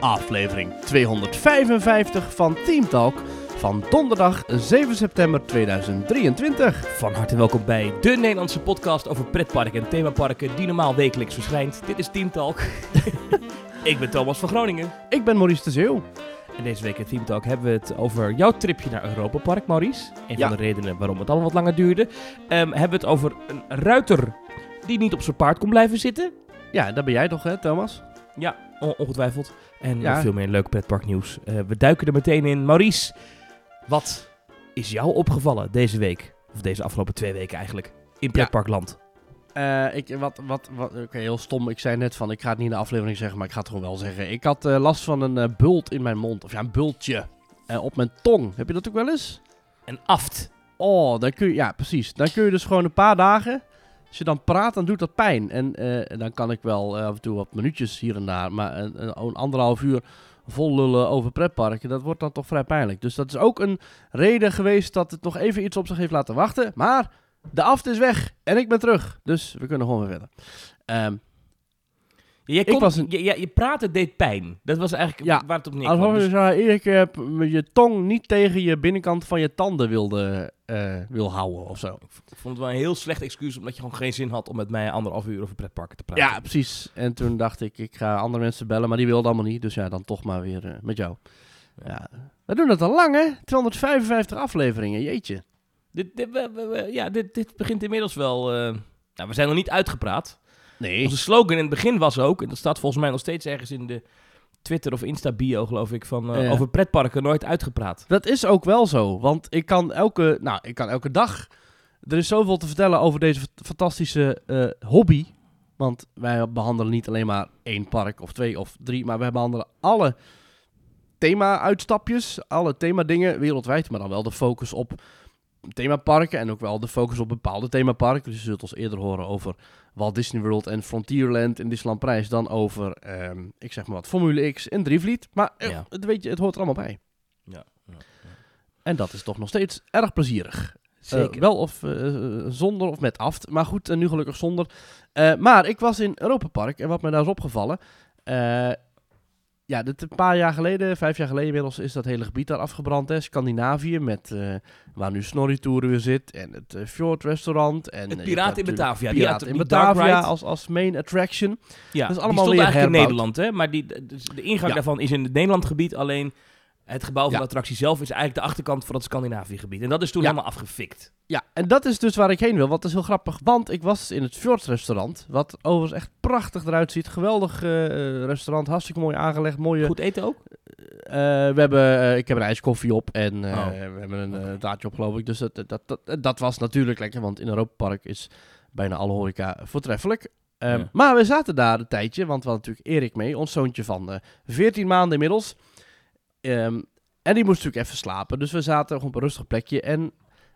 Aflevering 255 van Team Talk van donderdag 7 september 2023. Van harte welkom bij de Nederlandse podcast over pretparken en themaparken die normaal wekelijks verschijnt. Dit is Team Talk. ik ben Thomas van Groningen. Ik ben Maurice de Zeeuw. En deze week in Team Talk hebben we het over jouw tripje naar Europa Park, Maurice. Een Ja. van de redenen waarom het allemaal wat langer duurde. Ehm, hebben we het over een ruiter die niet op zijn paard kon blijven zitten. Ja, dat ben jij toch, hè, Thomas? Ja, on- ongetwijfeld. En Ja. veel meer leuk pretparknieuws. Eh we duiken er meteen in. Maurice, wat is jou opgevallen deze week? Of deze afgelopen twee weken eigenlijk. In pretparkland. Eh, ik, wat, wat, wat, Oké, heel stom. Ik zei net van, ik ga het niet in de aflevering zeggen, maar ik ga het gewoon wel zeggen. Ik had eh, last van een eh, bult in mijn mond. Of ja, een bultje op mijn tong. Heb je dat ook wel eens? En aft. Oh, dan kun je, ja, precies. Dan kun je dus gewoon een paar dagen, als je dan praat, dan doet dat pijn. En dan kan ik wel af en toe wat minuutjes hier en daar, maar een, een, een anderhalf uur vol lullen over pretparken, dat wordt dan toch vrij pijnlijk. Dus dat is ook een reden geweest dat het nog even iets op zich heeft laten wachten. Maar de aft is weg en ik ben terug. Dus we kunnen gewoon weer verder. Ehm, Ik kon, was een- je, je, je praten deed pijn. Dat was eigenlijk Ja, waar het op neerkwam. alsof je Dus- met je tong niet tegen je binnenkant van je tanden wilde eh, wil houden of zo. ik vond het wel een heel slecht excuus, omdat je gewoon geen zin had om met mij anderhalf uur over pretparken te praten. Ja, precies. En toen dacht ik, ik ga andere mensen bellen, maar die wilden allemaal niet. Dus ja, dan toch maar weer eh, met jou. Ja. We doen het al lang, hè? 255 afleveringen, jeetje. Dit, dit, we- we- we- ja, dit, dit begint inmiddels wel... eh, nou, we zijn nog niet uitgepraat. Nee. Onze slogan in het begin was ook, en dat staat volgens mij nog steeds ergens in de Twitter of Insta-bio, geloof ik, van eh, Ja. over pretparken nooit uitgepraat. Dat is ook wel zo, want ik kan elke, nou, ik kan elke dag... Er is zoveel te vertellen over deze fantastische eh, hobby. Want wij behandelen niet alleen maar één park of twee of drie, maar wij behandelen alle thema-uitstapjes, alle thema-dingen wereldwijd, maar dan wel de focus op themaparken en ook wel de focus op bepaalde themaparken. Dus je zult ons eerder horen over Walt Disney World en Frontierland in Disneyland Prijs dan over, ehm, ik zeg maar wat, Formule X en Drievliet. Maar eh, Ja. het, weet je, het hoort er allemaal bij. Ja, ja, En dat is toch nog steeds erg plezierig. Zeker. Eh, wel of eh, zonder of met aft. Maar goed, eh, nu gelukkig zonder. Maar ik was in Europa Park en wat me daar is opgevallen. Ja, dit een paar jaar geleden, vijf jaar geleden inmiddels, is dat hele gebied daar afgebrand. Hè? Scandinavië, met, eh, waar nu Snorri Tour weer zit. En het eh, Fjord Restaurant. En, Het eh, Piraat in Batavia, die Piraat in die Batavia als, als main attraction. Ja, Dat is die allemaal stond weer eigenlijk in. Nederland, hè? Maar die, de ingang Ja. daarvan is in het Nederland gebied, alleen het gebouw van Ja. de attractie zelf is eigenlijk de achterkant van het Scandinavië gebied. En dat is toen Ja. helemaal afgefikt. Ja, en dat is dus waar ik heen wil. Want dat is heel grappig. Want ik was in het Fjord restaurant. Wat overigens echt prachtig eruit ziet. Geweldig eh, restaurant. Hartstikke mooi aangelegd. Mooie. Goed eten ook? Eh, we hebben, eh, ik heb een ijskoffie op. En Oh. we hebben een taartje op, geloof ik. Dus dat, dat, dat, dat was natuurlijk lekker. Want in Europa Park is bijna alle horeca voortreffelijk. Ehm, Ja. Maar we zaten daar een tijdje. Want we hadden natuurlijk Erik mee. Ons zoontje van eh 14 maanden inmiddels. Ehm, en die moest natuurlijk even slapen. Dus we zaten gewoon op een rustig plekje. En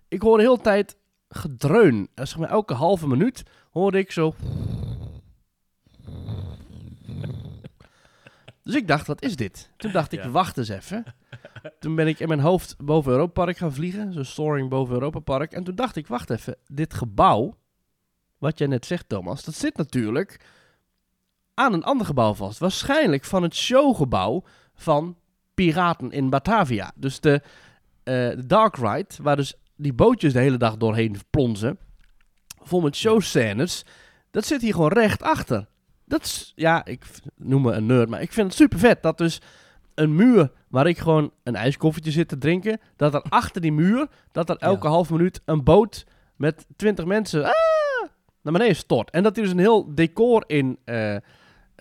ik hoorde heel de tijd gedreun. Eh, Zeg maar elke halve minuut hoorde ik zo... Dus ik dacht, wat is dit? Toen dacht ik, Ja. wacht eens even. Toen ben ik in mijn hoofd boven Europa Park gaan vliegen. Zo soaring boven Europa Park. En toen dacht ik, wacht even. Dit gebouw, wat jij net zegt Thomas, dat zit natuurlijk aan een ander gebouw vast. Waarschijnlijk van het showgebouw van Piraten in Batavia. Dus de, de Dark Ride, waar dus die bootjes de hele dag doorheen plonzen. Vol met showscènes. Dat zit hier gewoon recht achter. Dat is, ja, ik noem me een nerd, maar ik vind het super vet dat dus een muur waar ik gewoon een ijskoffietje zit te drinken, dat er achter die muur, dat er elke half minuut een boot met twintig mensen ah, naar beneden stort. En dat er dus een heel decor in eh,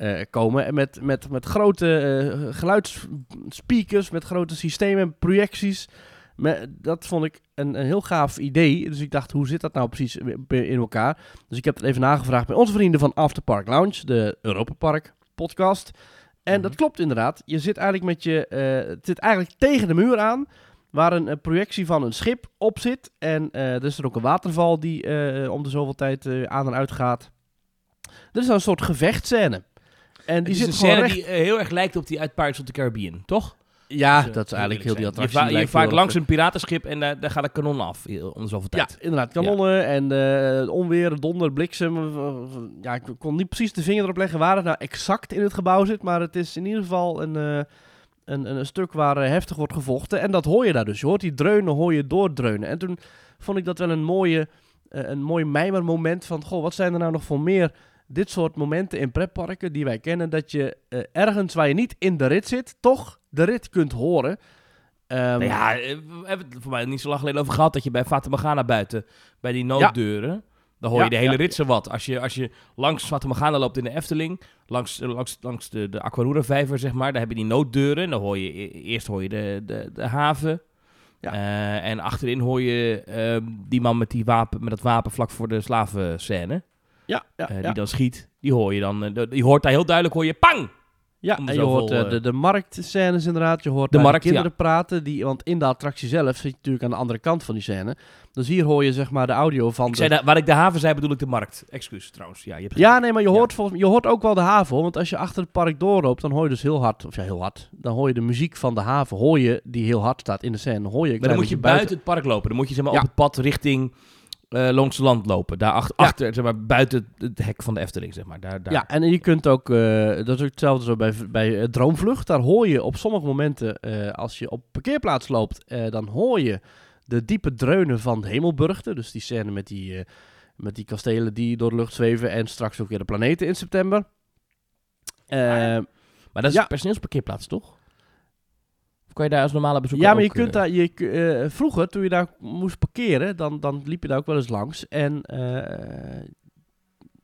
eh, komen en met, met, met grote eh, geluidsspeakers, met grote systemen, projecties. Me- dat vond ik een, een heel gaaf idee. Dus ik dacht, hoe zit dat nou precies in elkaar? Dus ik heb het even nagevraagd bij onze vrienden van Afterpark Lounge, de Europa Park podcast. En Mhm. dat klopt inderdaad. Je zit eigenlijk met je, eh, het zit eigenlijk tegen de muur aan, waar een, projectie van een schip op zit. En er is er ook een waterval die om de zoveel tijd aan en uit gaat. Er is een soort gevechtscène. En die zit een gewoon scène recht... die eh, heel erg lijkt op die uit Pirates of the Caribbean, toch? Ja, Dus, eh, dat is eigenlijk heel die Je, attractie. va- je lijkt vaart langs een piratenschip en daar, daar gaat een kanon af eh, om zoveel Ja, tijd. inderdaad. Kanonnen en eh, onweer, donder, bliksem. eh, eh, Ja, ik kon niet precies de vinger erop leggen waar het nou exact in het gebouw zit. Maar het is in ieder geval een, eh, een, een, stuk waar eh, heftig wordt gevochten. En dat hoor je daar dus. Je hoort die dreunen, hoor je doordreunen. En toen vond ik dat wel een mooie, eh, een mooi mijmermoment van... Goh, wat zijn er nou nog voor meer dit soort momenten in pretparken die wij kennen... dat je eh, ergens waar je niet in de rit zit, toch de rit kunt horen... Ehm, Nou ja, eh, we hebben het voor mij niet zo lang geleden over gehad dat je bij Morgana buiten, bij die nooddeuren, dan hoor je Ja, de hele ja. rit wat. Als je, als je langs Morgana loopt in de Efteling, langs, eh, langs, langs de, de Aquarura vijver zeg maar, daar heb je die nooddeuren. Dan hoor je, e- eerst hoor je de, de, de haven. Ja. En achterin hoor je ehm, die man met, die wapen, met dat wapen vlak voor de slavenscène, ja, ja, eh, ja. die dan schiet. Die hoor je dan, eh, je hoort daar heel duidelijk, hoor je pang! Ja, en je zoveel, hoort eh, de, de marktscènes inderdaad. Je hoort De kinderen praten. Die, want in de attractie zelf zit je natuurlijk aan de andere kant van die scène. Dus hier hoor je zeg maar de audio van... Ik de- zei waar ik de haven zei, bedoel ik de markt. Excuus trouwens. Ja, je hebt ja, nee, maar je Ja. hoort, volgens, je hoort ook wel de haven. hoor. Want als je achter het park doorloopt, dan hoor je dus heel hard... Of ja, heel hard. Dan hoor je de muziek van de haven. Hoor je, die heel hard staat in de scène. Hoor je Maar dan moet je beetje buiten het park lopen. Dan moet je zeg maar, op het pad richting eh Loonse Land lopen. Daar Ja. achter, zeg maar, buiten het hek van de Efteling, zeg maar. Daar, daar. Ja, en je kunt ook, eh, dat is ook hetzelfde zo bij, bij eh, Droomvlucht. Daar hoor je op sommige momenten, als je op parkeerplaats loopt, dan hoor je de diepe dreunen van Hemelburgten. Dus die scène met die, met die kastelen die door de lucht zweven en straks ook weer de planeten in september. Maar dat is Ja. personeelsparkeerplaats, toch? Of kan je daar als normale bezoeker ja, maar je ook, kunt eh, daar, je, eh, vroeger toen je daar moest parkeren, dan, dan liep je daar ook wel eens langs. En eh,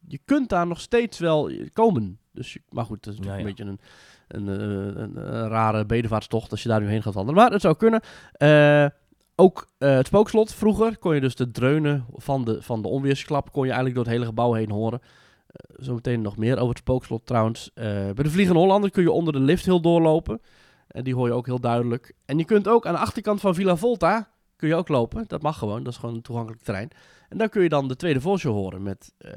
je kunt daar nog steeds wel komen. Dus, je- maar goed, dat is natuurlijk Ja, een beetje een, een, een, een rare bedevaartstocht als je daar nu heen gaat wandelen. Maar het zou kunnen. Ook het spookslot vroeger kon je dus de dreunen van de, van de onweersklap kon je eigenlijk door het hele gebouw heen horen. Eh, zometeen nog meer over het spookslot trouwens. Bij de Vliegende Hollander kun je onder de lift heel doorlopen. En die hoor je ook heel duidelijk. En je kunt ook aan de achterkant van Villa Volta kun je ook lopen. Dat mag gewoon, dat is gewoon een toegankelijk terrein. En dan kun je dan de tweede Volshow horen met, eh,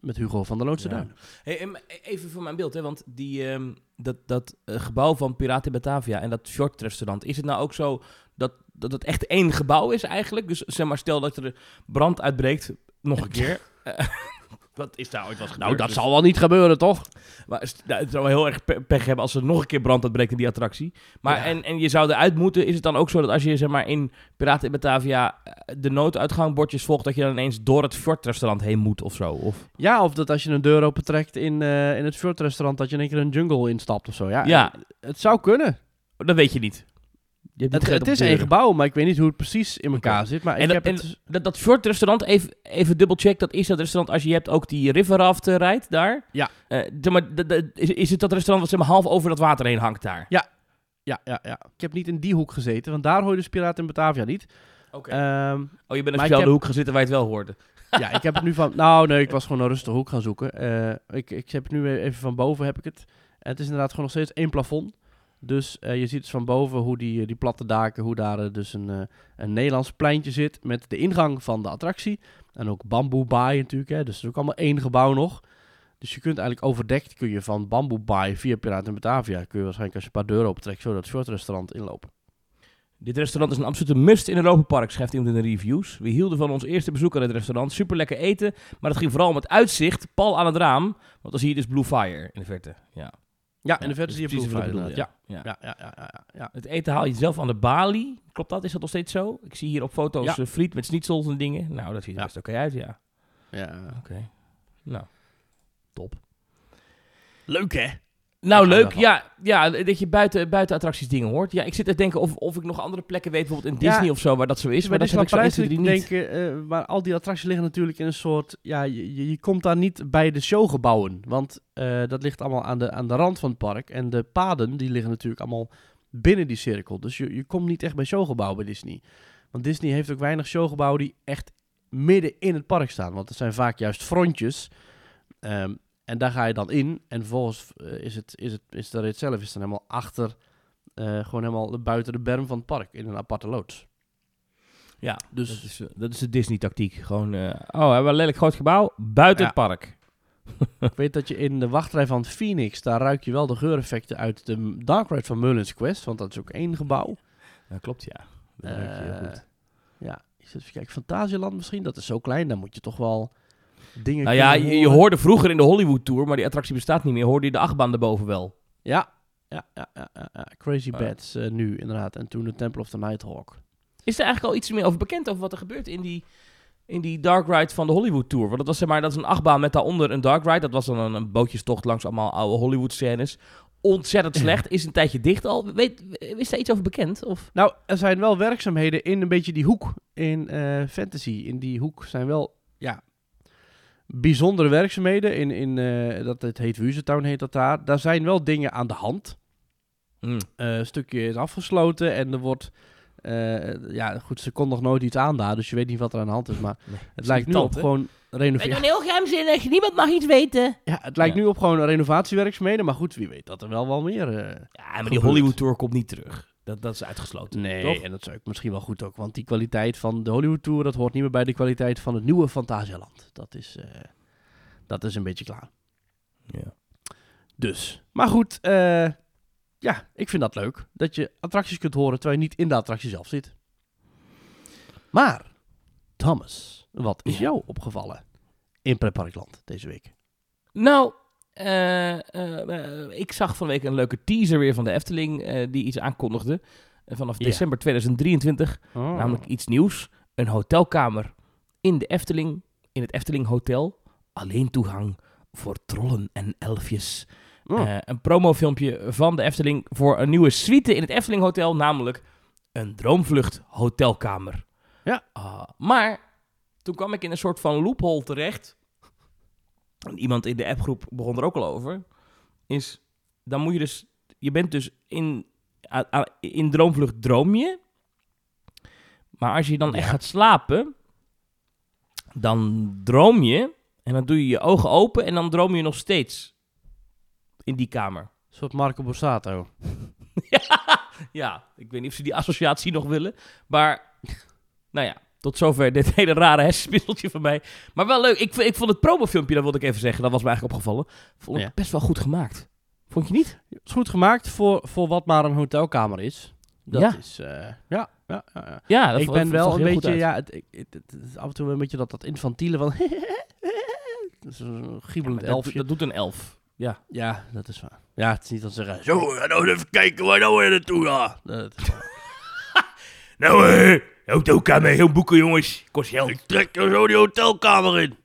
met Hugo van der Loonse Ja. Hey, em, even voor mijn beeld, hè, want die, ehm, dat, dat eh, gebouw van Piraten Batavia en dat Fjord restaurant, is het nou ook zo dat, dat het echt één gebouw is eigenlijk? Dus zeg maar, stel dat er brand uitbreekt, nog een keer. Wat is daar ooit wat gebeurd? Nou, dat Dus- zal wel niet gebeuren, toch? Maar nou, het zou wel heel erg pe- pech hebben als er nog een keer brand uitbreekt in die attractie. Maar Ja. en, en je zou eruit moeten, is het dan ook zo dat als je zeg maar in Piraten in Batavia eh, de nooduitgangbordjes volgt, dat je dan ineens door het Fjord-restaurant heen moet of zo? Of... Ja, of dat als je een deur opentrekt in, eh in het Fjord restaurant, dat je in één keer een jungle instapt of zo. Ja, Ja. het zou kunnen. Dat weet je niet. Het, is één gebouw, maar ik weet niet hoe het precies in elkaar Oké. zit. Maar En ik dat- heb en- het... Dat, dat Fjord-restaurant, even, even dubbelcheck, dat is dat restaurant als je hebt ook die River Raft rijdt daar. Ja. Eh, maar, is, is het dat restaurant wat zeg maar half over dat water heen hangt daar? Ja, ja, ja. Ik heb niet in die hoek gezeten, want daar hoor je dus Piraten in Batavia niet. Oké. Ehm, oh, je bent in heb- hoek gezeten waar je het wel hoorde. ja, ik heb het nu van... Nou, nee, ik was gewoon een rustige hoek gaan zoeken. Eh, ik, ik heb het nu even van boven, heb ik het. En het is inderdaad gewoon nog steeds één plafond. Dus eh, je ziet dus van boven hoe die, eh, die platte daken, hoe daar eh, dus een, een Nederlands pleintje zit met de ingang van de attractie. En ook bamboe baai natuurlijk, hè. dus het is ook allemaal één gebouw nog. Dus je kunt eigenlijk overdekt, kun je van bamboe baai via Piraten Batavia, kun je waarschijnlijk als je een paar deuren opentrekt, zo dat short restaurant inlopen. Dit restaurant is een absolute must in Europa Park, schrijft iemand in de reviews. We hielden van ons eerste bezoek aan het restaurant. Super lekker eten, maar het ging vooral om het uitzicht, pal aan het raam. Want dan zie je dus Blue Fire in de verte. Ja, Ja, in Ja, de verte dus zie je inderdaad. Ja. ja. Ja, ja, ja, ja. Het eten haal je zelf aan de balie. Klopt dat? Is dat nog steeds zo? Ik zie hier op foto's eh, friet met schnitzels en dingen. Nou, dat ziet er Ja. best oké uit, ja. ja. Oké. Nou, top. Leuk hè? Nou, leuk. Ja, ja, dat je buiten, buiten attracties dingen hoort. Ja, ik zit te denken of, of ik nog andere plekken weet, bijvoorbeeld in Ja. Disney of zo, waar dat zo is. Maar Maar dat dat heb ik zo wel 1, prijs 2, 3 niet. denken, eh, maar al die attracties liggen natuurlijk in een soort, ja, je, je- komt daar niet bij de showgebouwen, want eh, dat ligt allemaal aan de, aan de rand van het park en de paden die liggen natuurlijk allemaal binnen die cirkel, dus je, je komt niet echt bij showgebouwen bij Disney, want Disney heeft ook weinig showgebouwen die echt midden in het park staan, want het zijn vaak juist frontjes. Ehm, en daar ga je dan in en vervolgens eh, is, het, is, het, is de rit zelf is dan helemaal achter, eh, gewoon helemaal buiten de berm van het park in een aparte loods. Ja, Dus- dat is, eh, dat is de Disney-tactiek. Gewoon, eh, oh, we hebben een lelijk groot gebouw buiten Ja. het park. ik weet dat je in de wachtrij van Phoenix, daar ruik je wel de geureffecten uit de Dark Ride van Merlin's Quest, want dat is ook één gebouw. Dat klopt, ja. Dat ruik je heel goed. Ja, is het, kijk, Fantasieland misschien, dat is zo klein, dan moet je toch wel dingen Nou ja, je, hoorde vroeger in de Hollywood Tour, maar die attractie bestaat niet meer, hoorde je de achtbaan erboven wel. Ja, ja, ja, ja, ja, ja. Crazy. Bats eh, nu inderdaad. En toen de Temple of the Nighthawk. Is er eigenlijk al iets meer over bekend over wat er gebeurt in die, in die Dark Ride van de Hollywood Tour? Want dat was zeg maar, dat is een achtbaan met daaronder een Dark Ride. Dat was dan een, een bootjestocht langs allemaal oude Hollywood scènes. Ontzettend slecht, is een tijdje dicht al. Weet, is daar iets over bekend? Of? Nou, er zijn wel werkzaamheden in een beetje die hoek in eh, fantasy. In die hoek zijn wel, ja, bijzondere werkzaamheden. In, in eh, dat het heet Wuzetown heet dat daar. Daar zijn wel dingen aan de hand. Hmm. Eh, een stukje is afgesloten en er wordt... eh, ja, goed, ze kon nog nooit iets aan daar, dus je weet niet wat er aan de hand is. Maar Nee, het lijkt nu op irritant, hè? gewoon renoveren. heel geheimzinnig, niemand mag iets weten. Ja, het lijkt Ja. nu op gewoon renovatiewerkzaamheden. Maar goed, wie weet dat er wel wel meer... eh, Ja, maar die. Hollywood Tour komt niet terug. Dat, dat is uitgesloten. Nee, toch? en dat is ook misschien wel goed ook. Want die kwaliteit van de Hollywood Tour, dat hoort niet meer bij de kwaliteit van het nieuwe Fantasialand. Dat is, eh, dat is een beetje klaar. Ja. Dus. Maar goed, eh, ja, ik vind dat leuk. Dat je attracties kunt horen terwijl je niet in de attractie zelf zit. Maar, Thomas, wat is Ja. jou opgevallen in Pretparkland deze week? Nou, eh, eh, ik zag van de week een leuke teaser weer van de Efteling eh, die iets aankondigde. Vanaf december 2023, namelijk iets nieuws. Een hotelkamer in de Efteling, in het Efteling Hotel. Alleen toegang voor trollen en elfjes. Oh. Een promofilmpje van de Efteling voor een nieuwe suite in het Efteling Hotel, namelijk een Droomvlucht hotelkamer. Ja. Ah, maar toen kwam ik in een soort van loophole terecht. Iemand in de appgroep begon er ook al over. Is, dan moet je dus, je bent dus in, in Droomvlucht droom je. Maar als je dan echt gaat slapen, dan droom je en dan doe je je ogen open en dan droom je nog steeds in die kamer. Een soort Marco Borsato. Ja, ik weet niet of ze die associatie nog willen. Maar, nou ja, tot zover dit hele rare hersenspiegeltje van mij. Maar wel leuk. Ik, ik vond het promofilmpje, dat wilde ik even zeggen, dat was me eigenlijk opgevallen. Vond ik Ja. best wel goed gemaakt. Vond je niet? Het is goed gemaakt voor, voor wat maar een hotelkamer is. Dat Ja. is, eh, ja, ja, ja, ja. Ja, dat ik ben wel een beetje, ja, het, het, het- het is af en toe een beetje dat, dat infantiele van... dat is een giebelend dat, elfje. dat doet een elf. Ja. ja, dat is waar. Ja, het is niet dat ze zeggen, zo, nou even kijken waar nou weer naartoe gaat. Dat is eh, hotelkamer, heel boeken, jongens. Kost geld. ik trek er zo die hotelkamer in.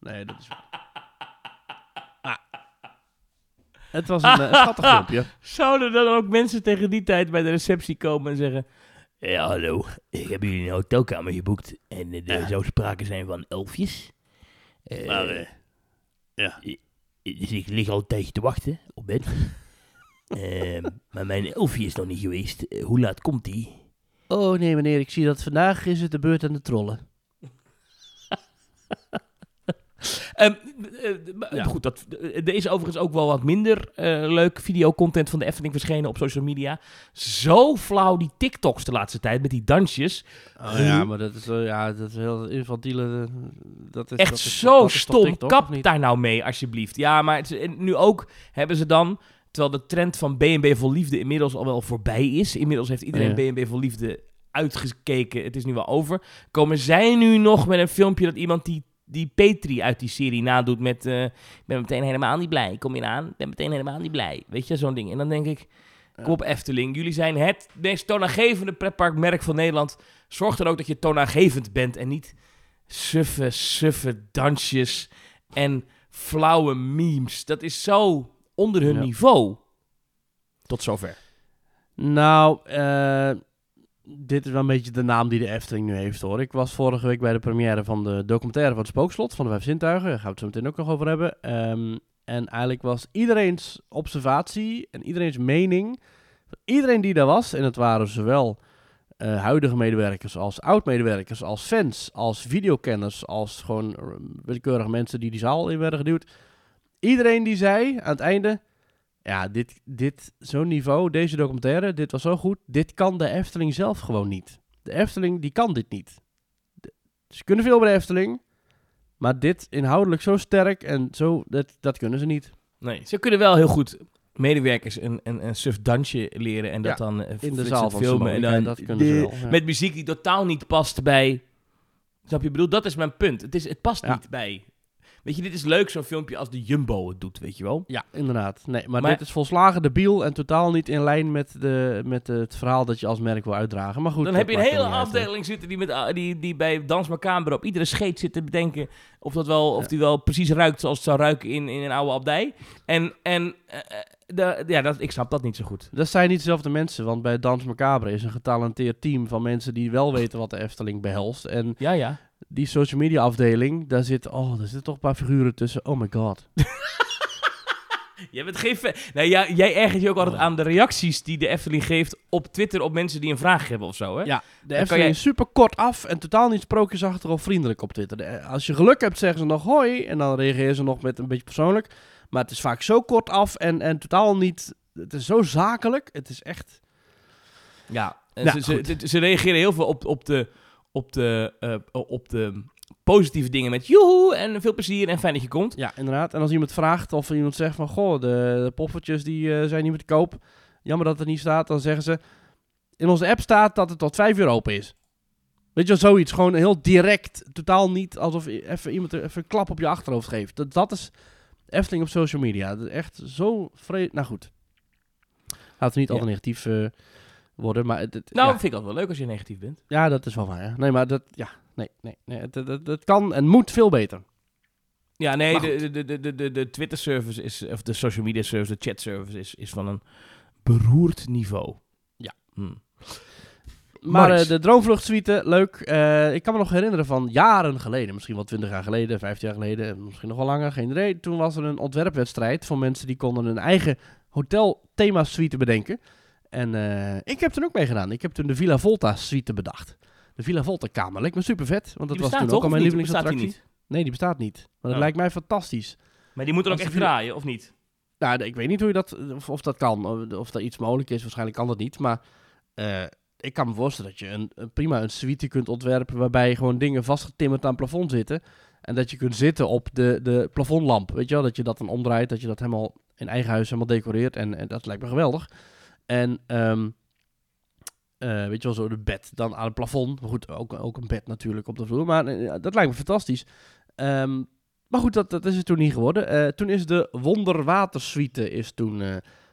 Nee, dat is waar. Ah. Het was een eh, schattig filmpje. Zouden dan ook mensen tegen die tijd bij de receptie komen en zeggen... Ja, hallo, ik heb hier een hotelkamer geboekt en er Ja. zou sprake zijn van elfjes. Eh, Maar, eh, ja. Dus ik lig al een tijdje te wachten op bed. Ehm, maar mijn elfje is nog niet geweest. Eh, hoe laat komt die? Oh nee meneer, ik zie dat vandaag is het de beurt aan de trollen. Maar Ja. Goed, dat, eh, er is overigens ook wel wat minder eh, leuk videocontent van de Efteling verschenen op social media. Zo flauw die TikToks de laatste tijd met die dansjes. Oh, ja, maar dat is, ja, dat is heel infantiele... Dat is, Echt dat is, zo dat is toch stom. TikTok, Kap daar nou mee, alsjeblieft. Ja, maar het nu ook hebben ze dan... Terwijl de trend van B&B voor Liefde inmiddels al wel voorbij is. Inmiddels heeft iedereen Ja. B&B voor Liefde uitgekeken. Het is nu wel over. Komen zij nu nog met een filmpje dat iemand die, die Petri uit die serie nadoet met... eh, ik ben meteen helemaal niet blij. Kom je aan? Ik ben meteen helemaal niet blij. Weet je, zo'n ding. En dan denk ik... Kom op Efteling, jullie zijn het meest toonaangevende pretparkmerk van Nederland. Zorg dan ook dat je toonaangevend bent en niet suffe, suffe dansjes en flauwe memes. Dat is zo onder hun Ja. niveau. Tot zover. Nou, eh, dit is wel een beetje de naam die de Efteling nu heeft hoor. Ik was vorige week bij de première van de documentaire van het Spookslot van de Vijf Zintuigen. Daar gaan we het zo meteen ook nog over hebben. Ehm, en eigenlijk was iedereen's observatie en iedereen's mening, iedereen die daar was, en het waren zowel eh, huidige medewerkers als oud-medewerkers, als fans, als videokenners, als gewoon eh, willekeurige mensen die die zaal in werden geduwd. Iedereen die zei aan het einde, ja, dit, dit zo'n niveau, deze documentaire, dit was zo goed. Dit kan de Efteling zelf gewoon niet. De Efteling, die kan dit niet. De- ze kunnen veel bij de Efteling, Maar dit inhoudelijk zo sterk en zo, dat, dat kunnen ze niet. Nee, ze kunnen wel heel goed medewerkers een, een, een suf dansje leren en dat Ja, dan eh, In de zaal filmen. En dan dat kunnen ze wel. ja. Met muziek die totaal niet past bij... Snap je? Ik bedoel, dat is mijn punt. Het, is, het past Ja. niet bij... Weet je, dit is leuk, zo'n filmpje als de Jumbo het doet, weet je wel? Ja, inderdaad. Nee, maar, Maar- dit is volslagen debiel en totaal niet in lijn met, de, met het verhaal dat je als merk wil uitdragen. Maar goed, dan heb je een hele uit, afdeling zitten die, met, ah, die, die bij Dans Macabre op iedere scheet zit te bedenken of, dat wel, of Ja. die wel precies ruikt zoals het zou ruiken in, in een oude abdij. En, en eh, eh, de, ja, dat, ik snap dat niet zo goed. Dat zijn niet dezelfde mensen, want bij Dans Macabre is een getalenteerd team van mensen die wel weten wat de Efteling behelst. En Ja, ja. Die social media afdeling, daar zit, oh, daar zitten toch een paar figuren tussen. Oh my god. Jij bent geen fan. Nou, ja, jij ergert je ook altijd Oh. aan de reacties die de Efteling geeft op Twitter op mensen die een vraag hebben of zo, hè? Ja, de kan Efteling jij- is super kort af en totaal niet sprookjesachtig of vriendelijk op Twitter. De- Als je geluk hebt, zeggen ze nog hoi en dan reageren ze nog met een beetje persoonlijk. Maar het is vaak zo kort af en, en totaal niet... Het is zo zakelijk. Het is echt... Ja, en ze, ze- ze reageren heel veel op, op, de, op, de, eh, op de positieve dingen met joehoe en veel plezier en fijn dat je komt. Ja, inderdaad. En als iemand vraagt of iemand zegt van... Goh, de, de poffertjes die eh, zijn niet meer te koop. Jammer dat het niet staat. Dan zeggen ze... In onze app staat dat het tot 5 uur open is. Weet je wel, zoiets. Gewoon heel direct. Totaal niet alsof even iemand even een klap op je achterhoofd geeft. Dat, dat is Efteling op social media. Dat is echt zo vreed... Nou goed. Laten we niet Ja. al te negatief eh, worden. Maar het, het- Nou, ja. vind ik altijd wel leuk als je negatief bent. ja, dat is wel waar. Nee, maar dat... Ja, nee, nee. nee het, het, het- het kan en moet veel beter. Ja, nee, de, de, de, de, de, Twitter-service is, of de social media-service, de chat-service is, is van een beroerd niveau. Ja. Hm. Maar eh, de Droomvluchtsuite, leuk. Eh, ik kan me nog herinneren van jaren geleden, misschien wel 20 jaar geleden, 15 jaar geleden, misschien nog wel langer, geen idee. Toen was er een ontwerpwedstrijd van mensen die konden een eigen hotel-thema-suite bedenken. En eh, ik heb toen ook meegedaan. Ik heb toen de Villa Volta-suite bedacht. De Villa Volta-kamer leek me super vet, want dat was toen ook al mijn lievelingsattractie. Nee, die bestaat niet. Maar dat Oh. lijkt mij fantastisch. Maar die moet dan ook echt villa- draaien, of niet? Nou, ik weet niet hoe je dat, of, of dat kan, of, of dat iets mogelijk is. Waarschijnlijk kan dat niet, maar eh, ik kan me voorstellen dat je een, een prima een suite kunt ontwerpen waarbij gewoon dingen vastgetimmerd aan het plafond zitten. En dat je kunt zitten op de, de plafondlamp, weet je wel? Dat je dat dan omdraait, dat je dat helemaal in eigen huis helemaal decoreert. En, en dat lijkt me geweldig. En, ehm, eh, weet je wel, zo de bed dan aan het plafond. Maar goed, ook, ook een bed natuurlijk op de vloer. Maar eh, dat lijkt me fantastisch. Ehm, maar goed, dat, dat is het toen niet geworden. Eh, toen is de Wonderwatersuite is toen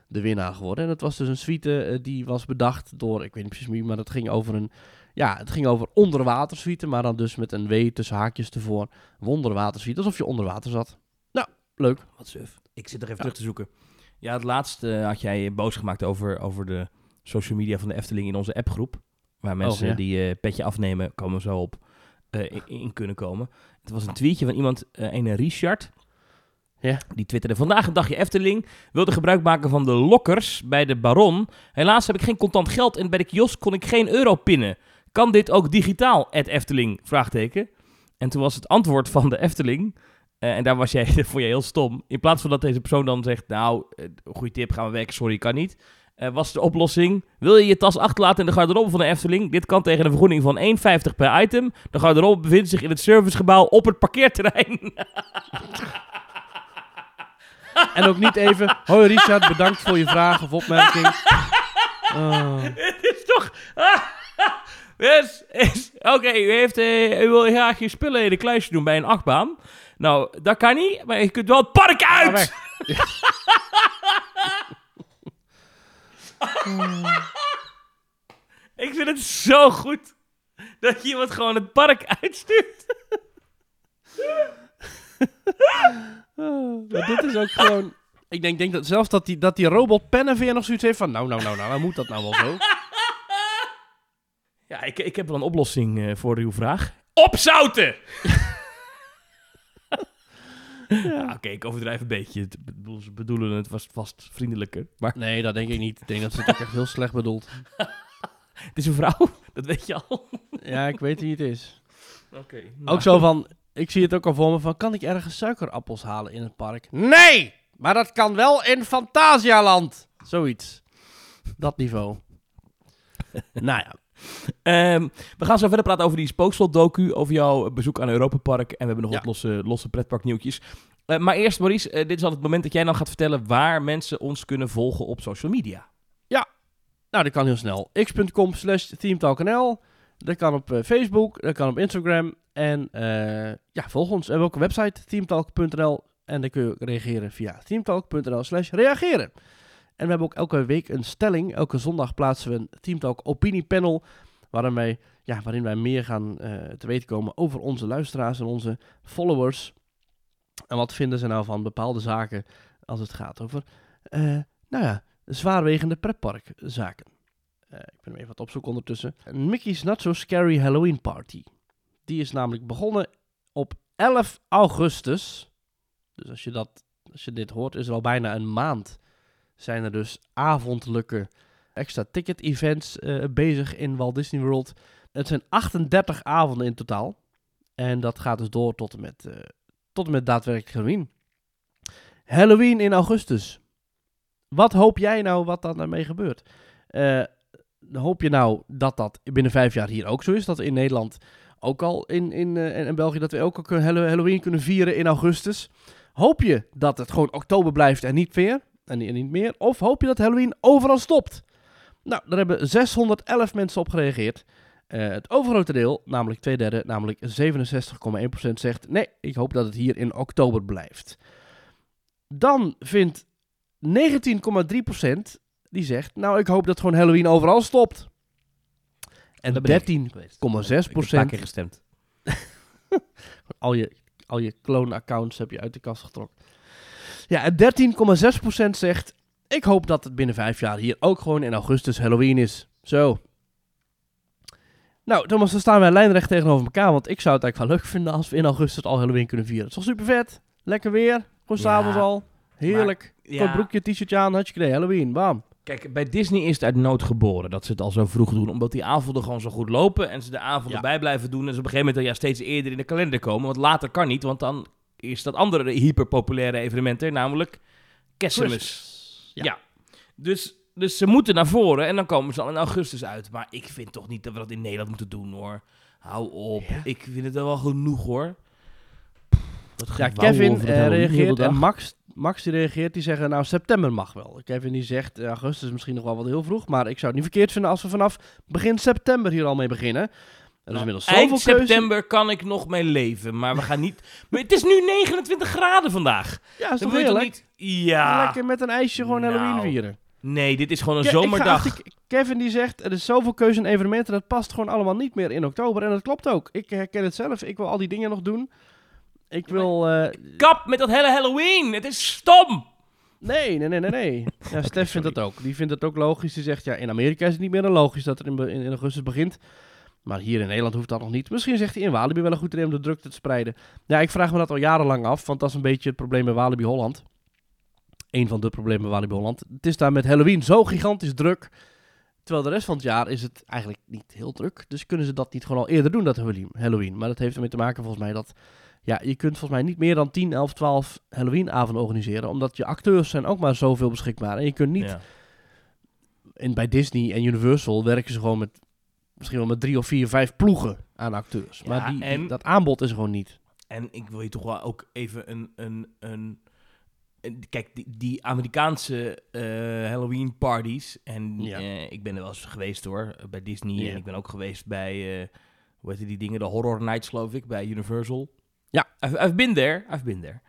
de winnaar geworden. En dat was dus een suite die was bedacht door, ik weet niet precies wie, maar dat ging over een, ja, het ging over onderwatersuite, maar dan dus met een W tussen haakjes ervoor. Wonderwatersuite, alsof je onder water zat. Nou, leuk. Wat suf. Ik zit er even Ja. terug te zoeken. Ja, het laatste had jij boos gemaakt over, over de social media van de Efteling in onze appgroep. Waar mensen ja. die eh, petje afnemen, komen zo op, eh, in, in kunnen komen. Het was een tweetje van iemand, eh een Richard. Ja. Die twitterde, vandaag een dagje Efteling. Wilde gebruik maken van de lokkers bij de Baron. Helaas heb ik geen contant geld en bij de kiosk kon ik geen euro pinnen. Kan dit ook digitaal, at Efteling? Vraagteken. En toen was het antwoord van de Efteling... eh, en daar was jij, vond je heel stom. In plaats van dat deze persoon dan zegt... Nou, eh, goede tip, gaan we werken, sorry, kan niet. eh, was de oplossing... Wil je je tas achterlaten in de garderobe van de Efteling? Dit kan tegen een vergoeding van 1,50 per item. De garderobe bevindt zich in het servicegebouw op het parkeerterrein. En ook niet even, hoi Richard, bedankt voor je vraag of opmerking. Oh. Het is toch... Yes, is, Oké, u, heeft, u wil graag je spullen in een kluisje doen bij een achtbaan. Nou, dat kan niet, maar je kunt wel het park uit! Ik vind het zo goed dat je iemand gewoon het park uitstuurt. Oh, maar dit is ook gewoon... Ik denk, denk dat zelfs dat die, dat die robot Penneveer nog zoiets heeft van... Nou, nou, nou, nou, dan moet dat nou wel zo. Ja, ik, ik heb wel een oplossing eh, voor uw vraag. Opzouten! ja, Oké, ik overdrijf een beetje. Het bedoel- Ze bedoelen het was vast vriendelijker. Maar Nee, dat denk ik niet. Ik denk dat ze het ook echt heel slecht bedoelt. het is een vrouw, dat weet je al. Ja, ik weet wie het is. Oké. Ook zo van... Ik zie het ook al voor me van... Kan ik ergens suikerappels halen in het park? Nee! Maar dat kan wel in Fantasialand. Zoiets. Dat niveau. nou ja. Ehm, we gaan zo verder praten over die spookslot-docu, over jouw bezoek aan Europa Park. En we hebben nog Ja. wat losse, losse pretparknieuwtjes. Eh, maar eerst, Maurice, eh, dit is al het moment dat jij dan gaat vertellen waar mensen ons kunnen volgen op social media. Nou, dat kan heel snel. x.com slash themetalknl. Dat kan op eh, Facebook, dat kan op Instagram. En ja, volg ons. En welke website? themetalk.nl. En dan kun je ook reageren via themetalk.nl slash reageren. En we hebben ook elke week een stelling. Elke zondag plaatsen we een Teamtalk opiniepanel. Waarin wij, ja, waarin wij meer gaan eh, te weten komen over onze luisteraars en onze followers. En wat vinden ze nou van bepaalde zaken als het gaat over, eh, nou ja, zwaarwegende pretparkzaken. Eh, ik ben even wat opzoeken ondertussen. Mickey's Not So Scary Halloween Party. Die is namelijk begonnen op 11 augustus. Dus als je, dat, als je dit hoort, is er al bijna een maand. Zijn er dus avondelijke extra ticket events eh, bezig in Walt Disney World. Het zijn 38 avonden in totaal. En dat gaat dus door tot en met, eh, tot en met daadwerkelijk Halloween. Halloween in augustus. Wat hoop jij nou wat dan daarmee gebeurt? Eh, hoop je nou dat dat binnen vijf jaar hier ook zo is? Dat in Nederland ook al in, in, en in België dat we ook al Halloween kunnen vieren in augustus? Hoop je dat het gewoon oktober blijft en niet meer? En, ni- en niet meer? Of hoop je dat Halloween overal stopt? Nou, daar hebben 611 mensen op gereageerd. Eh, het overgrote deel, namelijk twee derde, namelijk 67,1% zegt... nee, ik hoop dat het hier in oktober blijft. Dan vindt 19,3% die zegt... nou, ik hoop dat gewoon Halloween overal stopt. En Daar ben ik 13 geweest. 0,6%. Ik heb een paar keer gestemd. al je, al je clone-accounts heb je uit de kast getrokken. Ja, en 13,6% zegt... Ik hoop dat het binnen vijf jaar hier ook gewoon in augustus Halloween is. Zo. Nou, Thomas, dan staan wij lijnrecht tegenover elkaar. Want ik zou het eigenlijk wel leuk vinden als we in augustus al Halloween kunnen vieren. Het is toch super vet? Lekker weer. Gewoon Ja, s'avonds al. Heerlijk. ja. Kort broekje, t-shirtje aan, had je idee. Halloween, bam. Kijk, bij Disney is het uit nood geboren dat ze het al zo vroeg doen. Omdat die avonden gewoon zo goed lopen en ze de avonden Ja. bij blijven doen. En ze op een gegeven moment ja, steeds eerder in de kalender komen. Want later kan niet, want dan is dat andere hyperpopulaire evenement er, namelijk Kerstmis. Ja. Ja. Dus, dus ze moeten naar voren en dan komen ze al in augustus uit. Maar ik vind toch niet dat we dat in Nederland moeten doen hoor. Hou op. Ja. Ik vind het wel genoeg hoor. Ja, Kevin eh, reageert en. Max, Max die reageert, die zeggen nou september mag wel. Kevin die zegt eh, augustus is misschien nog wel wat heel vroeg, maar ik zou het niet verkeerd vinden als we vanaf begin september hier al mee beginnen. Er Nou, inmiddels zoveel Eind keuze. september kan ik nog mee leven, maar we gaan niet... Maar het is nu 29 graden vandaag. Ja, is Dan toch heerlijk? niet... Ja. Lekker met een ijsje gewoon Nou. Halloween vieren. Nee, dit is gewoon een Ke- zomerdag. achter- Kevin die zegt, er is zoveel keuze in evenementen, dat past gewoon allemaal niet meer in oktober. En dat klopt ook. Ik herken het zelf. Ik wil al die dingen nog doen. Ik wil... eh, Kap met dat hele Halloween. Het is stom. Nee, nee, nee, nee, nee. Ja, Stef vindt dat ook. Die vindt het ook logisch. Die zegt, ja, in Amerika is het niet meer dan logisch dat het in, in, in augustus begint. Maar hier in Nederland hoeft dat nog niet. Misschien zegt hij in Walibi wel een goed idee om de drukte te spreiden. Ja, ik vraag me dat al jarenlang af, want dat is een beetje het probleem bij Walibi Holland. Eén van de problemen bij Walibi Holland. Het is daar met Halloween zo gigantisch druk. Terwijl de rest van het jaar is het eigenlijk niet heel druk. Dus kunnen ze dat niet gewoon al eerder doen, dat Halloween. Halloween. Maar dat heeft ermee te maken volgens mij dat... Ja, je kunt volgens mij niet meer dan 10, 11, 12 Halloween-avonden organiseren. Omdat je acteurs zijn ook maar zoveel beschikbaar. En je kunt niet... Ja. En bij Disney en Universal werken ze gewoon met... Misschien wel met drie of vier, vijf ploegen aan acteurs. Ja, maar die, dat aanbod is er gewoon niet. En ik wil je toch wel ook even een... een, een een- Kijk, die, die Amerikaanse eh, Halloween parties. En Ja. eh, ik ben er wel eens geweest hoor, bij Disney. Ja. En ik ben ook geweest bij, eh, hoe heet die dingen, de Horror Nights geloof ik, bij Universal. Ja. I've, I've been there, I've been there.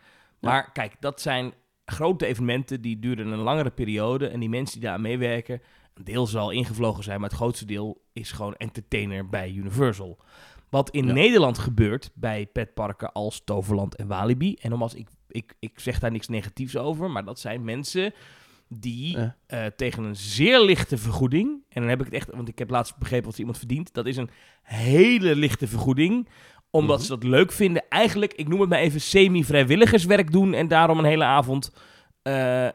Maar kijk, dat zijn grote evenementen die duren een langere periode. En die mensen die daar aan meewerken, deel zal ingevlogen zijn, maar het grootste deel is gewoon entertainer bij Universal. Wat in Ja. Nederland gebeurt bij petparken als Toverland en Walibi. En nogmaals, ik, ik, ik zeg daar niks negatiefs over, maar dat zijn mensen die Ja. eh, tegen een zeer lichte vergoeding, en dan heb ik het echt, want ik heb laatst begrepen wat iemand verdient, dat is een hele lichte vergoeding, omdat Mhm. ze dat leuk vinden. Eigenlijk, ik noem het maar even semi-vrijwilligerswerk doen en daarom een hele avond eh,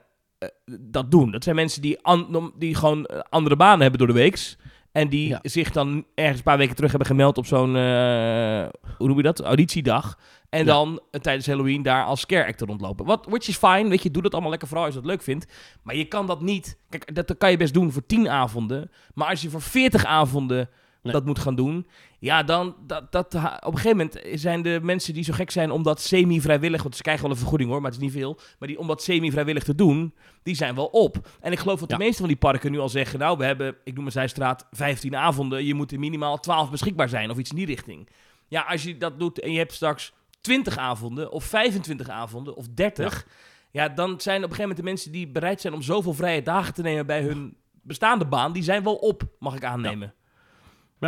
dat doen. Dat zijn mensen die, an- die gewoon eh, andere banen hebben door de weeks. En die Ja. zich dan ergens een paar weken terug hebben gemeld op zo'n, eh, hoe noem je dat, auditiedag. En Ja. dan eh, tijdens Halloween daar als scare actor rondlopen. Wat, which is fine, weet je, doe dat allemaal lekker vooral als je dat leuk vindt. Maar je kan dat niet, kijk, dat kan je best doen voor 10 avonden. Maar als je voor 40 avonden Nee. dat moet gaan doen. Ja, dan dat, dat, op een gegeven moment zijn de mensen die zo gek zijn om dat semi-vrijwillig, want ze krijgen wel een vergoeding hoor, maar het is niet veel. Maar die om dat semi-vrijwillig te doen, die zijn wel op. En ik geloof dat de Ja. meeste van die parken nu al zeggen, nou, we hebben, ik noem maar Zijstraat, 15 avonden. Je moet er minimaal 12 beschikbaar zijn of iets in die richting. Ja, als je dat doet en je hebt straks 20 avonden of 25 avonden of 30, ja, dan zijn op een gegeven moment de mensen die bereid zijn om zoveel vrije dagen te nemen bij hun bestaande baan, die zijn wel op, mag ik aannemen. Ja,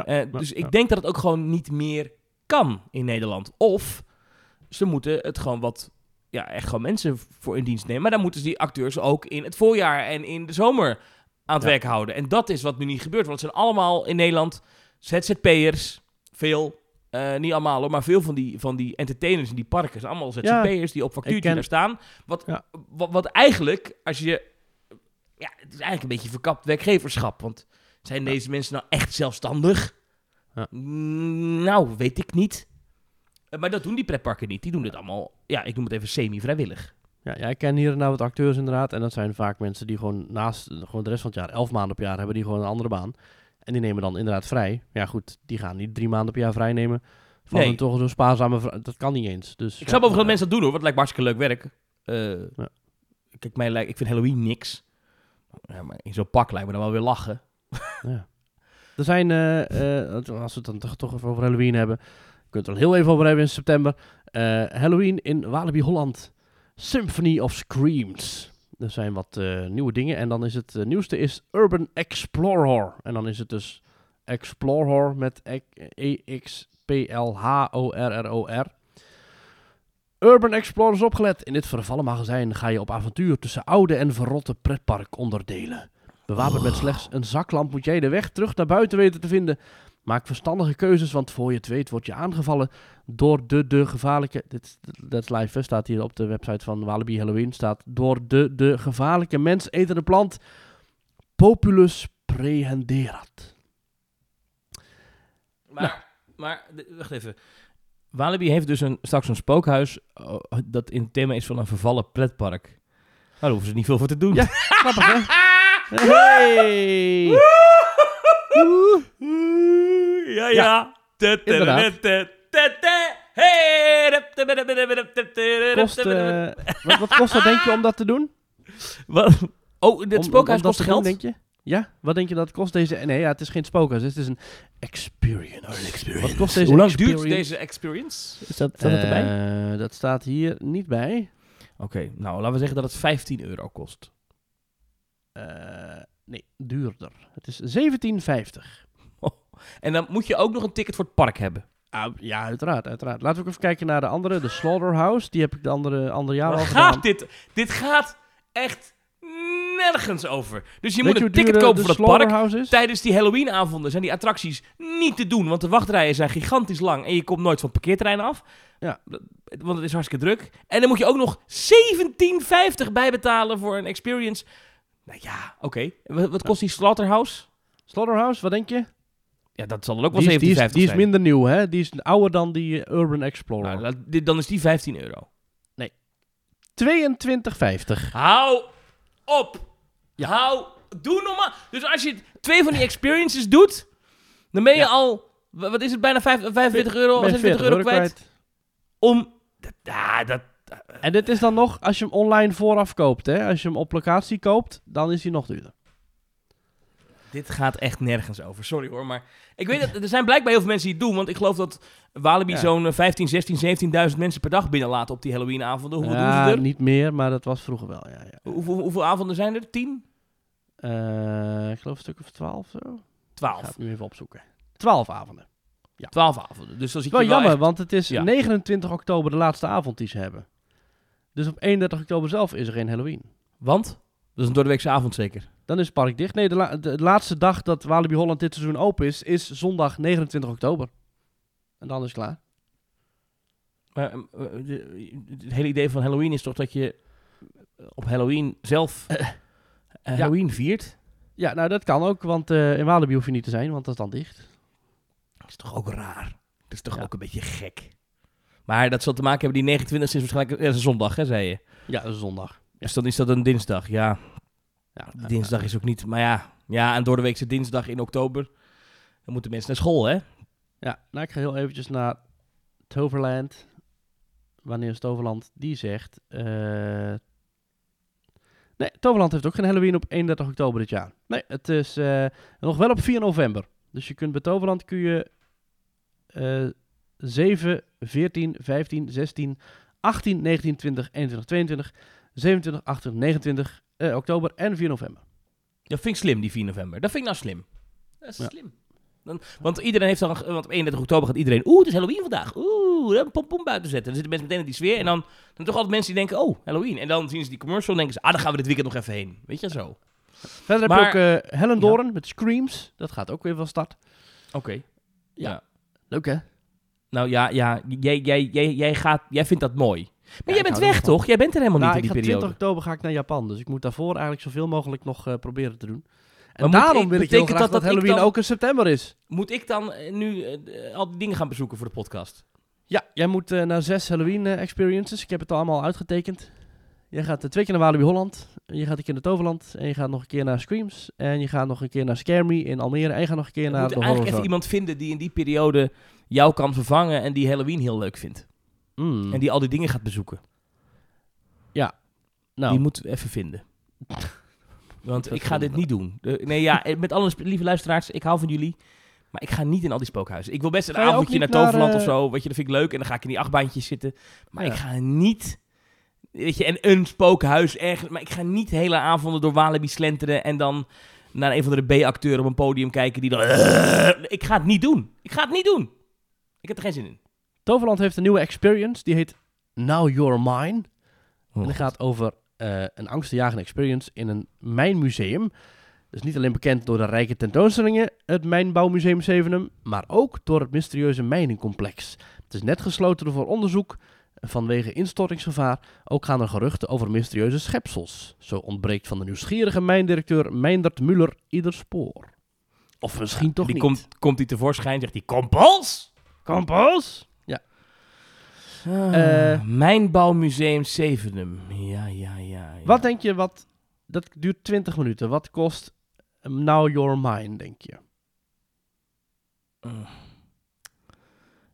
Eh, ja, dus ik denk dat het ook gewoon niet meer kan in Nederland. Of ze moeten het gewoon wat, ja, echt gewoon mensen voor in dienst nemen. Maar dan moeten ze die acteurs ook in het voorjaar en in de zomer aan het werk houden. En dat is wat nu niet gebeurt. Want het zijn allemaal in Nederland ZZP'ers, veel. eh, niet allemaal hoor, maar veel van die, van die entertainers in die parken zijn allemaal ZZP'ers die op factuurtje ken- daar staan. Wat, Ja. wat, wat eigenlijk, als je... Ja, het is eigenlijk een beetje verkapt werkgeverschap. Want zijn deze mensen nou echt zelfstandig? Ja. Mm, Nou, weet ik niet. Eh, Maar dat doen die pretparken niet. Die doen dit allemaal, ja, ik noem het even semi-vrijwillig. Ja, ja, ik ken hier en nou wat acteurs inderdaad. En dat zijn vaak mensen die gewoon naast gewoon de rest van het jaar, elf maanden per jaar, hebben die gewoon een andere baan. En die nemen dan inderdaad vrij. Ja goed, die gaan niet drie maanden per jaar vrij nemen. Van Nee. toch zo'n spaarzame Dat kan niet eens. Dus, Ik ja, snap overigens dat mensen dat doen hoor, want het lijkt hartstikke leuk werk. Eh, Ja. Kijk, mij lijkt, ik vind Halloween niks. Ja, maar in zo'n pak lijkt me dan wel weer lachen. Ja. Er zijn, eh, eh, als we het dan toch, even over Halloween hebben. Kunt er al heel even over hebben in september. Eh, Halloween in Walibi Holland. Symphony of Screams. Er zijn wat nieuwe dingen. En dan is het nieuwste is Urban Explorer. En dan is het dus Explorer met E-X-P-L-H-O-R-R-O-R. Urban Explorer is opgelet. In dit vervallen magazijn ga je op avontuur tussen oude en verrotte pretparkonderdelen. Bewapend met slechts een zaklamp moet jij de weg terug naar buiten weten te vinden. Maak verstandige keuzes, want voor je het weet word je aangevallen door de, de gevaarlijke... Dit dat is live, hè, staat hier op de website van Walibi Halloween. Staat door de, de gevaarlijke mensetende plant Populus prehenderat. Maar, maar d- wacht even. Walibi heeft dus een, straks een spookhuis oh, dat in het thema is van een vervallen pretpark. Nou, daar hoeven ze niet veel voor te doen. Ja. Grappig, hè? Hey! ja, ja. Kost, wat, wat kost dat, denk je, om dat te doen? Wat? Oh, dit Om- spookhuis om kost doen, geld? denk je? Ja, wat denk je dat het kost deze... Nee, ja, het is geen spookhuis, het is een experience. Wat kost deze Hoe lang experience? duurt deze experience? Is dat, staat erbij? Eh, dat staat hier niet bij. Oké, nou laten we zeggen dat het 15 euro kost. Eh, nee, duurder. Het is 17,50. En dan moet je ook nog een ticket voor het park hebben. Ah, ja, uiteraard, uiteraard. Laten we ook even kijken naar de andere, de Slaughterhouse. Die heb ik de andere, andere jaar al gaat gedaan. dit? Dit gaat echt nergens over. Dus je Weet moet een ticket de- kopen de voor het park. Is? Tijdens die Halloween-avonden zijn die attracties niet te doen, want de wachtrijen zijn gigantisch lang en je komt nooit van het parkeerterrein af. Ja. Want het is hartstikke druk. En dan moet je ook nog 17,50 bijbetalen voor een experience. Nou ja, oké. Wat, wat kost die Slaughterhouse? Slaughterhouse, wat denk je? Ja, dat zal dan ook wel Die is, die, 17,50 is, die is minder nieuw, hè? Die is ouder dan die eh, Urban Explorer. Nou, dit- dan is die 15 euro. 22,50. Hou op. Ja. Hou. Doe normaal. Dus als je twee van die experiences doet, dan ben je Ja. al, wa- wat is het, bijna vijf- 45 euro, Ben je 46 euro kwijt. Om, ja, dat, En dit is dan nog als je hem online vooraf koopt, hè? Als je hem op locatie koopt, dan is hij nog duurder. dit gaat echt nergens over. Sorry hoor, maar ik weet dat er zijn blijkbaar heel veel mensen die het doen, want ik geloof dat Walibi Ja. zo'n eh, 15, 16, 17.000 mensen per dag binnenlaat op die Halloween-avonden. Hoeveel ja, doen ze er? niet meer, maar dat was vroeger wel, ja. ja. Hoeveel, hoeveel avonden zijn er? 10? Eh, ik geloof een stuk of 12 zo. Ik 12. ga het nu even opzoeken. 12 avonden. 12 avonden. Dus dan zit Wel jammer, echt- want het is Ja. 29 oktober de laatste avond die ze hebben. Dus op 31 oktober zelf is er geen Halloween. Want? Dat is een doordeweekse avond zeker. Dan is het park dicht. Nee, de, la- de laatste dag dat Walibi Holland dit seizoen open is, is zondag 29 oktober. En dan is het klaar. Maar ehm, eh, de- het hele idee van Halloween is toch dat je op Halloween zelf eh, Halloween viert? Ja, nou dat kan ook, want eh, in Walibi hoef je niet te zijn, want dat is dan dicht. Dat is toch ook raar? Dat is toch Ja. ook een beetje gek? Maar dat zal te maken hebben, die 29 is waarschijnlijk ja, dat is een zondag, hè, zei je. Ja, dat is zondag. Dus dan is dat een dinsdag, ja. Ja, dinsdag is ook niet, maar ja. Ja, en door de weekse dinsdag in oktober. Dan moeten mensen naar school, hè? Ja, nou ik ga heel eventjes naar Toverland. Wanneer is Toverland? Die zegt... eh, Nee, Toverland heeft ook geen Halloween op 31 oktober dit jaar. Nee, het is eh, nog wel op 4 november. Dus je kunt bij Toverland kun je eh 7, 14, 15, 16, 18, 19, 20, 21, 22, 27, 28, 29 eh, oktober en 4 november. Dat vind ik slim, die 4 november. Dat vind ik nou slim. Dat is Ja. slim. Dan, want iedereen heeft dan, want op 31 oktober gaat iedereen, oeh, het is Halloween vandaag. Oeh, een pompom buiten zetten. Dan zitten mensen meteen in die sfeer. En dan, dan toch altijd mensen die denken, oh, Halloween. En dan zien ze die commercial en denken ze, ah, dan gaan we dit weekend nog even heen. Weet je, zo. Verder Maar- heb je ook eh Helen met Screams. Dat gaat ook weer van start. Oké. Leuk hè? Nou ja, ja jij, jij, jij, jij, gaat, jij vindt dat mooi. Maar jij bent weg, van. toch? Jij bent er helemaal Nou, niet in die 20 periode. oktober ga ik naar Japan. Dus ik moet daarvoor eigenlijk zoveel mogelijk nog eh, proberen te doen. En daarom ik- wil ik heel graag dat dat, Halloween dan- ook in september is. Moet ik dan eh, nu eh, al die dingen gaan bezoeken voor de podcast? Ja, jij moet naar zes Halloween experiences. Ik heb het allemaal uitgetekend. Jij gaat twee keer naar Walibi Holland. Je gaat een keer naar Toverland. En je gaat nog een keer naar Screams. En je gaat nog een keer naar Scare Me in Almere. En je gaat nog een keer We naar moeten de eigenlijk Horror even iemand vinden die in die periode jou kan vervangen en die Halloween heel leuk vindt. Mm. En die al die dingen gaat bezoeken. nou, Die moeten we even vinden. Want ik ga dit niet doen. De- nee, ja, eh, met alle lieve luisteraars, ik hou van jullie. Maar ik ga niet in al die spookhuizen. Ik wil best een je avondje naar Toverland of eh, zo. Weet je, dat vind ik leuk. En dan ga ik in die achtbaantjes zitten. Maar Ja. ik ga niet... Weet je, en een spookhuis ergens... Maar ik ga niet hele avonden door Walibi slenteren... en dan naar een van de B-acteur op een podium kijken die dan... Ik ga het niet doen. Ik ga het niet doen. Ik heb er geen zin in. Toverland heeft een nieuwe experience. Die heet Now You're Mine. Oh, en die gaat over eh, een angstenjagende experience in een mijnmuseum. Dus niet alleen bekend door de rijke tentoonstellingen, het Mijnbouwmuseum Zevenum, maar ook door het mysterieuze mijnencomplex. Het is net gesloten voor onderzoek vanwege instortingsgevaar. Ook gaan er geruchten over mysterieuze schepsels. Zo ontbreekt van de nieuwsgierige mijndirecteur Meindert Muller ieder spoor. Of misschien toch die niet. komt, komt hij tevoorschijn zegt hij... Kompels! Kompos? Ja. Eh. Mijnbouwmuseum Zevenum. Ja, ja, ja. ja. Wat denk je, wat, dat duurt 20 minuten. Wat kost Now You're Mine, denk je? Mm.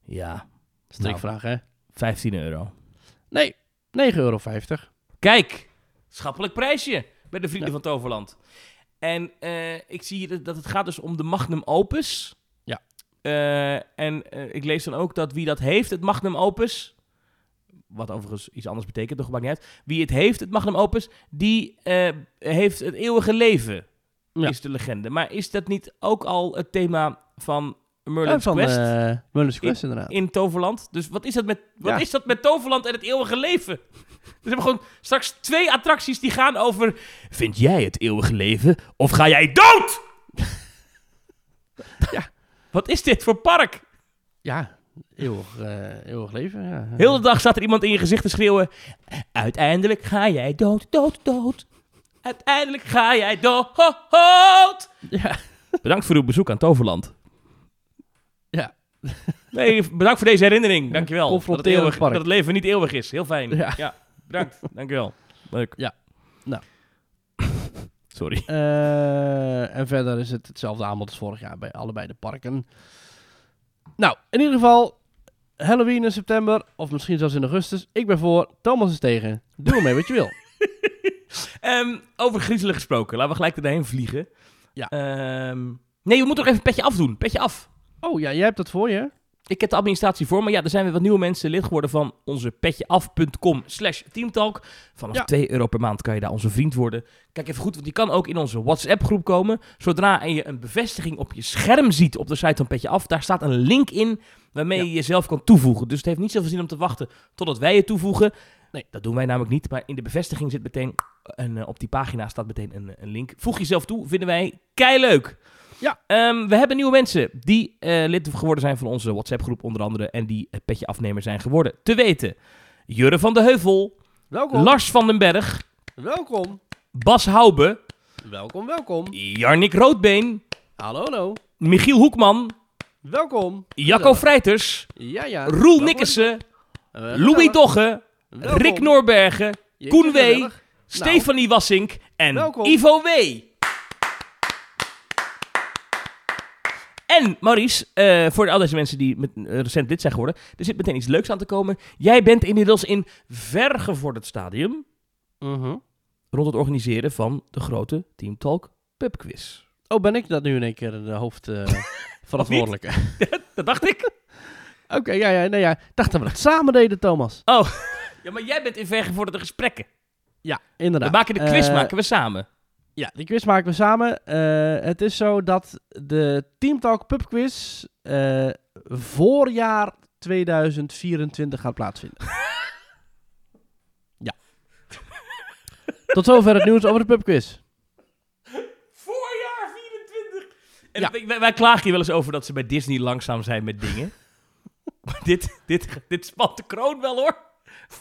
Ja, Strikvraag, hè? 15 euro. Nee, 9,50 euro. Kijk, schappelijk prijsje bij de Vrienden Ja. van Toverland. En eh, ik zie dat- het gaat dus om de Magnum Opus. Ja. Eh, en eh, ik lees dan ook dat wie dat heeft, het Magnum Opus... Wat overigens iets anders betekent, toch maakt niet uit. Wie het heeft, het Magnum Opus, die heeft het eeuwige leven, Ja. is de legende. Maar is dat niet ook al het thema van Merlin's Ja, van Quest eh Merlin's Quest, inderdaad. in Toverland? Dus wat is dat met, wat Ja. is dat met Toverland en het eeuwige leven? We hebben gewoon straks twee attracties die gaan over... Vind jij het eeuwige leven of ga jij dood? Ja. Wat is dit voor park? Ja, eeuwig, eh, eeuwig leven, ja. Heel de dag staat er iemand in je gezicht te schreeuwen... Uiteindelijk ga jij dood, dood, dood. Uiteindelijk ga jij dood. Ja, Bedankt voor uw bezoek aan Toverland. Ja. Nee, bedankt voor deze herinnering. Dankjewel. Dat het, eeuwig, dat het leven niet eeuwig is. Heel fijn. Ja. Ja, bedankt. Dankjewel. Leuk. Ja. Nou. Sorry. Eh, en verder is het hetzelfde aanbod als vorig jaar bij allebei de parken. Nou, in ieder geval, Halloween in september, of misschien zelfs in augustus. Ik ben voor, Thomas is tegen. Doe ermee wat je wil. Ehm, over griezelen gesproken. Laten we gelijk erheen vliegen. Ja. Ehm, nee, we moeten nog even een petje afdoen. Petje af. Oh ja, jij hebt dat voor je? Ik heb de administratie voor, maar ja, er zijn weer wat nieuwe mensen lid geworden van onze petjeaf.com slash teamtalk. Vanaf Ja. 2 euro per maand kan je daar onze vriend worden. Kijk even goed, want die kan ook in onze WhatsApp groep komen. Zodra je een bevestiging op je scherm ziet op de site van Petje Af, daar staat een link in waarmee Ja. je jezelf kan toevoegen. Dus het heeft niet zoveel zin om te wachten totdat wij je toevoegen. Nee. dat doen wij namelijk niet. Maar in de bevestiging zit meteen, en eh, op die pagina staat meteen een, een link. Voeg jezelf toe, vinden wij kei leuk. Ja. Ehm, we hebben nieuwe mensen die eh, lid geworden zijn van onze WhatsApp-groep onder andere. En die het petje afnemer zijn geworden. Te weten, Jurre van de Heuvel, Welkom. Lars van den Berg, welkom. Bas Hoube, Welkom, welkom. Jarnik Roodbeen, Hallo, hallo. Michiel Hoekman, Welkom. Jacco Vrijters, Ja, ja. Roel. Nikkersen, Eh, Louis. Dogge, Welkom. Rick Noorbergen, Koen W. gezellig. Stefanie Wassink en Welkom. Ivo W. En Maurice, eh, voor al deze mensen die met, eh, recent lid zijn geworden, er zit meteen iets leuks aan te komen. Jij bent inmiddels in vergevorderd stadium Mhm. rond het organiseren van de grote Team Talk pubquiz. Oh, ben ik dat nu in één keer de hoofd eh, verantwoordelijke? Dat dacht ik. Oké, ja, ja, nee, ja. Dacht dat we dat samen deden, Thomas. Oh, ja, maar jij bent in vergevorderde gesprekken. Ja, We inderdaad. maken de quiz maken we samen. Ja, die quiz maken we samen. Eh, het is zo dat de Team Talk Pub Quiz eh, voorjaar 2024 gaat plaatsvinden. ja. Tot zover het nieuws over de pub quiz. Voorjaar 24. En Ja. wij, wij klagen hier wel eens over dat ze bij Disney langzaam zijn met dingen. maar dit, dit, dit spant de kroon wel hoor.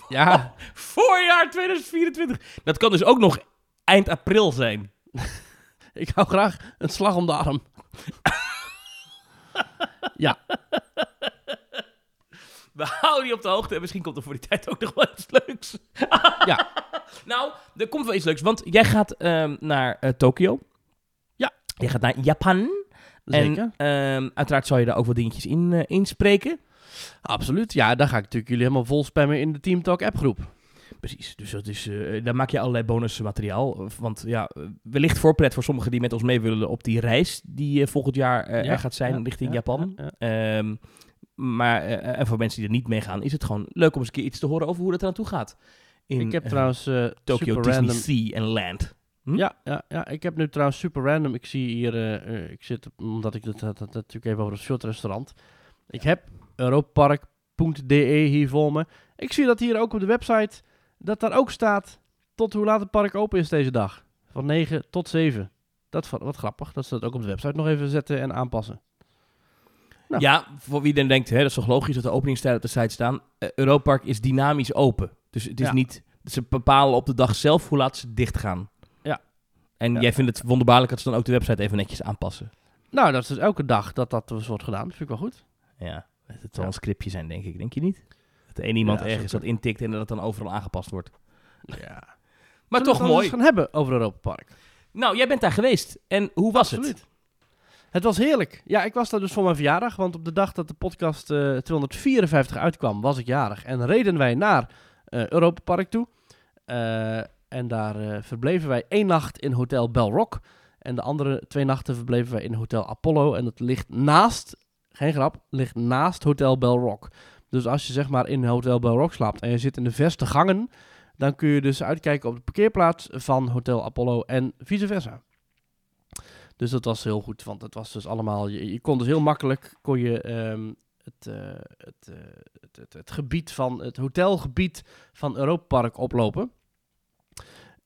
Ja, Voorjaar 2024. Dat kan dus ook nog eind april zijn. ik hou graag een slag om de arm. ja, We houden je op de hoogte en misschien komt er voor die tijd ook nog wel iets leuks. Ja. Nou, er komt wel iets leuks, want jij gaat ehm, naar eh, Tokio. Ja. Jij gaat naar Japan. zeker. En ehm, uiteraard zal je daar ook wat dingetjes in eh, inspreken. Absoluut. Ja, daar ga ik natuurlijk jullie helemaal vol spammen in de Team Talk appgroep. Precies, dus dat is, eh, daar maak je allerlei bonusmateriaal. Want ja, wellicht voorpret voor sommigen die met ons mee willen op die reis die eh, volgend jaar eh, Ja, er gaat zijn ja, richting ja, Japan. ja, ja. Ehm, maar en voor mensen die er niet mee gaan, is het gewoon leuk om eens een keer iets te horen over hoe dat eraan toe gaat. In, ik heb trouwens Tokyo Disney random... Sea en Land. Hm? Ja, ja, ja, ik heb nu trouwens super random. Ik zie hier, ik zit, omdat ik had het natuurlijk even over het short restaurant. Ik heb europapark.de hier voor me. Ik zie dat hier ook op de website, dat daar ook staat tot hoe laat het park open is deze dag. Van 9 tot 7. Dat is wat grappig, dat ze dat ook op de website nog even zetten en aanpassen. Nou. Ja, voor wie dan denkt, hè, dat is toch logisch dat de openingstijden op de site staan. Uh, Europark is dynamisch open. Dus het is Ja. niet, ze bepalen op de dag zelf hoe laat ze dicht gaan. Ja. En Ja. jij vindt het wonderbaarlijk dat ze dan ook de website even netjes aanpassen. Nou, dat is dus elke dag dat dat wordt gedaan. Dat vind ik wel goed. Ja, het zal een scriptje zijn, denk ik. Denk je niet? Dat één iemand Ja, ergens dat intikt en dat het dan overal aangepast wordt. Ja. Maar Zullen toch we het mooi. gaan hebben over Europa Park. Nou, jij bent daar geweest. En hoe was het? Absoluut. Het was heerlijk. Ja, ik was daar dus voor mijn verjaardag. Want op de dag dat de podcast eh 254 uitkwam, was ik jarig. En reden wij naar eh Europa Park toe. Eh, en daar eh, verbleven wij één nacht in Hotel Bell Rock. En de andere twee nachten verbleven wij in Hotel Apollo. En dat ligt naast, geen grap, ligt naast Hotel Bell Rock. Dus als je zeg maar in Hotel Bell Rock slaapt en je zit in de verste gangen, dan kun je dus uitkijken op de parkeerplaats van Hotel Apollo en vice versa. Dus dat was heel goed, want het was dus allemaal, je, kon dus heel makkelijk, kon je ehm, het, eh, het, eh, het, het, het gebied van, het hotelgebied van Europa Park oplopen.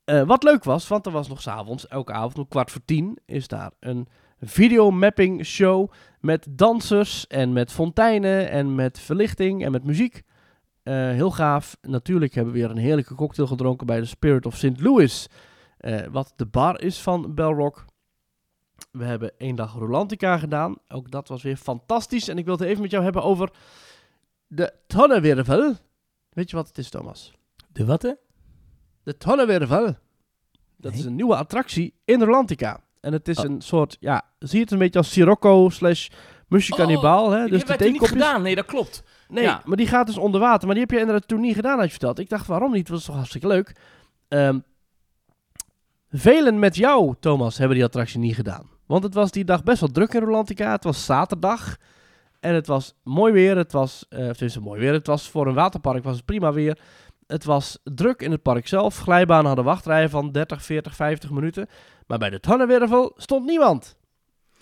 Eh, wat leuk was, want er was nog s'avonds, elke avond om kwart voor tien, is daar een videomapping show met dansers en met fonteinen en met verlichting en met muziek. Eh, heel gaaf. Natuurlijk hebben we weer een heerlijke cocktail gedronken bij de Spirit of St. Louis. eh, wat de bar is van Bell Rock. We hebben één dag Rolantica gedaan. Ook dat was weer fantastisch. En ik wil het even met jou hebben over de Tonnenwervel. Weet je wat het is, Thomas? De wat, hè? De Tonnenwervel. Dat Nee. is een nieuwe attractie in Rolantica. En het is Oh. een soort, ja, zie je het een beetje als Sirocco slash Musje Oh, Cannibal. hè? Dus de niet gedaan. Nee, dat klopt. Nee, Ja. maar die gaat dus onder water. Maar die heb je inderdaad toen niet gedaan, had je verteld. Ik dacht, waarom niet? Dat was toch hartstikke leuk. Ehm, velen met jou, Thomas, hebben die attractie niet gedaan. Want het was die dag best wel druk in Rolantica. Het was zaterdag. En het was mooi weer. Het was, tenminste mooi weer. Het was voor een waterpark was het prima weer. Het was druk in het park zelf. Glijbanen hadden wachtrijen van 30, 40, 50 minuten. Maar bij de Tonnenwervel stond niemand.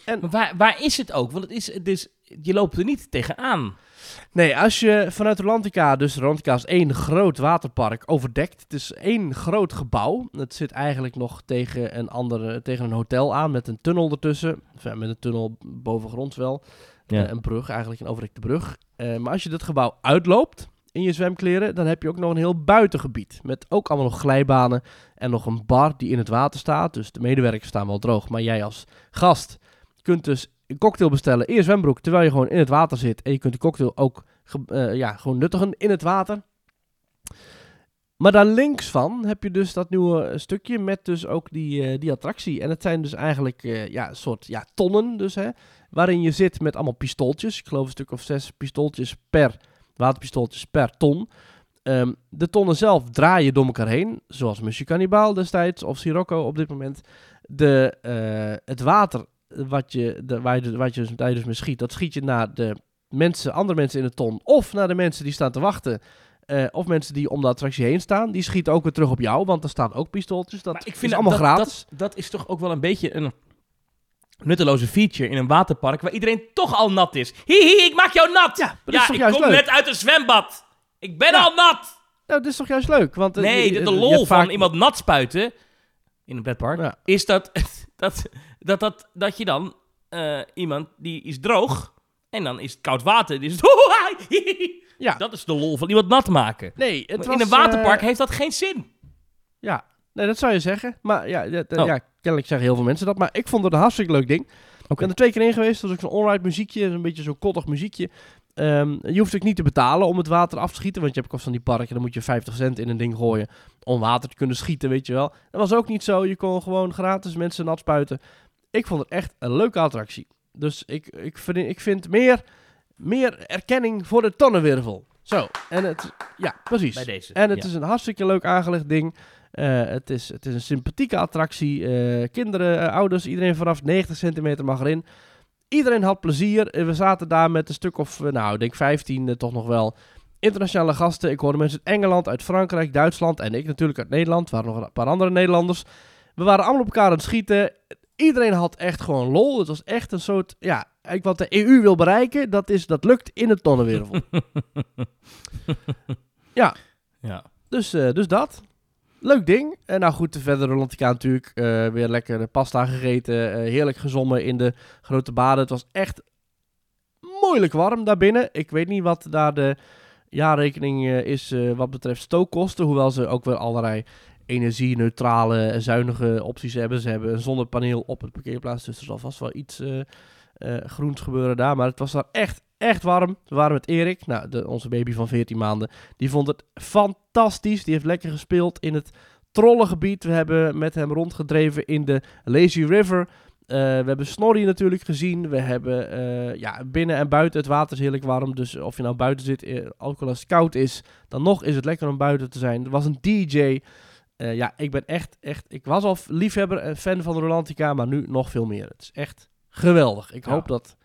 Maar waar, waar is het ook? Want het is, het is, je loopt er niet tegenaan. Nee, als je vanuit Rolantica, dus Rolantica is één groot waterpark, overdekt. Het is één groot gebouw. Het zit eigenlijk nog tegen een, andere, tegen een hotel aan met een tunnel ertussen. Enfin, met een tunnel bovengronds wel. Ja. Eh, een brug, eigenlijk een overdekte brug. Eh, maar als je dit gebouw uitloopt in je zwemkleren, dan heb je ook nog een heel buitengebied. Met ook allemaal nog glijbanen en nog een bar die in het water staat. Dus de medewerkers staan wel droog. Maar jij als gast kunt dus een cocktail bestellen in je zwembroek, terwijl je gewoon in het water zit. En je kunt de cocktail ook eh, ja, gewoon nuttigen in het water. Maar daar links van heb je dus dat nieuwe eh, stukje met dus ook die, eh, die attractie. En het zijn dus eigenlijk ja, een soort ja, tonnen dus hè. waarin je zit met allemaal pistooltjes. Ik geloof een stuk of zes pistooltjes per, waterpistooltjes per ton. Ehm, de tonnen zelf draaien door elkaar heen, zoals Monsieur Cannibal destijds of Sirocco op dit moment. De, eh, het water wat je, de, waar, je, dus- wat je dus, je dus mee schiet, dat schiet je naar de mensen, andere mensen in de ton. Of naar de mensen die staan te wachten. eh, of mensen die om de attractie heen staan. Die schieten ook weer terug op jou, want er staan ook pistooltjes. Dat Maar ik is vind allemaal dat, gratis. Dat, dat is toch ook wel een beetje een nutteloze feature in een waterpark waar iedereen toch al nat is. Hihi, ik maak jou nat! Ja, dat ja is toch ik juist kom leuk? net uit een zwembad. Ik ben Ja. al nat! Nou, dat is toch juist leuk? Want, eh, Nee, de, lol van vaak- iemand nat spuiten in een pretpark Ja. is dat, dat, dat, dat, dat je dan eh, iemand die is droog en dan is het koud water. Is Ja. Dat is de lol van iemand nat maken. Nee, het Maar was, in een waterpark eh, heeft dat geen zin. ja, nee, dat zou je zeggen. Maar ja, dat- eh, Oh. ja, kennelijk zeggen heel veel mensen dat. Maar ik vond het een hartstikke leuk ding. Ik ben er twee keer in geweest. Dat was ook zo'n onride muziekje. Een beetje zo'n kottig muziekje. Ehm, je hoeft ook niet te betalen om het water af te schieten. Want je hebt kost van die parken. Dan moet je 50 cent in een ding gooien. Om water te kunnen schieten, weet je wel. Dat was ook niet zo. Je kon gewoon gratis mensen nat spuiten. Ik vond het echt een leuke attractie. Dus ik, ik, vind, ik vind meer, meer erkenning voor de tonnenwervel. Zo. En het, ja, precies. Bij deze. En het Ja. is een hartstikke leuk aangelegd ding. Eh, het, is, het is een sympathieke attractie. Eh, kinderen, eh, ouders, iedereen vanaf 90 centimeter mag erin. Iedereen had plezier. We zaten daar met een stuk of, nou, ik denk 15 eh, toch nog wel. Internationale gasten. Ik hoorde mensen uit Engeland, uit Frankrijk, Duitsland en ik natuurlijk uit Nederland. Er waren nog een paar andere Nederlanders. We waren allemaal op elkaar aan het schieten. Iedereen had echt gewoon lol. Het was echt een soort, ja, wat de EU wil bereiken, dat, is, dat lukt in het tonnenwervel. ja. Dus, eh, dus dat. Leuk ding. En nou goed, verder Rolantica natuurlijk. eh, weer lekker pasta gegeten. eh, heerlijk gezommen in de grote baden. Het was echt moeilijk warm daarbinnen. Ik weet niet wat daar de jaarrekening eh, is eh, wat betreft stookkosten. Hoewel ze ook wel allerlei energie-neutrale, en zuinige opties hebben. Ze hebben een zonnepaneel op het parkeerplaats. Dus er zal vast wel iets eh, eh, groens gebeuren daar. Maar het was daar echt, echt warm. We waren met Erik, nou, de, onze baby van 14 maanden. Die vond het fantastisch. Die heeft lekker gespeeld in het trollengebied. We hebben met hem rondgedreven in de Lazy River. Eh, we hebben Snorri natuurlijk gezien. We hebben eh, ja, binnen en buiten het water is heerlijk warm. Dus of je nou buiten zit, eh, ook al als het koud is, dan nog is het lekker om buiten te zijn. Er was een DJ. Eh, ja, ik ben echt, echt, ik was al liefhebber en fan van Rolantica, maar nu nog veel meer. Het is echt geweldig. Ik Ja. hoop dat,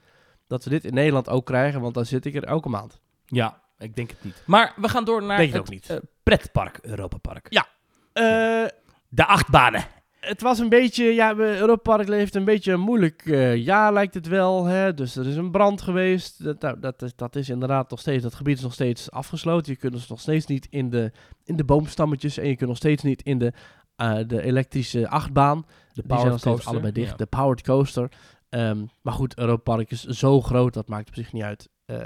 dat we dit in Nederland ook krijgen, want dan zit ik er elke maand. ja, ik denk het niet. Maar we gaan door naar Denk het ook niet. eh, pretpark, Europa Park. Ja. Eh, De achtbanen. het was een beetje, ja, Europa Park heeft een beetje een moeilijk eh, jaar lijkt het wel. Hè? Dus er is een brand geweest. Dat, nou, dat, is, dat is inderdaad nog steeds, dat gebied is nog steeds afgesloten. Je kunt dus nog steeds niet in de, in de boomstammetjes en je kunt nog steeds niet in de, de elektrische achtbaan. De Die zijn nog steeds allebei dicht. Ja. De powered coaster. Ehm, maar goed, Europa Park is zo groot, dat maakt op zich niet uit. Eh,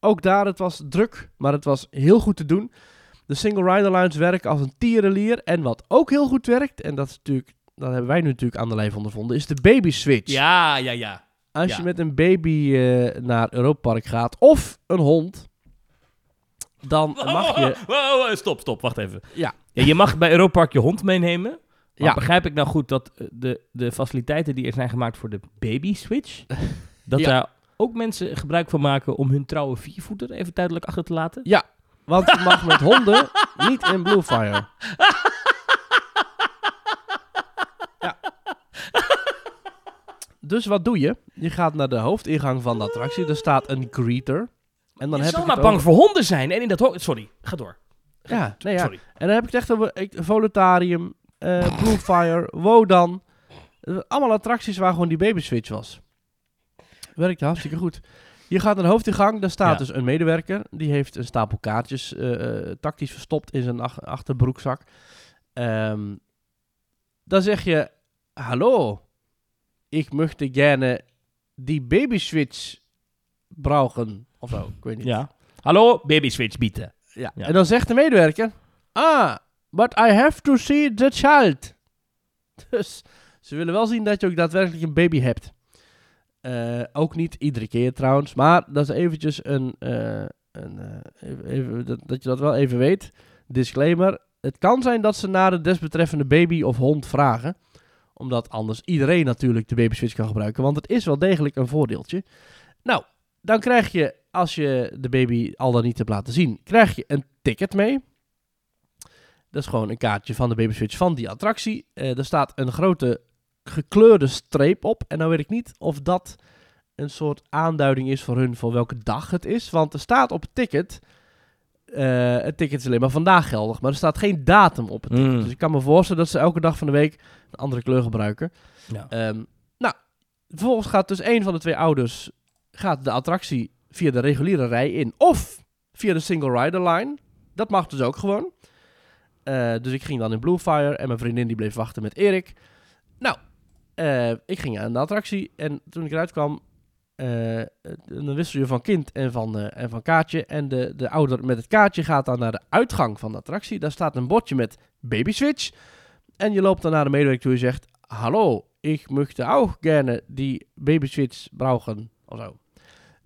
ook daar, het was druk, maar het was heel goed te doen. De single rider lines werken als een tierenlier. En wat ook heel goed werkt, en dat is natuurlijk, dat hebben wij nu natuurlijk aan de lijf ondervonden, is de baby switch. Ja, ja, ja. Als ja. je met een baby eh, naar Europa Park gaat, of een hond, dan mag je... Wow, wow, wow, stop, stop, wacht even. Ja. Ja, je mag bij Europa Park je hond meenemen. Maar Ja. begrijp ik nou goed dat eh, de, de faciliteiten die er zijn gemaakt voor de baby switch, dat Ja. daar ook mensen gebruik van maken om hun trouwe viervoeter even tijdelijk achter te laten? Ja, want je mag met honden niet in Bluefire. Ja. Dus wat doe je? Je gaat naar de hoofdingang van de attractie. Er staat een greeter. En dan je heb zal ik maar bang over- voor honden zijn. En in dat Sorry, ga door. Ja, nee, ja. Sorry. En dan heb ik het echt over ik, Volutarium, eh Bluefire, Wodan. Eh, Allemaal attracties waar gewoon die baby switch was. Werkte hartstikke goed. Je gaat naar de hoofdingang, daar staat Ja. dus een medewerker. Die heeft een stapel kaartjes eh, tactisch verstopt in zijn ach- achterbroekzak. Ehm, dan zeg je, hallo, ik möchte gerne die baby switch brauchen. Of zo, ik weet niet. Ja. Hallo, baby switch bieden. Ja. Ja. En dan zegt de medewerker: Ah, but I have to see the child. Dus ze willen wel zien dat je ook daadwerkelijk een baby hebt. Eh, ook niet iedere keer trouwens, maar dat is eventjes een. eh, een eh, even, dat, dat je dat wel even weet. Disclaimer: Het kan zijn dat ze naar de desbetreffende baby of hond vragen. Omdat anders iedereen natuurlijk de baby switch kan gebruiken. Want het is wel degelijk een voordeeltje. Nou, dan krijg je, als je de baby al dan niet hebt laten zien, krijg je een ticket mee. Dat is gewoon een kaartje van de baby switch van die attractie. Eh, er staat een grote gekleurde streep op. En nou weet ik niet of dat een soort aanduiding is voor hun voor welke dag het is. Want er staat op het ticket... eh, het ticket is alleen maar vandaag geldig, maar er staat geen datum op het ticket. Mm. Dus ik kan me voorstellen dat ze elke dag van de week een andere kleur gebruiken. Ja. Ehm, nou, vervolgens gaat dus een van de twee ouders gaat de attractie via de reguliere rij in. Of via de single rider line. Dat mag dus ook gewoon. Eh, dus ik ging dan in Bluefire en mijn vriendin die bleef wachten met Erik. Nou, eh, ik ging aan de attractie en toen ik eruit kwam, eh, dan wissel je van kind en van, en van kaartje. En de, de ouder met het kaartje gaat dan naar de uitgang van de attractie. Daar staat een bordje met baby switch. En je loopt dan naar de medewerker toe en zegt, hallo, ik möchte ook gerne die baby switch brauchen. Of zo.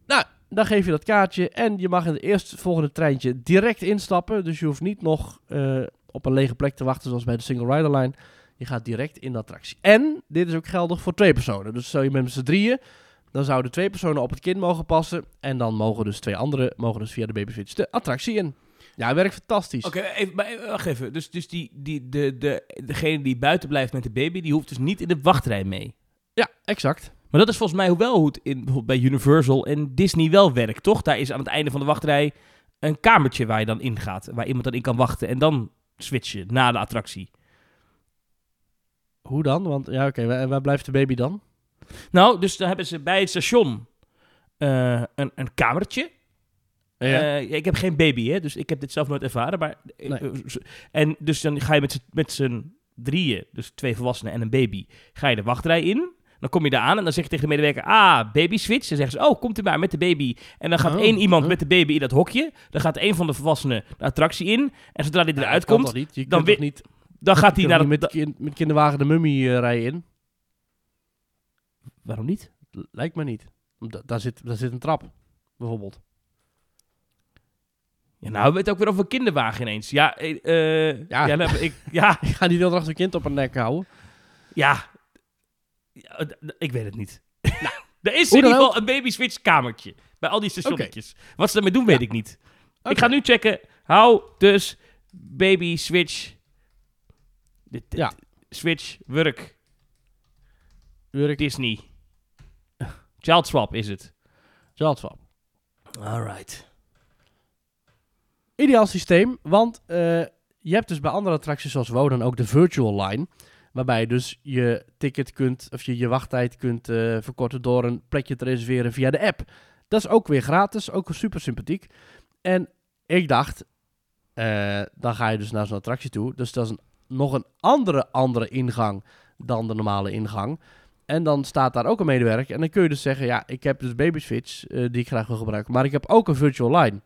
Nou, dan geef je dat kaartje en je mag in het eerstvolgende treintje direct instappen. Dus je hoeft niet nog op een lege plek te wachten zoals bij de single rider line. Je gaat direct in de attractie. En dit is ook geldig voor twee personen. Dus stel je met z'n drieën, dan zouden twee personen op het kind mogen passen. En dan mogen dus twee anderen mogen dus via de baby switch de attractie in. Ja, het werkt fantastisch. Oké, even, maar even- wacht even. Dus, dus die, die, de, de, degene die buiten blijft met de baby, die hoeft dus niet in de wachtrij mee. Ja, exact. Maar dat is volgens mij wel hoe het in, bijvoorbeeld bij Universal en Disney wel werkt, toch? Daar is aan het einde van de wachtrij een kamertje waar je dan in gaat. Waar iemand dan in kan wachten en dan switchen na de attractie. Hoe dan? Want ja, oké, waar, waar blijft de baby dan? Nou, dus dan hebben ze bij het station eh, een, een kamertje. Ja. Eh, ik heb geen baby, hè, dus ik heb dit zelf nooit ervaren. Maar, eh, Nee. en dus dan ga je met z'n drieën, dus twee volwassenen en een baby, ga je de wachtrij in. Dan kom je daar aan en dan zeg je tegen de medewerker, ah, baby switch. Dan zeggen ze, oh, komt u maar met de baby. En dan gaat Oh, één iemand huh. met de baby in dat hokje. Dan gaat één van de volwassenen de attractie in. En zodra die Ja, eruit komt, toch niet? Je dan wi- niet, dan gaat hij naar de... met, met kinderwagen de mummie eh, rijden in. Waarom niet? Lijkt me niet. Da- daar, zit, daar zit een trap, bijvoorbeeld. Ja, nou, we het ook weer over een kinderwagen ineens. Ja, eh, eh, Ja. ja. ik, ja, Ik ga niet heel achter een kind op een nek houden. Ja. Ja, ik weet het niet. nou, er is in ieder geval een baby switch kamertje. Bij al die stationnetjes. Wat ze daarmee doen, weet Ja. ik niet. Ik ga nu checken. Hou dus baby switch. Ja. Switch, work, Urk, Disney. Child swap is het. Childswap. Alright. Ideaal systeem, want eh, je hebt dus bij andere attracties zoals WOW dan ook de virtual line. Waarbij je dus je ticket kunt, of je je wachttijd kunt eh, verkorten door een plekje te reserveren via de app. Dat is ook weer gratis, ook super sympathiek. En ik dacht, eh, dan ga je dus naar zo'n attractie toe. Dus dat is een, nog een andere, andere ingang dan de normale ingang. En dan staat daar ook een medewerker. En dan kun je dus zeggen, ja, ik heb dus Baby Switch eh, die ik graag wil gebruiken. Maar ik heb ook een virtual line.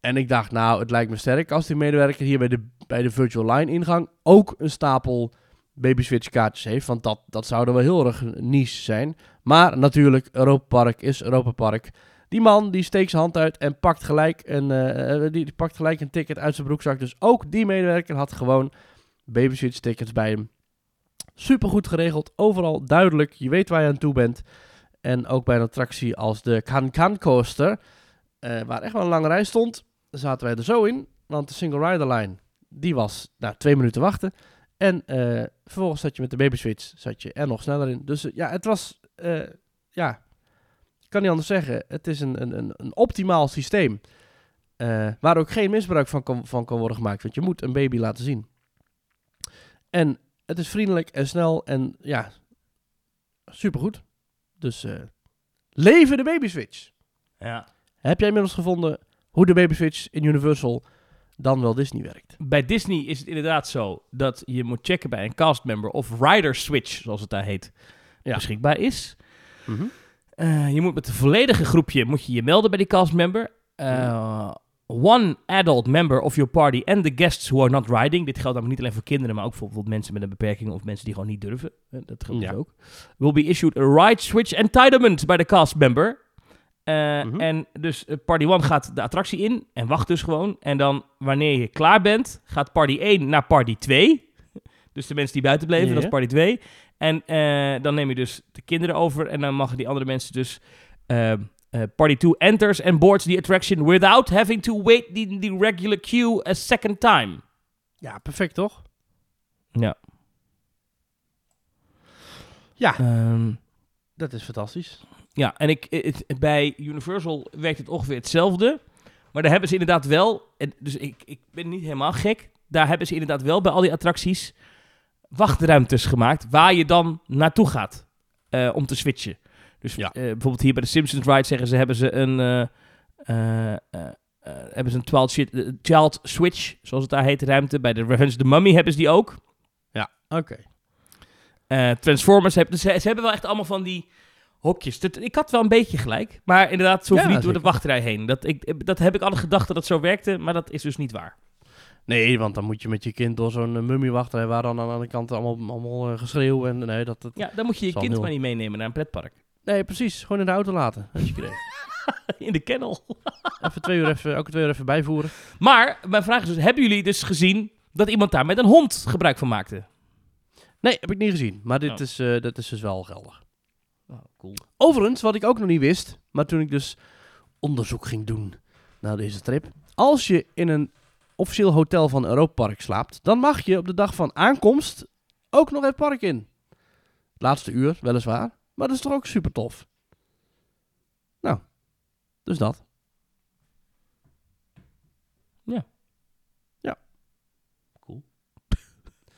En ik dacht, nou, het lijkt me sterk als die medewerker hier bij de, bij de virtual line ingang ook een stapel Baby Switch kaartjes heeft. Want dat, dat zou er wel heel erg niche zijn. Maar natuurlijk, Europa Park is Europa Park. Die man die steekt zijn hand uit en pakt gelijk een, eh, eh, die, pakt gelijk een ticket uit zijn broekzak. Dus ook die medewerker had gewoon Baby Switch tickets bij hem. Super goed geregeld, overal duidelijk. Je weet waar je aan toe bent. En ook bij een attractie als de Can Can Coaster, eh, waar echt wel een lange rij stond, zaten wij er zo in. Want de single rider line, die was nou, twee minuten wachten. En eh, vervolgens zat je met de baby switch, zat je er nog sneller in. Dus eh, ja, het was, eh, ja, ik kan niet anders zeggen. Het is een, een, een, optimaal systeem. waar ook geen misbruik van kan, van kan worden gemaakt. Want je moet een baby laten zien. En het is vriendelijk en snel en ja, supergoed. Dus leven de baby switch. Ja. Heb jij inmiddels gevonden hoe de baby switch in Universal dan wel Disney werkt? Bij Disney is het inderdaad zo dat je moet checken bij een castmember of Rider Switch, zoals het daar heet, Ja. beschikbaar is. Eh, je moet met een volledige groepje moet je, je melden bij die castmember. Eh, One adult member of your party and the guests who are not riding. Dit geldt namelijk niet alleen voor kinderen, maar ook voor bijvoorbeeld mensen met een beperking of mensen die gewoon niet durven. Eh, Dat geldt Ja. dus ook. Will be issued a ride switch entitlement bij de Eh, Mhm. En dus eh, Party 1 gaat de attractie in en wacht dus gewoon. En dan wanneer je klaar bent, gaat Party 1 naar Party 2. Dus de mensen die buiten bleven, dat is Party 2. En eh, dan neem je dus de kinderen over en dan mogen die andere mensen dus... eh, eh, party 2 enters and boards the attraction without having to wait the, the regular queue a second time. Ja, perfect toch? Ja. Ja, Ehm, dat is fantastisch. Ja, en ik, het, het- bij Universal werkt het ongeveer hetzelfde. Maar daar hebben ze inderdaad wel, en dus ik, ik ben niet helemaal gek, daar hebben ze inderdaad wel bij al die attracties wachtruimtes gemaakt waar je dan naartoe gaat eh, om te switchen. Dus Ja. eh, bijvoorbeeld hier bij de Simpsons Ride zeggen ze, hebben ze een, eh, eh, eh, eh, hebben ze een 12 shit- eh, child switch, zoals het daar heet, ruimte. Bij de Revenge of the Mummy hebben ze die ook. Oké. Eh, Transformers hebben. Dus ze, ze hebben wel echt allemaal van die hokjes. Dat, ik had wel een beetje gelijk. Maar inderdaad, ze hoeven Ja, niet door de wachtrij heen. Dat, ik, dat heb ik altijd gedacht dat het zo werkte, maar dat is dus niet waar. Nee, want dan moet je met je kind door zo'n uh, mummie wachten waar dan aan de andere kant allemaal, allemaal eh, geschreeuw en nee, dat, dat... Ja, dan moet je je kind maar niet meenemen naar een pretpark. Nee, precies. Gewoon in de auto laten. Als je kreeg. In de kennel. even twee uur even, elke twee uur even bijvoeren. Maar mijn vraag is dus, hebben jullie dus gezien dat iemand daar met een hond gebruik van maakte? Nee, heb ik niet gezien. Maar dit Oh. is, eh, dat is dus wel geldig. Oh, cool. Overigens, wat ik ook nog niet wist, maar toen ik dus onderzoek ging doen naar deze trip. Als je in een officieel hotel van Europa Park slaapt, dan mag je op de dag van aankomst ook nog het park in. Laatste uur, weliswaar. Maar dat is toch ook super tof. Nou, dus dat. Ja. Ja. Cool.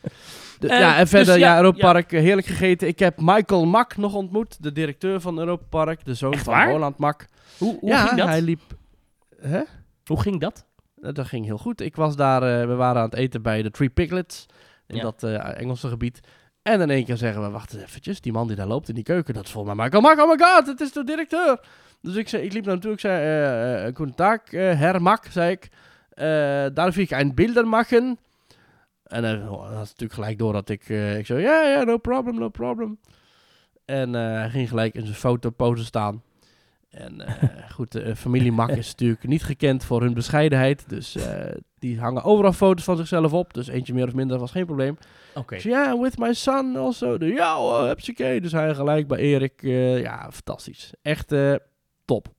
De- Eh, ja, en verder, dus ja, ja, Europa. Park, eh, heerlijk gegeten. Ik heb Michael Mak nog ontmoet, de directeur van Europa Park, de zoon van? Roland Mak. Hoe, hoe ja, ging dat? hij liep... Hè? Hoe ging dat? Eh, Dat ging heel goed. Ik was daar, we waren aan het eten bij de Three Piglets, in dat Engelse gebied. En in één keer zeggen we, wacht eens eventjes, die man die daar loopt in die keuken, dat is volgens mij Michael Mak. Oh my god, het is de directeur. Dus ik, zei, ik liep toe, ik zei, uh, Guten Tag, Herr Mak, zei ik. Eh darf ik een Bilder machen? En hij had natuurlijk gelijk door dat ik, eh, ik zei, ja, ja, no problem, no problem. En eh, hij ging gelijk in zijn fotopose staan. En eh, goed, de familie Mak is natuurlijk niet gekend voor hun bescheidenheid. Dus die hangen overal foto's van zichzelf op. Dus eentje meer of minder was geen probleem. Oké. Zei, ja, with my son also. Ja, oh, hupsakee. Dus hij gelijk bij Erik. ja, fantastisch. Echt top.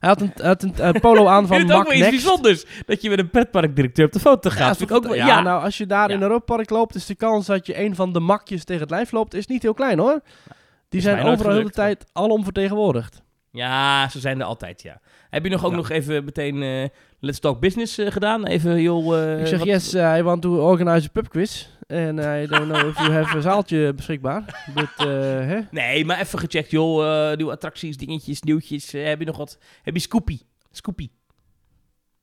Hij had een, hij had een eh, polo aan van vind het ook Mac wel iets Next. bijzonders dat je met een pretparkdirecteur op de foto gaat. Ja, ook wel, ja, ja, nou, als je daar in Ja. Europa Park loopt, is de kans dat je een van de makjes tegen het lijf loopt, is niet heel klein hoor. Die is zijn overal de hele tijd alom vertegenwoordigd. Ja, ze zijn er altijd, ja. Heb je nog ook Ja. nog even meteen eh, Let's Talk Business eh, gedaan? Even, joh... eh, ik zeg, wat- yes, uh, I want to organize a pub quiz. And I don't know if you have een zaaltje beschikbaar. But, eh, hè? Nee, maar even gecheckt, joh. eh, nieuwe attracties, dingetjes, nieuwtjes. Eh, heb je nog wat? Heb je Scoopy? Scoopy.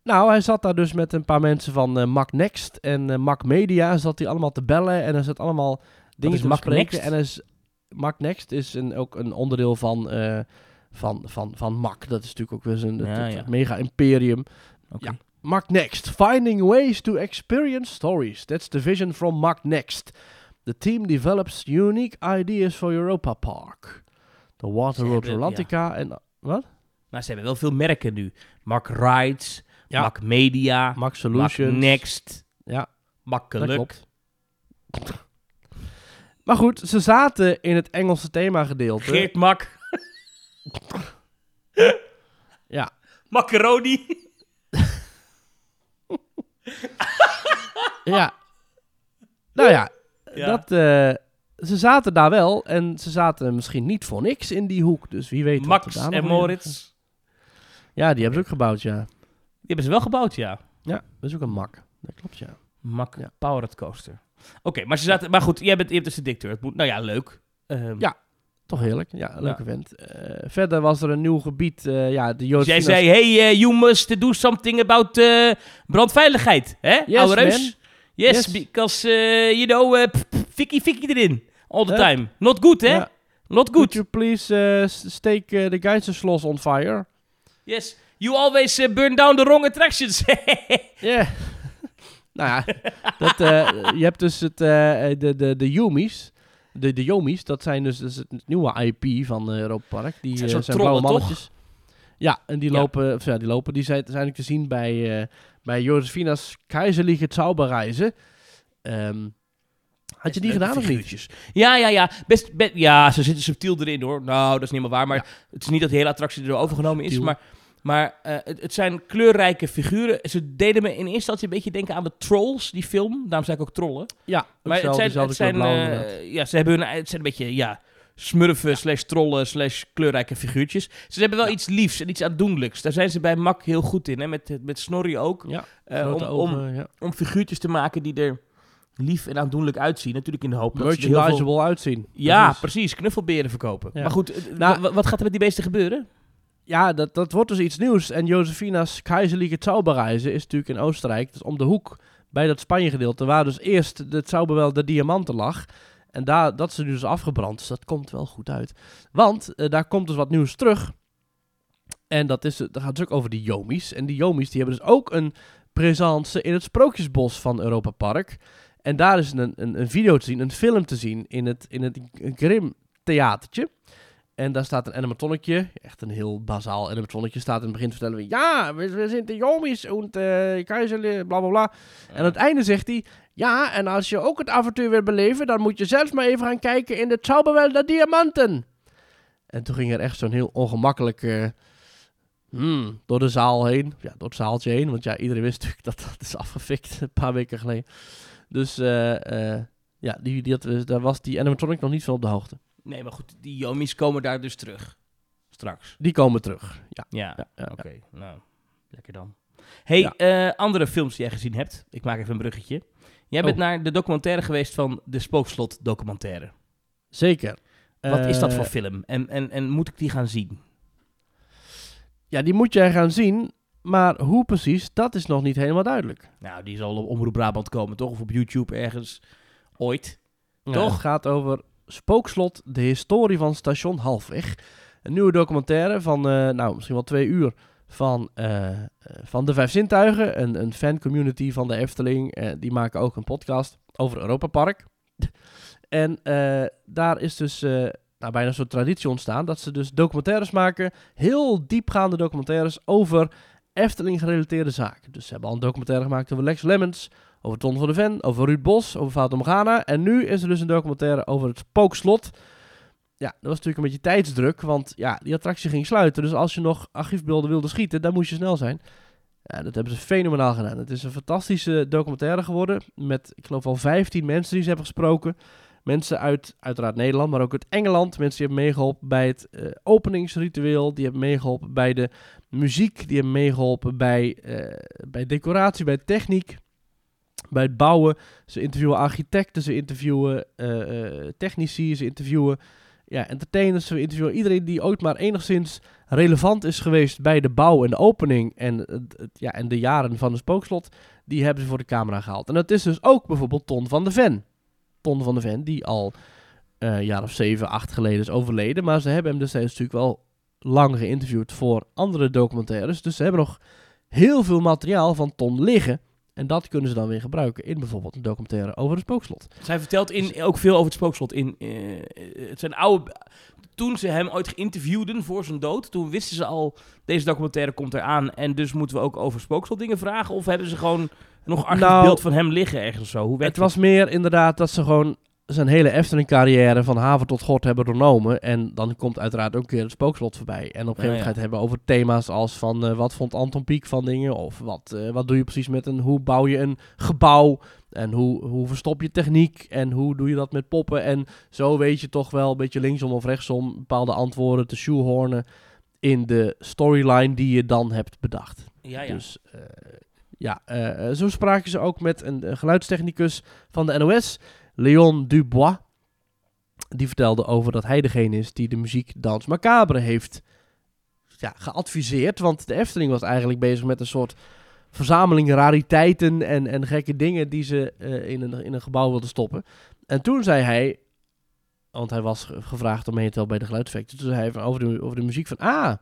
Nou, hij zat daar dus met een paar mensen van Mac Next en Mac Media. Zat hij allemaal te bellen en er zat allemaal dingen te bespreken. En is, Mac Next is een, ook een onderdeel van, van, van, van Mac. Dat is natuurlijk ook weer Ja, ja. mega imperium. Ja. Mac Next, finding ways to experience stories. That's the vision from Mac Next. The team develops unique ideas for Europa Park. The Water Ze Road hebben- Rolantica en... Wat? Maar ze hebben wel veel merken nu. Mac Rides, Ja. Mac Media, Mac Solutions. Next, Ja, klopt. Maar goed, ze zaten in het Engelse themagedeelte. Geert Mac, Ja, Macaroni. ja. nou ja, Ja. Dat, eh, ze zaten daar wel en ze zaten misschien niet voor niks in die hoek. Dus wie weet. wat er Max daar nog en Moritz. Ja, die hebben ze ook gebouwd, ja. Die hebben ze wel gebouwd, ja. Ja, dat is ook een mak. Dat klopt, ja. Mac Ja. Powered Coaster. Oké, maar ze zaten... Maar goed, jij bent, je hebt dus de. Het moet, nou ja, leuk. Ehm, Ja, Toch heerlijk. Ja, een leuk event. Eh, verder was er een nieuw gebied. eh, ja, de Dus Joodse jij zei, hey, eh, you must do something about brandveiligheid. Hè, Yes, oude reus? man. Yes, Yes. because, you know, fikkie fikkie erin. All the time. Not good, hè? Not Could good. you please stake the Geistersloss on fire? Yes. You always burn down the wrong attractions. Ja. nou ja, dat, je hebt dus het, de, de, de Yumis. De, de Yomis, dat zijn dus, dus het nieuwe IP van eh Europa Park. Die zijn eh, zijn blauwe toch? mannetjes. Ja, en die Ja. lopen, of ja, die lopen, die zijn, zijn eigenlijk te zien bij, eh bij Josefina's Keizerliche Zauberreizen. Ehm, Had je die gedaan of niet? Ja, ja, ja. Best, be- ja, ze zitten subtiel erin hoor. Nou, dat is niet helemaal waar. Maar het is niet dat de hele attractie er overgenomen is. Maar, maar eh, het, het zijn kleurrijke figuren. Ze deden me in eerste instantie een beetje denken aan de Trolls, die film. Daarom zei ik ook trollen. Ja, Maar het zijn, het zijn, eh, ja, ze hebben hun, het zijn een beetje, ja, smurfen slash trollen slash kleurrijke figuurtjes. Ze hebben wel Ja. iets liefs en iets aandoenlijks. Daar zijn ze bij Mak heel goed in, hè? Met, met Snorri ook. Ja, Eh, om, om, ja. om figuurtjes te maken die er lief en aandoenlijk uitzien. Natuurlijk in de hoop dat ze er heel veel... uitzien. Ja, Precies. Knuffelberen verkopen. Ja. Maar goed, Nou- wa- wat gaat er met die beesten gebeuren? Ja, dat, dat wordt dus iets nieuws. En Josefina's Keizerlijke Zauberreizen is natuurlijk in Oostenrijk. Dus om de hoek bij dat Spanje gedeelte. Waar dus eerst de Zauberwel de diamanten lag. En daar, dat is nu dus afgebrand. Dus dat komt wel goed uit. Want eh, daar komt dus wat nieuws terug. En dat is, dat gaat dus ook over die Jomies. En die Jomies die hebben dus ook een presence in het Sprookjesbos van Europa Park. En daar is een, een, een video te zien, een film te zien in het, in het Grim theatertje. En daar staat een animatronnetje, echt een heel bazaal animatronnetje, staat in het begin te vertellen, ja, we, we zijn de Jomies en uh, keizer, bla bla bla. En aan het einde zegt hij, ja, en als je ook het avontuur wil beleven, dan moet je zelfs maar even gaan kijken in de Zauberwel der Diamanten. En toen ging er echt zo'n heel ongemakkelijk hmm, door de zaal heen, ja, door het zaaltje heen, want ja, iedereen wist natuurlijk dat dat is afgefikt een paar weken geleden. Dus eh, eh, ja, die, die had, daar was die animatronic nog niet van op de hoogte. Nee, maar goed, die Yomis komen daar dus terug. Straks. Die komen terug, ja. Ja, ja, ja, oké. Nou, lekker dan. hey, eh, andere films die jij gezien hebt. Ik maak even een bruggetje. Jij bent Oh. naar de documentaire geweest van de Spookslot documentaire. Zeker. Wat is dat Eh, voor film? En, en, en moet ik die gaan zien? Ja, die moet jij gaan zien. Maar hoe precies, dat is nog niet helemaal duidelijk. Nou, die zal op Omroep Brabant komen, toch? Of op YouTube ergens. Ooit. Ja, Toch? het gaat over Spookslot, de historie van station Halfweg. Een nieuwe documentaire van, eh, nou, misschien wel twee uur. Van, eh, eh, van de Vijf Zintuigen, een, een fancommunity van de Efteling. Die maken ook een podcast over Europa Park. en daar is dus nou, bijna soort traditie ontstaan. Dat ze dus documentaires maken. Heel diepgaande documentaires over Efteling gerelateerde zaken. Dus ze hebben al een documentaire gemaakt over Lex Lemmens. Over Ton van de Ven, over Ruud Bos, over Fata Morgana. En nu is er dus een documentaire over het Spookslot. Ja, dat was natuurlijk een beetje tijdsdruk, want ja, die attractie ging sluiten. Dus als je nog archiefbeelden wilde schieten, dan moest je snel zijn. Ja, dat hebben ze fenomenaal gedaan. Het is een fantastische documentaire geworden. Met, ik geloof al 15 mensen die ze hebben gesproken. Mensen uit, uiteraard Nederland, maar ook uit Engeland. Mensen die hebben meegeholpen bij het eh, openingsritueel. Die hebben meegeholpen bij de muziek. Die hebben meegeholpen bij, eh, bij decoratie, bij techniek. Bij het bouwen. Ze interviewen architecten, ze interviewen eh, technici, ze interviewen ja, entertainers. Ze interviewen iedereen die ooit maar enigszins relevant is geweest bij de bouw en de opening. En, ja, en de jaren van de spookslot. Die hebben ze voor de camera gehaald. En dat is dus ook bijvoorbeeld Ton van de Ven. Ton van de Ven, die al eh, een jaar of zeven, acht geleden is overleden. Maar ze hebben hem destijds natuurlijk wel lang geïnterviewd voor andere documentaires. Dus ze hebben nog heel veel materiaal van Ton liggen. En dat kunnen ze dan weer gebruiken in bijvoorbeeld een documentaire over het spookslot. Zij vertelt in, ook veel over het spookslot. In, eh, het zijn oude... Toen ze hem ooit geïnterviewden voor zijn dood, toen wisten ze al, deze documentaire komt eraan en dus moeten we ook over spookslot dingen vragen? Of hebben ze gewoon nog archiefbeeld Nou, van hem liggen ergens zo? Hoe Het was meer inderdaad dat ze gewoon zijn hele Efteling-carrière van haven tot god hebben doornomen. En dan komt uiteraard ook een keer het spookslot voorbij. En op een gegeven moment ja. ga je het hebben over thema's als van eh, wat vond Anton Pieck van dingen? Of wat, eh, wat doe je precies met een, hoe bouw je een gebouw? En hoe, hoe verstop je techniek? En hoe doe je dat met poppen? En zo weet je toch wel een beetje linksom of rechtsom bepaalde antwoorden te shoehornen in de storyline die je dan hebt bedacht. Ja, ja. Dus eh, ja, zo spraken ze ook met een, geluidstechnicus van de NOS, Leon Dubois. Die vertelde over dat hij degene is die de muziek Dans Macabre heeft ja, geadviseerd. Want de Efteling was eigenlijk bezig met een soort verzameling rariteiten en, en gekke dingen die ze eh, in, een, in een gebouw wilden stoppen. En toen zei hij, want hij was ge- gevraagd om mee te helpen bij de geluidseffecten. Toen zei hij van over, de, over de muziek van, ah,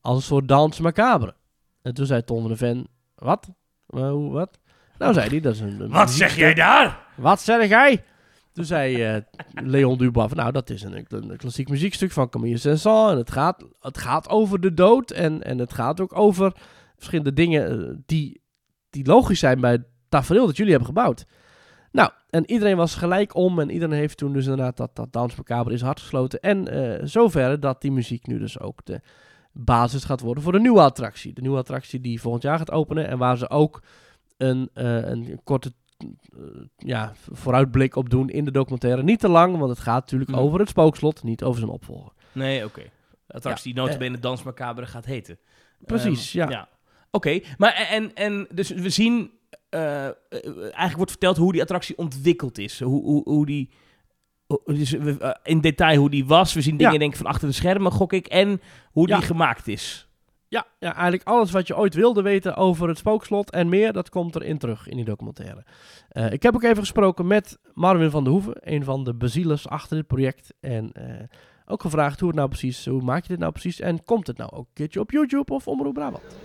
als een soort Dans Macabre. En toen zei Ton van de Ven, wat? Eh, hoe, wat? Nou zei hij, dat is een... een Wat zeg jij daar? Wat zeg jij? Toen zei eh, Leon Dubois nou, dat is een, een klassiek muziekstuk van Camille Saint-Saëns. En het gaat, het gaat over de dood en, en het gaat ook over verschillende dingen eh, die, die logisch zijn bij het tafereel dat jullie hebben gebouwd. Nou, en iedereen was gelijk om en iedereen heeft toen dus inderdaad dat, dat is hard gesloten. En eh zover dat die muziek nu dus ook de basis gaat worden voor de nieuwe attractie. De nieuwe attractie die volgend jaar gaat openen en waar ze ook een, een korte ja, vooruitblik op doen in de documentaire. Niet te lang, want het gaat natuurlijk Mhm. over het spookslot, niet over zijn opvolger. Nee, oké. De attractie die notabene Dans Macabre gaat heten. Precies, Ehm, ja. Oké, maar en, en dus we zien... eh, eh, eigenlijk wordt verteld hoe die attractie ontwikkeld is. Hoe, hoe, hoe die... Dus eh, in detail hoe die was. We zien dingen Ja. denk ik van achter de schermen, gok ik. En hoe die Ja. gemaakt is. Ja, ja, eigenlijk alles wat je ooit wilde weten over het spookslot en meer, dat komt erin terug in die documentaire. Eh, ik heb ook even gesproken met Marvin van der Hoeven, een van de bezielers achter dit project. En eh, ook gevraagd hoe het nou precies, hoe maak je dit nou precies en komt het nou ook een keertje op YouTube of Omroep Brabant?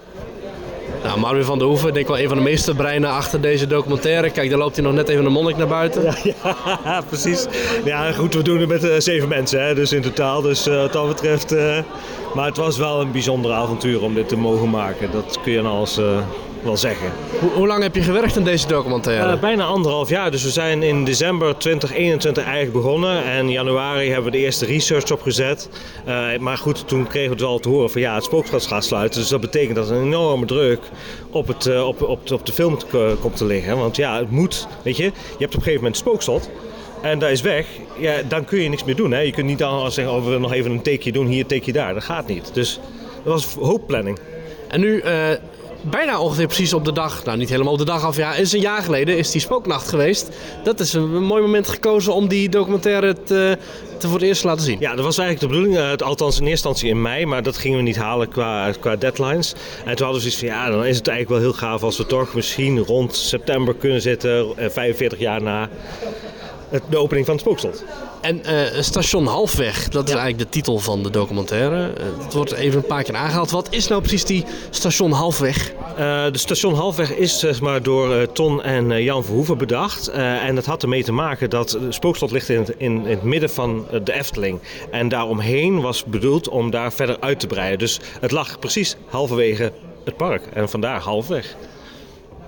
Nou, Marvin van der Hoeven, denk ik wel een van de meeste breinen achter deze documentaire. Kijk, daar loopt hij nog net even een monnik naar buiten. Ja, precies. Ja, goed, we doen het met eh, zeven mensen, hè, dus in totaal. Dus eh, wat dat betreft. eh, maar het was wel een bijzonder avontuur om dit te mogen maken. Dat kun je nou als wel zeggen. Hoe, hoe lang heb je gewerkt aan deze documentaire? Eh, bijna anderhalf jaar, dus we zijn in december 2021 eigenlijk begonnen. En in januari hebben we de eerste research opgezet. Eh, maar goed, toen kregen we het wel te horen van ja, het spookslot gaat sluiten. Dus dat betekent dat er een enorme druk op, het, eh, op, op, op de film komt te liggen. Want ja, het moet, weet je, je hebt op een gegeven moment het spookslot. En dat is weg, ja, dan kun je niks meer doen. Hè? Je kunt niet dan zeggen, oh, we nog even een takeje doen, hier, takeje daar. Dat gaat niet. Dus dat was hoopplanning. En nu, bijna ongeveer precies op de dag, nou niet helemaal op de dag af, ja, is een jaar geleden is die spooknacht geweest. Dat is een mooi moment gekozen om die documentaire te, te voor het eerst te laten zien. Ja, dat was eigenlijk de bedoeling. eh, althans in eerste instantie in mei, maar dat gingen we niet halen qua, qua deadlines. En toen hadden we zoiets van, ja, dan is het eigenlijk wel heel gaaf als we toch misschien rond september kunnen zitten, eh, 45 jaar na de opening van het spookslot. En eh, Station Halfweg, dat is eigenlijk de titel van de documentaire. Eh, het wordt even een paar keer aangehaald. Wat is nou precies die Station Halfweg? Eh, de station Halfweg is zeg maar, door eh, Ton en eh, Jan Verhoeven bedacht. Eh, en dat had ermee te maken dat spookslot ligt in het, in, in het midden van de Efteling. En daaromheen was bedoeld om daar verder uit te breiden. Dus het lag precies halverwege het park. En vandaar halfweg.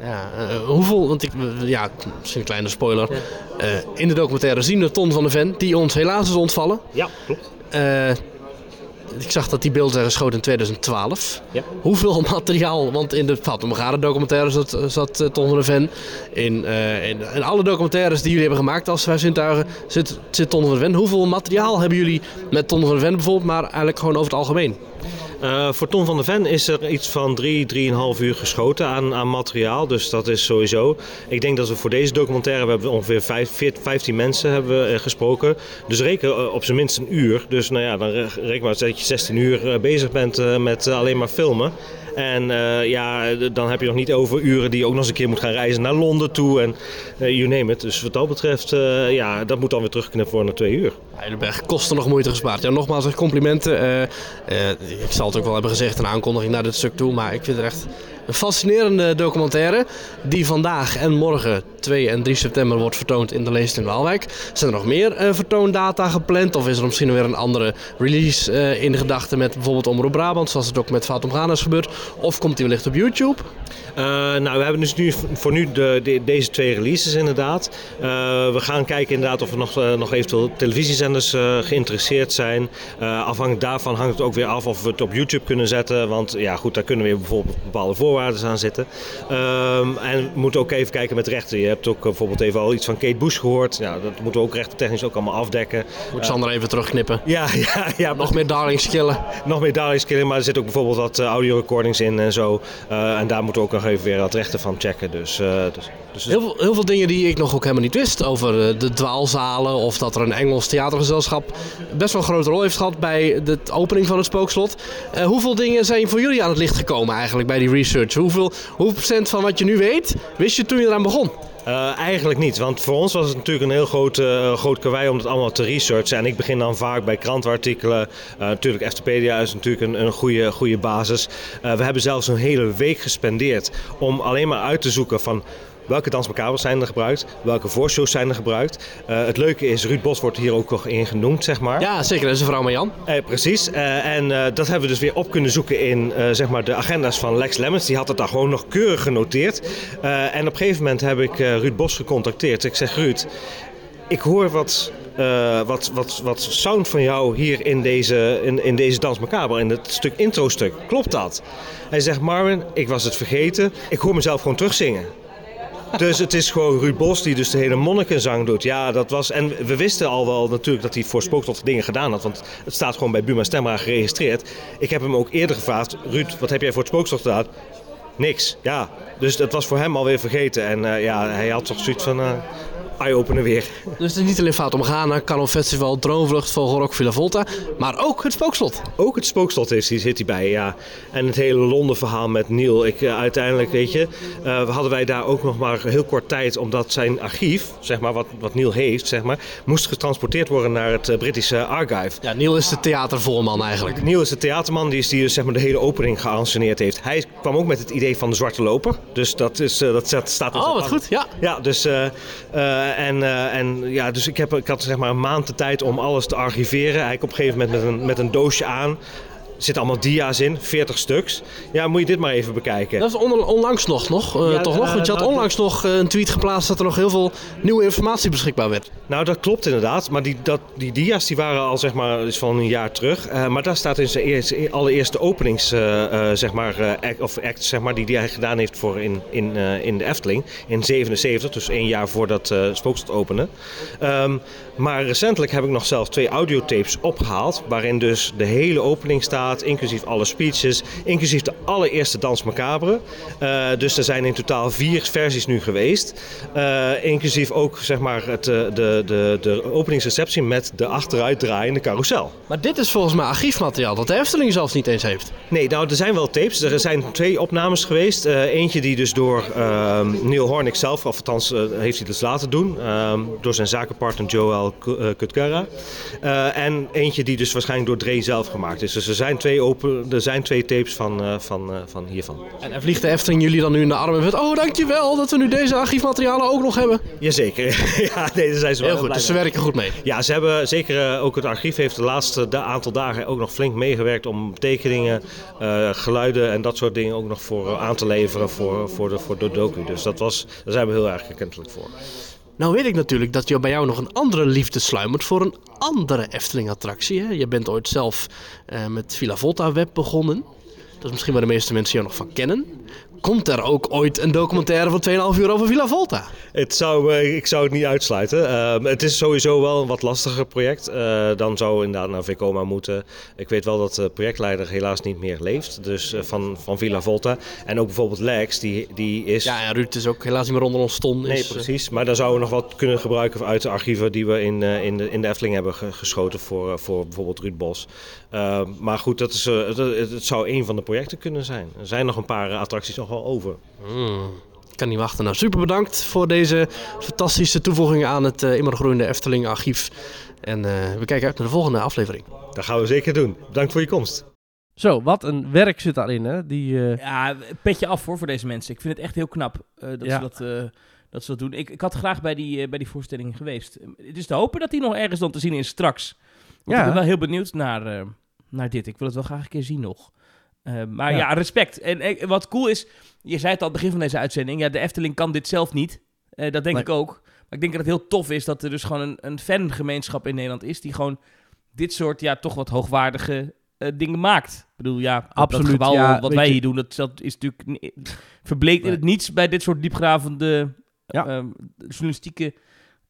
Ja, eh, hoeveel, want ik, ja, misschien een kleine spoiler. Eh, in de documentaire zien we Ton van de Ven, die ons helaas is ontvallen. Ja, klopt. Eh, ik zag dat die beelden zijn geschoten in 2012. Ja. Hoeveel materiaal, want in de Fatima Garen documentaire zat, zat Ton van de Ven. In, in, in alle documentaires die jullie hebben gemaakt als vijf zintuigen zit, zit Ton van de Ven. Hoeveel materiaal hebben jullie met Ton van de Ven bijvoorbeeld, maar eigenlijk gewoon over het algemeen? Eh, voor Ton van der Ven is er iets van drie, drieënhalf uur geschoten aan, aan materiaal. Dus dat is sowieso. Ik denk dat we voor deze documentaire we hebben ongeveer vijf, veert- 15 mensen hebben, eh, gesproken. Dus reken eh, op zijn minst een uur. Dus nou ja, dan re- reken maar dat je 16 uur bezig bent met alleen maar filmen. En ja, dan heb je nog niet over uren die je ook nog eens een keer moet gaan reizen naar Londen toe. En you name it. Dus wat dat betreft, ja, dat moet dan weer terugknippen voor naar twee uur. Heidelberg, kosten nog moeite gespaard. Ja, nogmaals complimenten. Ik zal het ook wel hebben gezegd, een aankondiging naar dit stuk toe. Maar ik vind het echt een fascinerende documentaire. Die vandaag en morgen, 2 en 3 september, wordt vertoond in de Leest in Waalwijk. Zijn er nog meer eh, vertoondata gepland? Of is er misschien weer een andere release eh, in de gedachten met bijvoorbeeld Omroep Brabant, zoals het ook met Fatum Ghana is gebeurd? Of komt die wellicht op YouTube? Eh, nou, we hebben dus nu voor nu de, de- deze twee releases inderdaad. We gaan kijken inderdaad of er nog, nog eventueel televisiezenders geïnteresseerd zijn. Afhankelijk daarvan hangt het ook weer af of we het op YouTube kunnen zetten. Want ja, goed, daar kunnen weer bijvoorbeeld bepaalde voorwaarden aan zitten. Ehm, en we moeten ook even kijken met rechten. Je hebt ook eh, bijvoorbeeld even al iets van Kate Bush gehoord. Ja, dat moeten we ook rechtentechnisch ook allemaal afdekken. Moet Sander even terugknippen. Ja, ja, ja. Nog meer darlingskillen. Nog meer darlings killing, maar er zitten ook bijvoorbeeld wat eh, audio recordings in en zo. Eh, en daar moeten we ook nog even weer wat rechten van checken. Dus, eh, dus, dus Heel veel, heel veel dingen die ik nog ook helemaal niet wist over eh, de dwaalzalen of dat er een Engels theatergezelschap best wel een grote rol heeft gehad bij de opening van het spookslot. Eh, hoeveel dingen zijn voor jullie aan het licht gekomen eigenlijk bij die research? Hoeveel, procent van wat je nu weet, wist je toen je eraan begon? Eh, eigenlijk niet, want voor ons was het natuurlijk een heel groot, eh groot om het allemaal te researchen. En ik begin dan vaak bij krantenartikelen. Eh, natuurlijk, Eftepedia is natuurlijk een, een goede, goede basis. We hebben zelfs een hele week gespendeerd om alleen maar uit te zoeken van welke dansmakabels zijn er gebruikt, welke voorshows zijn er gebruikt. Eh, het leuke is, Ruud Bos wordt hier ook nog in genoemd, zeg maar. Ja, zeker. Dat is een vrouw Marjan. Eh, precies. Eh, en dat hebben we dus weer op kunnen zoeken in zeg maar de agenda's van Lex Lemmens. Die had het daar gewoon nog keurig genoteerd. En op een gegeven moment heb ik Ruud Bos gecontacteerd. Ik zeg, Ruud, ik hoor wat, wat, wat, wat sound van jou hier in deze, in, in deze Dans Macabre, in het stuk intro-stuk. Klopt dat? Hij zegt, Marvin, ik was het vergeten. Ik hoor mezelf gewoon terugzingen. Dus het is gewoon Ruud Bos die dus de hele monnikenzang doet. Ja, dat was... En we wisten al wel natuurlijk dat hij voor Spookslot dingen gedaan had. Want het staat gewoon bij Buma Stemra geregistreerd. Ik heb hem ook eerder gevraagd. Ruud, wat heb jij voor het Spookslot gedaan? Niks, ja. Dus dat was voor hem alweer vergeten. En eh, ja, hij had toch zoiets van... eh eye-opener weer. Dus het is niet alleen Fata Morgana, Canon Festival, Droomvlucht, Vogelrok, Villa Volta, maar ook het Spookslot. Ook het spookslot is, die zit hij bij, ja. En het hele Londen verhaal met Neil. Ik, eh, uiteindelijk, weet je, eh, hadden wij daar ook nog maar heel kort tijd... omdat zijn archief, zeg maar, wat, wat Neil heeft, zeg maar... moest getransporteerd worden naar het eh, Britische Archive. Ja, Neil is de theatervolman eigenlijk. Neil is de theaterman die, is, die dus, zeg maar, de hele opening geanceneerd heeft. Hij kwam ook met het idee van de Zwarte Loper. Dus dat, is, dat staat- Oh, wat goed. Ja. Ja, dus, eh, en, eh, en, ja, dus ik, heb, ik had zeg maar een maand de tijd om alles te archiveren. Eigenlijk op een gegeven moment met met een doosje aan. Er zitten allemaal dia's in, 40 stuks. Ja, moet je dit maar even bekijken. Dat is on- onlangs nog, nog eh, Ja, toch nog? Want je had onlangs nog eh, een tweet geplaatst dat er nog heel veel nieuwe informatie beschikbaar werd. Nou, dat klopt inderdaad. Maar die, dat, die dia's die waren al zeg maar is van een jaar terug. Eh, maar daar staat in zijn eerste, allereerste openings, eh, eh, zeg maar, eh, act, of act, zeg maar, die, die hij gedaan heeft voor in, in, eh, in de Efteling. In 77, dus één jaar voordat uh, Spookstad opende. Ehm, maar recentelijk heb ik nog zelf twee audiotapes opgehaald. Waarin dus de hele opening staat, inclusief alle speeches, inclusief de allereerste Dans Macabre. Eh, dus er zijn in totaal vier versies nu geweest. Eh, inclusief ook zeg maar, het, eh, de, de, de openingsreceptie met de achteruit draaiende carousel. Maar dit is volgens mij archiefmateriaal dat de Efteling zelfs niet eens heeft. Nee, nou er zijn wel tapes. Er zijn twee opnames geweest. Eentje die dus door ehm, Neil Hornick zelf, of althans heeft hij dus laten doen. ehm, door zijn zakenpartner Joel Kutkara. En eentje die dus waarschijnlijk door Dre zelf gemaakt is. Dus er zijn twee, open, er zijn twee tapes van, eh, van, eh, van hiervan. En, en vliegt de Efteling jullie dan nu in de armen met... Oh, dankjewel dat we nu deze archiefmaterialen ook nog hebben. Jazeker. ja, nee, daar zijn ze wel Heel goed, dus ze werken goed mee. Ja, ze hebben zeker eh, ook het archief heeft de laatste da- aantal dagen ook nog flink meegewerkt om tekeningen, geluiden en dat soort dingen ook nog voor aan te leveren voor, voor, de, voor de docu. Dus dat was, daar zijn we heel erg erkentelijk voor. Nou weet ik natuurlijk dat je bij jou nog een andere liefde sluimert voor een andere Efteling-attractie. Je bent ooit zelf eh, met Villa Volta Web begonnen. Dat is misschien waar de meeste mensen jou nog van kennen. Komt er ook ooit een documentaire van 2,5 uur over Villa Volta? Het zou, eh, ik zou het niet uitsluiten. Ehm, het is sowieso wel een wat lastiger project. Eh, dan zou inderdaad naar Vekoma moeten. Ik weet wel dat de projectleider helaas niet meer leeft. Dus eh, van, van Villa Volta. En ook bijvoorbeeld Lex, die, die is... Ja, en Ruud is ook helaas niet meer onder ons ston. Nee, is, eh, precies. Maar daar zouden we nog wat kunnen gebruiken uit de archieven die we in, in, de, in de Efteling hebben ge- geschoten voor, voor bijvoorbeeld Ruud Bos. Uh, maar goed, dat is, het, zou een van de projecten kunnen zijn. Er zijn nog een paar attracties nog wel over. Mm, ik kan niet wachten. Nou, super bedankt voor deze fantastische toevoeging aan het uh, immer groeiende Efteling archief. En we kijken uit naar de volgende aflevering. Dat gaan we zeker doen. Bedankt voor je komst. Zo, wat een werk zit daarin, hè? Die, uh... Ja, petje af voor, voor deze mensen. Ik vind het echt heel knap uh, dat, ja. ze dat, uh, dat ze dat doen. Ik, ik had graag bij die, bij die voorstelling geweest. Het is te hopen dat die nog ergens dan te zien is straks. Want ja. Ik ben wel heel benieuwd naar, naar dit. Ik wil het wel graag een keer zien nog. Maar ja. ja, respect. En, en, wat cool is, je zei het al het begin van deze uitzending. Ja, de Efteling kan dit zelf niet. dat denk nee. ik ook. Maar ik denk dat het heel tof is dat er dus gewoon een, een fangemeenschap in Nederland is... die gewoon dit soort, ja, toch wat hoogwaardige uh, dingen maakt. Ik bedoel, ja, absoluut. Dat gebouw, ja, wat wij hier doen, dat, dat is natuurlijk verbleekt in het niets bij dit soort diepgravende ja. uh, journalistieke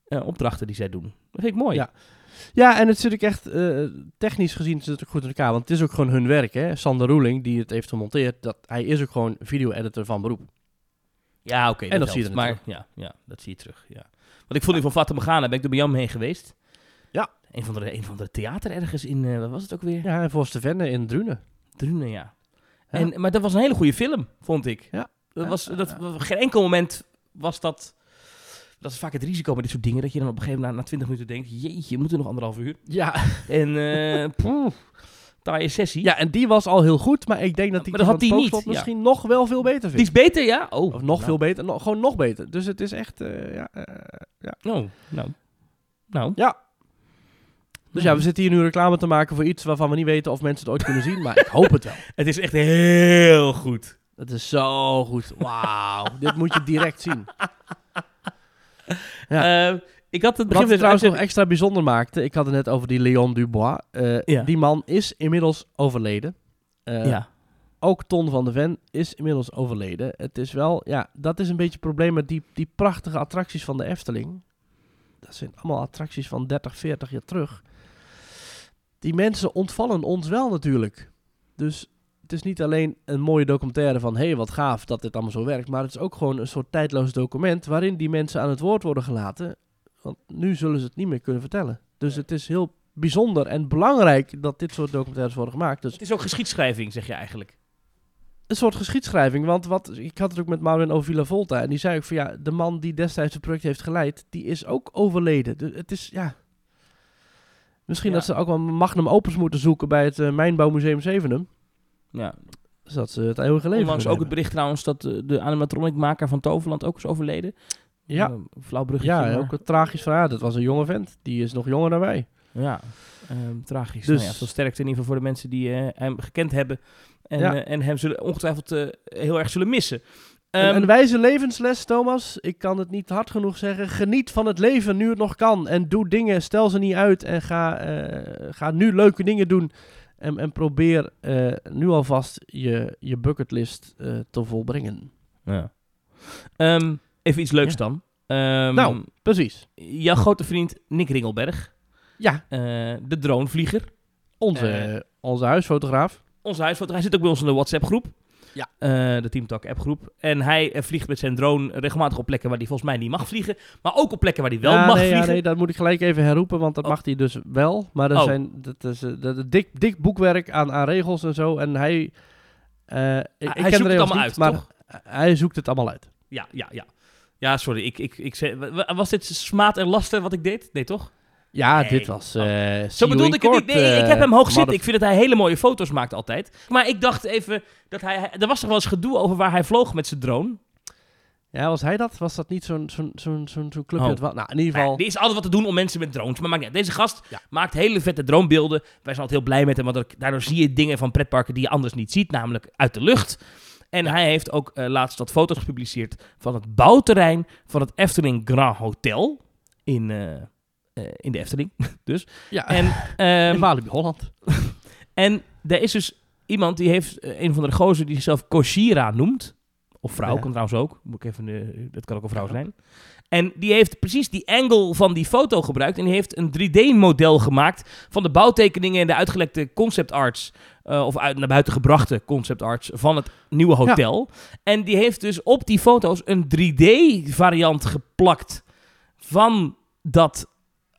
uh, opdrachten die zij doen. Dat vind ik mooi. Ja. Ja, en het zit ook echt, uh, technisch gezien zit het ook goed in elkaar. Want het is ook gewoon hun werk, hè. Sander Roeling, die het heeft gemonteerd, dat, hij is ook gewoon video-editor van beroep. Ja, oké. Okay, en dat, zie je maar, ja, ja, dat zie je terug, ja. Want ik vond die van Fatima Ghana, ben ik bij Jan heen geweest. Ja. Een van de, een van de theater ergens in, uh, wat was het ook weer? Ja, in Vorstenvenne in Drunen. Drunen, ja. ja. En, maar dat was een hele goede film, vond ik. Ja. Dat was, dat, geen enkel moment was dat... Dat is vaak het risico met dit soort dingen, dat je dan op een gegeven moment na, na 20 minuten denkt, jeetje, we moeten nog anderhalf uur. Ja. En uh, poeh, taaie sessie. Ja, en die was al heel goed, maar ik denk dat die, Maar dat had die niet, ja. misschien nog wel veel beter Die vindt. is beter, ja? Oh, Of nog nou. veel beter, gewoon nog beter. Dus het is echt, eh, ja, eh, Oh, nou. Nou. ja. Dus ja, we zitten hier nu reclame te maken voor iets waarvan we niet weten of mensen het ooit kunnen zien, maar ik hoop het wel. Het is echt heel goed. Het is zo goed. Wauw, dit moet je direct zien. Ja. Eh, ik had het begin Wat het trouwens nog extra bijzonder maakte, ik had het net over die Leon Dubois. Eh, Ja. Die man is inmiddels overleden. Eh, ja. Ook Ton van de Ven is inmiddels overleden. Het is wel, ja, dat is een beetje het probleem met die, die prachtige attracties van de Efteling. Dat zijn allemaal attracties van 30, 40 jaar terug. Die mensen ontvallen ons wel natuurlijk. Dus het is niet alleen een mooie documentaire van... hé, hey, wat gaaf dat dit allemaal zo werkt... maar het is ook gewoon een soort tijdloos document... waarin die mensen aan het woord worden gelaten. Want nu zullen ze het niet meer kunnen vertellen. Dus het is heel bijzonder en belangrijk... dat dit soort documentaires worden gemaakt. Dus Het is ook geschiedschrijving, zeg je eigenlijk. een soort geschiedschrijving. Want wat, ik had het ook met Maureen over Villa Volta. En die zei ook van ja, de man die destijds het project heeft geleid, die is ook overleden. Dus het is ja. Misschien Ja. dat ze ook wel magnum opus moeten zoeken bij het eh, Mijnbouwmuseum Zevenum. Ja. Zodat ze het eeuwige leven Onlangs ook het bericht trouwens dat de, de animatronic-maker van Toverland ook is overleden. Ja. Een flauw bruggetje. Ja, maar- ook het tragisch ja, dat was een jonge vent. Die is nog jonger dan wij. Ja, ehm, tragisch. Dus- Nou ja, veel sterkte in ieder geval voor de mensen die eh, hem gekend hebben. En, Ja. eh, en hem zullen ongetwijfeld eh, heel erg zullen missen. Een- Ehm, een wijze levensles, Thomas. Ik kan het niet hard genoeg zeggen. Geniet van het leven nu het nog kan. En doe dingen, stel ze niet uit. En ga, eh, ga nu leuke dingen doen. En, en probeer eh, nu alvast je, je bucketlist eh, te volbrengen. ja. Ehm, even iets leuks Ja. dan. Ehm, Nou. Precies. Jouw grote vriend Nick Ringelberg, Ja, eh, de dronevlieger. onze, onze huisfotograaf. Onze huisfoto. Hij zit ook bij ons in de WhatsApp-groep. Ja. Eh, de Teamtalk appgroep. En hij eh, vliegt met zijn drone regelmatig op plekken waar hij volgens mij niet mag vliegen. Maar ook op plekken waar hij wel ja, mag nee, ja, vliegen. nee, dat moet ik gelijk even herroepen, want dat Oh. mag hij dus wel. Maar er Oh. zijn, dat is eh, dat dik, dik boekwerk aan, aan regels en zo. En hij... ik, ik hij ken zoekt het allemaal niet, uit, maar toch? hij zoekt het allemaal uit. Ja, ja, ja. Ja, sorry. Ik, ik, ik zei, was dit smaad en laster wat ik deed? Nee, toch? Ja, Nee. dit was... Oh. eh, Zo bedoelde ik het niet. Nee, ik eh, heb hem hoog zitten. Ik vind dat hij hele mooie foto's maakt altijd. Maar ik dacht even dat hij... hij- Er was toch wel eens gedoe over waar hij vloog met zijn drone? Ja, was hij dat? Was dat niet zo'n zo'n zo'n zo'n zo'n clubje? Oh. dat Nou, in ieder geval... er is altijd wat te doen om mensen met drones. Maar maakt niet uit. Deze gast Ja. maakt hele vette dronebeelden. Wij zijn altijd heel blij met hem. Want daardoor zie je dingen van pretparken die je anders niet ziet. Namelijk uit de lucht. En hij heeft ook eh, laatst wat foto's gepubliceerd van het bouwterrein van het Efteling Grand Hotel. In, eh, eh, in de Efteling dus. ja, En, ehm, in Walibi Holland. en er is dus iemand die heeft, eh, een van de gozer die zichzelf Koshira noemt. Of vrouw, Ja. kan trouwens ook. Moet ik even, eh, dat kan ook een vrouw zijn. En die heeft precies die angle van die foto gebruikt. En die heeft een 3D-model gemaakt van de bouwtekeningen en de uitgelekte concept arts. of uit, naar buiten gebrachte concept arts van het nieuwe hotel. En die heeft dus op die foto's een 3D-variant geplakt van dat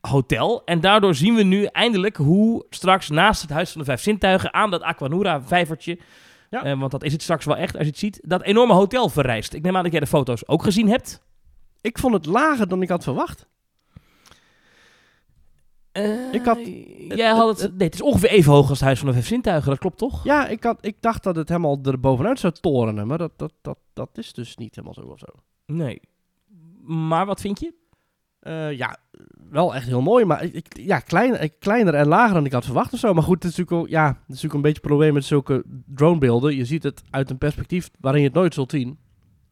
hotel. En daardoor zien we nu eindelijk hoe straks naast het Huis van de Vijf Zintuigen aan dat Aquanura-vijvertje, Ja. eh, want dat is het straks wel echt als je het ziet, dat enorme hotel verrijst. Ik neem aan dat jij de foto's ook gezien hebt. Ik vond het lager dan ik had verwacht. Ik had- Jij had het... Nee, het is ongeveer even hoog als het Huis van de Vijf Zintuigen, dat klopt toch? Ja, ik, had, ik dacht dat het helemaal er bovenuit zou torenen. Maar dat, dat, dat, dat is dus niet helemaal zo of zo. Nee. Maar wat vind je? Eh, ja, wel echt heel mooi. Maar ik, ja, kleiner, ik- kleiner en lager dan ik had verwacht of zo. Maar goed, het is natuurlijk, ook, ja, het is natuurlijk een beetje een probleem met zulke dronebeelden. Je ziet het uit een perspectief waarin je het nooit zult zien.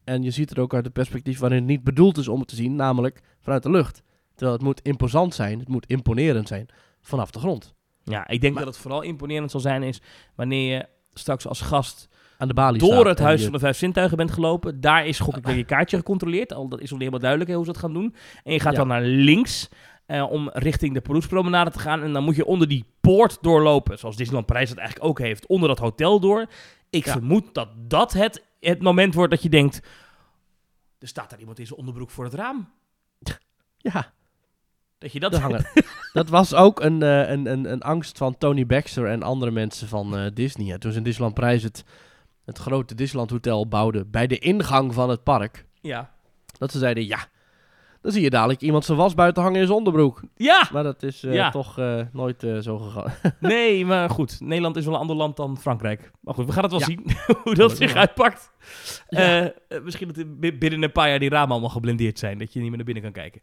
En je ziet het ook uit een perspectief waarin het niet bedoeld is om het te zien. Namelijk vanuit de lucht. Terwijl het moet imposant zijn. Het moet imponerend zijn vanaf de grond. Ja, ik denk Maar- dat het vooral imponerend zal zijn is wanneer je straks als gast Aan de balie door staat het Huis je- van de Vijf Zintuigen bent gelopen. Daar is gok ik weer je kaartje gecontroleerd. Al dat is nog niet helemaal duidelijk hè, hoe ze dat gaan doen. En je gaat dan naar links eh, om richting de Peroespromenade te gaan. En dan moet je onder die poort doorlopen, zoals Disneyland Parijs dat eigenlijk ook heeft, onder dat hotel door. Ik Ja. vermoed dat dat het, het moment wordt dat je denkt... Er staat daar iemand in zijn onderbroek voor het raam. Ja, Dat je dat... hangen. dat was ook een, eh, een, een, een angst van Tony Baxter en andere mensen van eh, Disney. hè. Toen ze in Disneyland Parijs het, het grote Disneyland Hotel bouwden bij de ingang van het park. ja. Dat ze zeiden, ja, Dan zie je dadelijk iemand zijn was buiten hangen in zijn onderbroek. Ja! Maar dat is eh, Ja. toch eh, nooit eh, zo gegaan. Nee, maar goed. Nederland is wel een ander land dan Frankrijk. Maar goed, we gaan het wel Ja. zien hoe dat zich uitpakt. Ja. Misschien dat bi- binnen een paar jaar die ramen allemaal geblindeerd zijn. Dat je niet meer naar binnen kan kijken.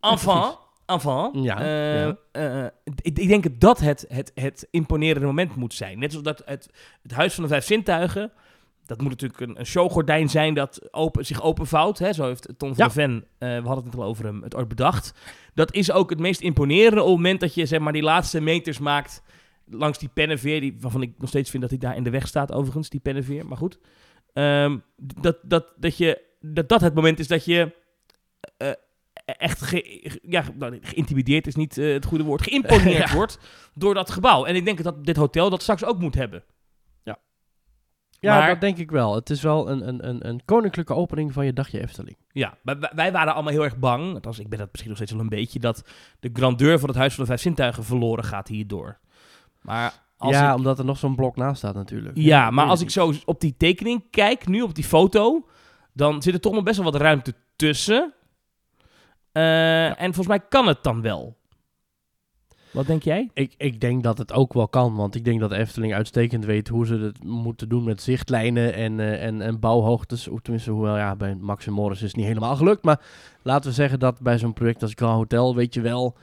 Enfin, enfin. Ja, eh, ja. eh, ik, ik denk dat het, het, het imponerende moment moet zijn. Net zoals dat het, het Huis van de Vijf Zintuigen... Dat moet natuurlijk een, een showgordijn zijn dat open, zich openvouwt. Hè? Zo heeft Ton van Ja. Ven, eh, we hadden het net al over hem, het ooit bedacht. Dat is ook het meest imponerende op het moment dat je zeg maar, die laatste meters maakt langs die pennenveer. Die, waarvan ik nog steeds vind dat hij daar in de weg staat overigens, die pennenveer. Maar goed. Ehm, dat, dat, dat, je, dat dat het moment is dat je echt ge- ja, nou, geïntimideerd is niet eh, het goede woord. Geïmponeerd Ja. wordt door dat gebouw. En ik denk dat dit hotel dat straks ook moet hebben. Ja, Maar- dat denk ik wel. Het is wel een, een, een, een koninklijke opening van je dagje Efteling. Ja, maar wij- waren allemaal heel erg bang, althans ik ben dat misschien nog steeds wel een beetje, dat de grandeur van het Huis van de Vijf Zintuigen verloren gaat hierdoor. Maar als ja, ik, omdat er nog zo'n blok naast staat natuurlijk. ja, maar als ik zo op die tekening kijk, nu op die foto, dan zit er toch nog best wel wat ruimte tussen. Eh, En volgens mij kan het dan wel. Wat denk jij? Ik, ik denk dat het ook wel kan, want ik denk dat de Efteling uitstekend weet hoe ze het moeten doen met zichtlijnen en, eh, en, en bouwhoogtes. Tenminste, hoewel ja, bij Max en Morris is het niet helemaal gelukt. Maar laten we zeggen dat bij zo'n project als Grand Hotel weet je wel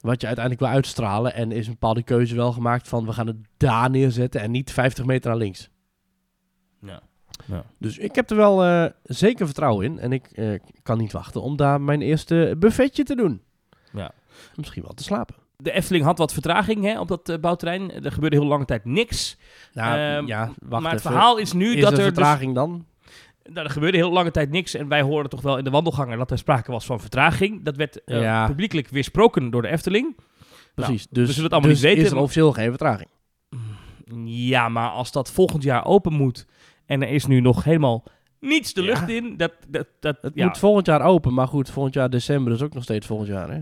wat je uiteindelijk wil uitstralen. En is een bepaalde keuze wel gemaakt van we gaan het daar neerzetten en niet 50 meter naar links. Ja. Dus ik heb er wel eh, zeker vertrouwen in. En ik eh, kan niet wachten om daar mijn eerste buffetje te doen. Ja. Misschien wel te slapen. De Efteling had wat vertraging hè, op dat eh, bouwterrein. Er gebeurde heel lange tijd niks. Nou, ja, wacht maar het even. verhaal is nu is dat er dus vertraging dan? Nou, er gebeurde heel lange tijd niks en wij hoorden toch wel in de wandelgangen dat er sprake was van vertraging. Dat werd Ja. publiekelijk weersproken door de Efteling. Precies. we dus zullen het allemaal dus niet weten, is er officieel geen vertraging. Ja, maar als dat volgend jaar open moet en er is nu nog helemaal niets de Ja. lucht in, dat, dat, dat Het ja, moet volgend jaar open, maar goed, volgend jaar december is ook nog steeds volgend jaar. Hè?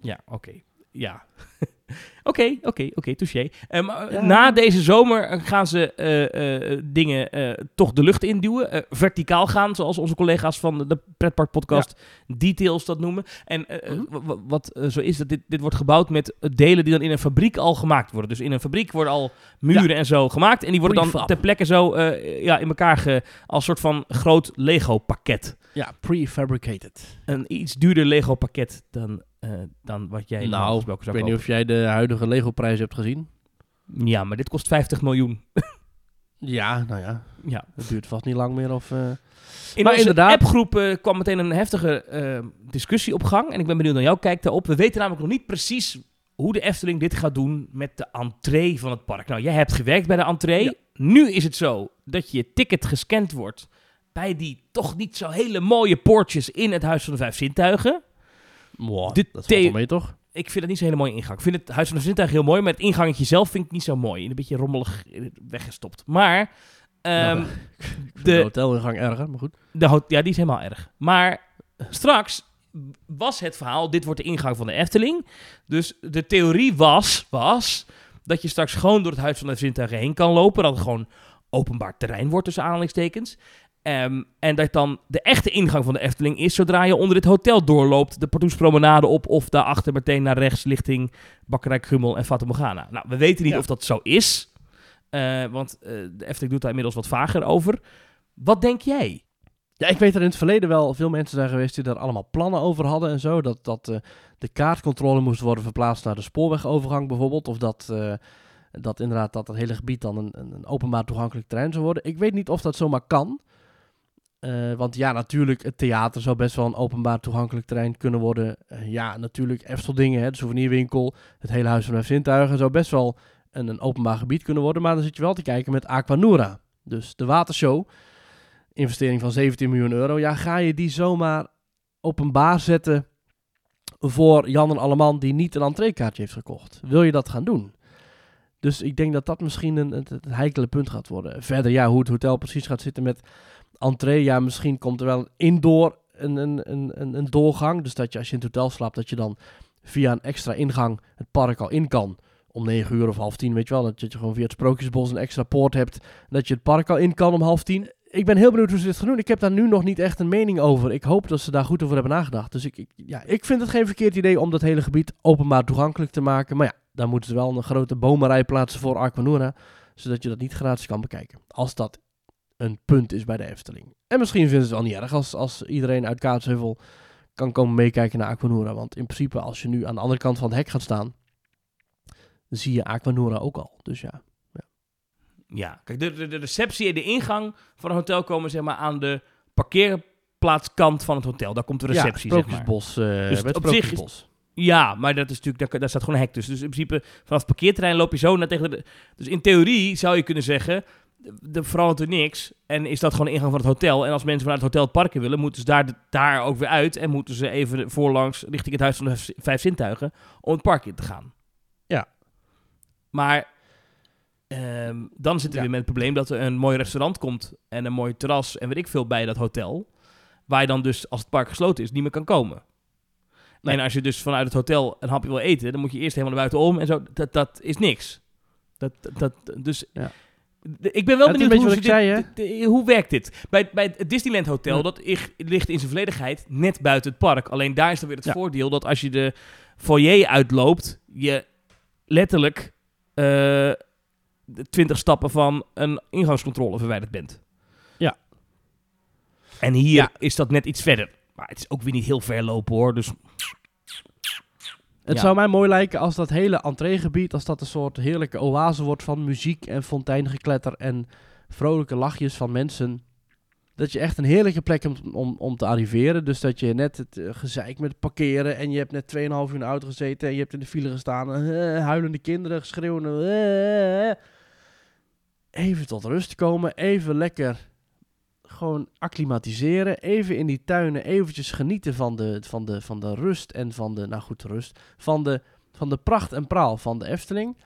ja, oké. Ja. Oké, oké, oké, touché. Eh, maar Ja. Na deze zomer eh, gaan ze eh, dingen toch de lucht induwen. verticaal gaan, zoals onze collega's van de- Pretpark Podcast Details dat noemen. En Mhm. wat zo is, dat dit, dit wordt gebouwd met delen die dan in een fabriek al gemaakt worden. Dus in een fabriek worden al muren en zo gemaakt. En die worden dan ter plekke zo ja, in elkaar ge, als soort van groot Lego-pakket. Ja, prefabricated. Een iets duurder Lego-pakket dan, eh, dan wat jij nou, ik weet niet of jij de huidige Lego-prijs hebt gezien. Ja, maar dit kost 50 miljoen. Ja, nou ja, Ja. het duurt vast niet lang meer. Of, eh, In Maar onze inderdaad- appgroep eh, kwam meteen een heftige discussie op gang. En ik ben benieuwd naar jouw kijk daarop. We weten namelijk nog niet precies hoe de Efteling dit gaat doen met de entree van het park. Nou, jij hebt gewerkt bij de entree. Ja. Nu is het zo dat je ticket gescand wordt bij die toch niet zo hele mooie poortjes in het Huis van de Vijf Zintuigen. Wow, De dat the- valt wel mee, toch? Ik vind het niet zo'n hele mooie ingang. Ik vind het Huis van de Zintuigen heel mooi, maar het ingangetje zelf vind ik niet zo mooi. Een beetje rommelig weggestopt. Maar Nou, De de, hotelingang erger, maar goed. de hot- ja, die is helemaal erg. Maar straks was het verhaal, dit wordt de ingang van de Efteling. Dus de theorie was, was dat je straks gewoon door het Huis van de Zintuigen heen kan lopen. Dat het gewoon openbaar terrein wordt tussen aanhalingstekens. Ehm, en dat dan de echte ingang van de Efteling is zodra je onder dit hotel doorloopt. De Pardoespromenade op of daarachter meteen naar rechts richting Bakkerij Gummel en Fata Morgana. Nou, we weten niet Ja. of dat zo is. Eh, want eh, de Efteling doet daar inmiddels wat vager over. Wat denk jij? Ja, ik weet dat in het verleden wel veel mensen zijn geweest die daar allemaal plannen over hadden en zo. Dat, dat eh, de kaartcontrole moest worden verplaatst naar de spoorwegovergang bijvoorbeeld. Of dat, dat inderdaad dat het hele gebied dan een, een, een openbaar toegankelijk terrein zou worden. Ik weet niet of dat zomaar kan. Eh, want ja, natuurlijk, het theater zou best wel een openbaar toegankelijk terrein kunnen worden. Eh, ja, natuurlijk, Efteldingen, hè, de souvenirwinkel, het hele Huis van de Zintuigen zou best wel een, een openbaar gebied kunnen worden. Maar dan zit je wel te kijken met Aquanura. Dus de watershow, investering van 17 miljoen euro. Ja, ga je die zomaar openbaar zetten voor Jan en Alleman die niet een entreekaartje heeft gekocht? Wil je dat gaan doen? Dus ik denk dat dat misschien een, het, het heikele punt gaat worden. Verder, ja, hoe het hotel precies gaat zitten met entree. Ja, misschien komt er wel een indoor een, een, een, een, doorgang. Dus dat je als je in het hotel slaapt, dat je dan via een extra ingang het park al in kan. Om 9 uur of half tien, weet je wel. Dat je gewoon via het Sprookjesbos een extra poort hebt. Dat je het park al in kan om half tien. ik ben heel benieuwd hoe ze dit gaan doen. Ik heb daar nu nog niet echt een mening over. Ik hoop dat ze daar goed over hebben nagedacht. Dus ik, ik, ja, ik vind het geen verkeerd idee om dat hele gebied openbaar toegankelijk te maken. Maar ja, daar moeten ze wel een grote bomenrij plaatsen voor Aquanura. Zodat je dat niet gratis kan bekijken. Als dat een punt is bij de Efteling. En misschien vinden ze het wel niet erg als, als iedereen uit Kaatsheuvel kan komen meekijken naar Aquanura. Want in principe, als je nu aan de andere kant van het hek gaat staan, zie je Aquanura ook al. Dus ja. Ja, kijk, de, de, de receptie en de ingang van het hotel komen zeg maar aan de parkeerplaatskant van het hotel. Daar komt de receptie, ja, zeg maar. Eh, Dus het op zich is-. Ja, maar dat is natuurlijk, daar, daar staat gewoon een hek tussen. Dus in principe, vanaf het parkeerterrein loop je zo naar tegen de... Dus in theorie zou je kunnen zeggen, er verandert er niks. En is dat gewoon de ingang van het hotel. En als mensen vanuit het hotel het park in willen, moeten ze daar, daar ook weer uit. En moeten ze even voorlangs richting het Huis van de Vijf Zintuigen om het park in te gaan. Ja. Maar ehm, dan zitten we Ja. weer met het probleem dat er een mooi restaurant komt en een mooi terras en weet ik veel bij dat hotel. Waar je dan dus, als het park gesloten is, niet meer kan komen. Nee. En als je dus vanuit het hotel een hapje wil eten, dan moet je eerst helemaal naar buiten om en zo. Dat, dat is niks. Dat, dat, dus Ja. De- ik ben wel benieuwd hoe, dit- zei, werkt dit. Bij, bij het Disneyland Hotel, Ja. dat ig- ligt in zijn volledigheid net buiten het park. Alleen daar is dan weer het Ja. voordeel dat als je de foyer uitloopt, je letterlijk eh 20 stappen van een ingangscontrole verwijderd bent. Ja. En hier Ja. is dat net iets verder. Maar het is ook weer niet heel ver lopen hoor. Dus Het Ja. zou mij mooi lijken als dat hele entreegebied, als dat een soort heerlijke oase wordt van muziek en fonteinengekletter en vrolijke lachjes van mensen. Dat je echt een heerlijke plek hebt om, om, om te arriveren. Dus dat je net het eh, gezeik met parkeren en je hebt net 2,5 uur in de auto gezeten en je hebt in de file gestaan. eh, huilende kinderen, schreeuwende. eh. even tot rust komen, even lekker gewoon acclimatiseren. Even in die tuinen, eventjes genieten van de, van de, van de rust en van de, nou goed, rust. Van de, van de pracht en praal van de Efteling.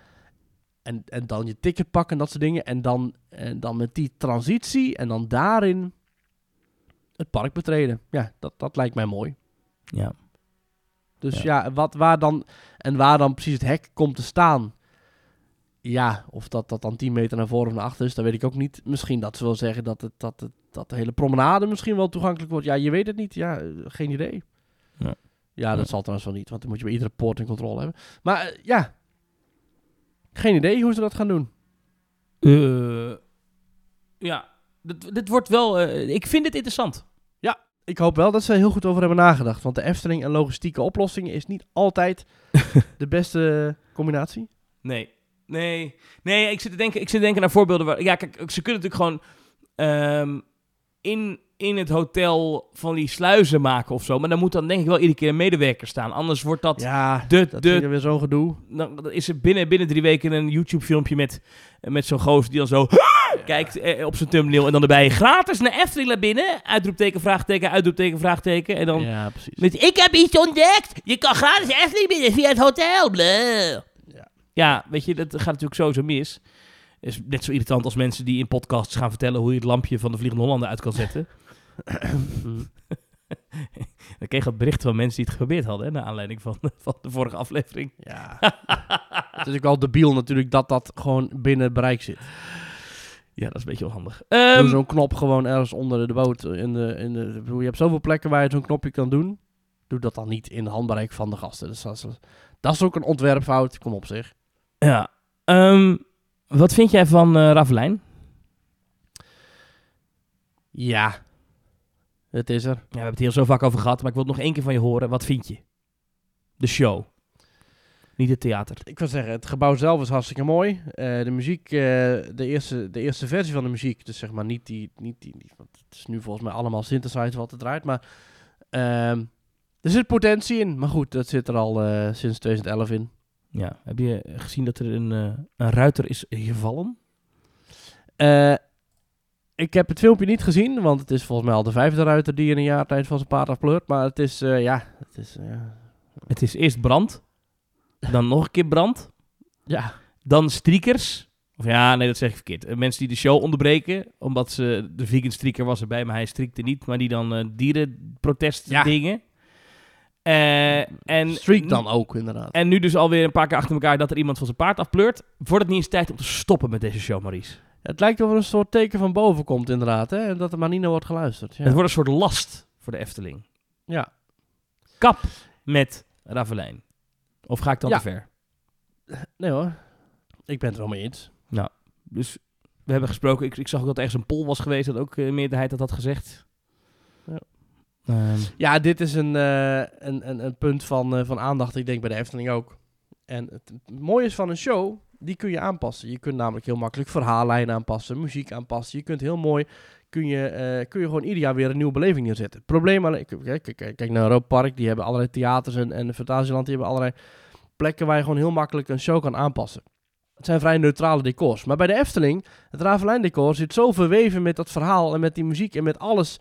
En, en dan je ticket pakken en dat soort dingen. En dan, en dan met die transitie en dan daarin het park betreden. Ja, dat, dat lijkt mij mooi. ja. Dus ja, wat, waar dan, en waar dan precies het hek komt te staan. Ja, of dat, dat dan 10 meter naar voren of naar achter is, dat weet ik ook niet. Misschien dat ze wel zeggen dat, het, dat, het, dat de hele promenade misschien wel toegankelijk wordt. Ja, je weet het niet. Ja, eh, geen idee. Ja. Ja, dat Ja. zal trouwens wel niet, want dan moet je bij iedere poort in controle hebben. Maar eh, ja, geen idee hoe ze dat gaan doen. Eh, ja, dit, dit wordt wel... ik vind het interessant. Ik hoop wel dat ze er heel goed over hebben nagedacht. Want de Efteling en logistieke oplossingen is niet altijd de beste combinatie. Nee. Nee. Nee, ik zit te denken, ik zit te denken naar voorbeelden waar... Ja, kijk, ze kunnen natuurlijk gewoon ehm, in, in het hotel van die sluizen maken of zo. Maar dan moet dan denk ik wel iedere keer een medewerker staan. Anders wordt dat... Ja, de, dat de, weer zo'n gedoe. dan is er binnen, binnen drie weken een YouTube-filmpje met, met zo'n gozer die dan zo kijkt eh, op zijn thumbnail. En dan erbij gratis naar Efteling naar binnen. Uitroepteken, vraagteken, uitroepteken, vraagteken. En dan Ja, precies. met ik heb iets ontdekt. Je kan gratis Efteling binnen via het hotel. Ja. Ja, weet je, dat gaat natuurlijk sowieso mis. Is net zo irritant als mensen die in podcasts gaan vertellen hoe je het lampje van de Vliegende Hollander uit kan zetten. Dan kreeg ik bericht van mensen die het geprobeerd hadden, hè, naar aanleiding van, van de vorige aflevering. Ja. het is ook wel debiel natuurlijk dat dat gewoon binnen het bereik zit. Ja, dat is een beetje onhandig. Ehm, zo'n knop gewoon ergens onder de boot. In de, in de, je hebt zoveel plekken waar je zo'n knopje kan doen. Doe dat dan niet in de handbereik van de gasten. Dus dat, is, dat is ook een ontwerpfout. Kom op zich. ja. Ehm, wat vind jij van eh Ravelijn? Ja. Het is er. Ja, we hebben het hier zo vaak over gehad, maar ik wil het nog één keer van je horen. Wat vind je? De show. Niet het theater. Ik wil zeggen, het gebouw zelf is hartstikke mooi. Eh, de muziek, eh, de, eerste, de eerste versie van de muziek, dus zeg maar niet die, niet die, niet- want het is nu volgens mij allemaal synthesizer wat het draait, maar ehm, er zit potentie in. Maar goed, dat zit er al eh, sinds 2011 in. Ja, heb je gezien dat er een, eh, een ruiter is gevallen? Eh, ik heb het filmpje niet gezien, want het is volgens mij al de vijfde ruiter die in een jaar tijd van zijn paard afpleurt. Maar het is, eh, ja, het is, eh, Het is eerst brand, dan nog een keer brand, ja, dan striekers. Of ja, nee, dat zeg ik verkeerd. Mensen die de show onderbreken, omdat ze, de vegan strieker was erbij, maar hij strikte niet. Maar die dan eh dierenprotest Ja. dingen. Eh, en streak dan ook inderdaad. En nu dus alweer een paar keer achter elkaar dat er iemand van zijn paard afpleurt. Wordt het niet eens tijd om te stoppen met deze show, Maurice? Het lijkt of er een soort teken van boven komt inderdaad, hè? En dat er maar niet naar wordt geluisterd. Ja. Het wordt een soort last voor de Efteling. ja. Kap met Ravelijn. Of ga ik dan Ja. te ver? Nee hoor, ik ben het er wel mee eens. Dus we hebben gesproken. Ik, ik zag ook dat er ergens een poll was geweest dat ook eh, de meerderheid dat had gezegd. Ja. Ehm, Ja, dit is een, eh, een, een, een punt van, eh, van aandacht, ik denk bij de Efteling ook. En het mooie is van een show, die kun je aanpassen. Je kunt namelijk heel makkelijk verhaallijnen aanpassen, muziek aanpassen. Je kunt heel mooi, kun je, eh, kun je gewoon ieder jaar weer een nieuwe beleving neerzetten. Het probleem alleen, kijk naar Europa Park, die hebben allerlei theaters en, en Fantasieland, die hebben allerlei plekken waar je gewoon heel makkelijk een show kan aanpassen. Het zijn vrij neutrale decors. Maar bij de Efteling, het Ravelijn decor zit zo verweven met dat verhaal en met die muziek en met alles.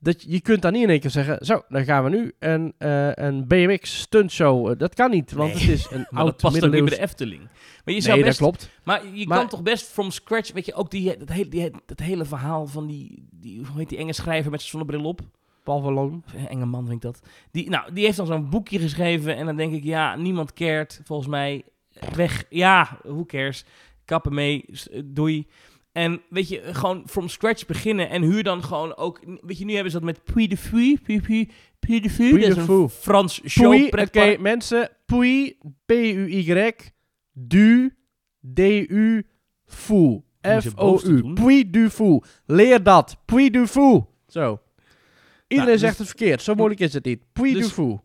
Dat je, je kunt daar niet in één keer zeggen, zo, dan gaan we nu een, eh, een BMX stuntshow. Uh, dat kan niet, want Nee, het is een maar dat oud ook niet bij de Efteling. Maar je Nee, zou dat best, klopt. Maar je Maar- kan toch best from scratch, weet je, ook die, dat, hele, die, dat hele verhaal van die, die, hoe heet die enge schrijver met zijn zonnebril op? Paul van Loon. Of, eh, Enge man vind ik dat. Die, nou, die heeft dan zo'n boekje geschreven en dan denk ik, ja, niemand cared, volgens mij. Weg, ja, who cares? Kappen mee, eh, doei. En weet je, gewoon from scratch beginnen en huur dan gewoon ook... Weet je, nu hebben ze dat met Puy de Fou, Puy, Puy, Puy de Fou. Puy dat de is Fou. een Frans show oké, pretpark. mensen. Puy, P-U-Y, du, D-U, fou. F-O-U. Puy du fou. Leer dat. Puy du fou. Zo. Iedereen dus- zegt het verkeerd. Zo moeilijk is het niet. Puy Dus- du fou.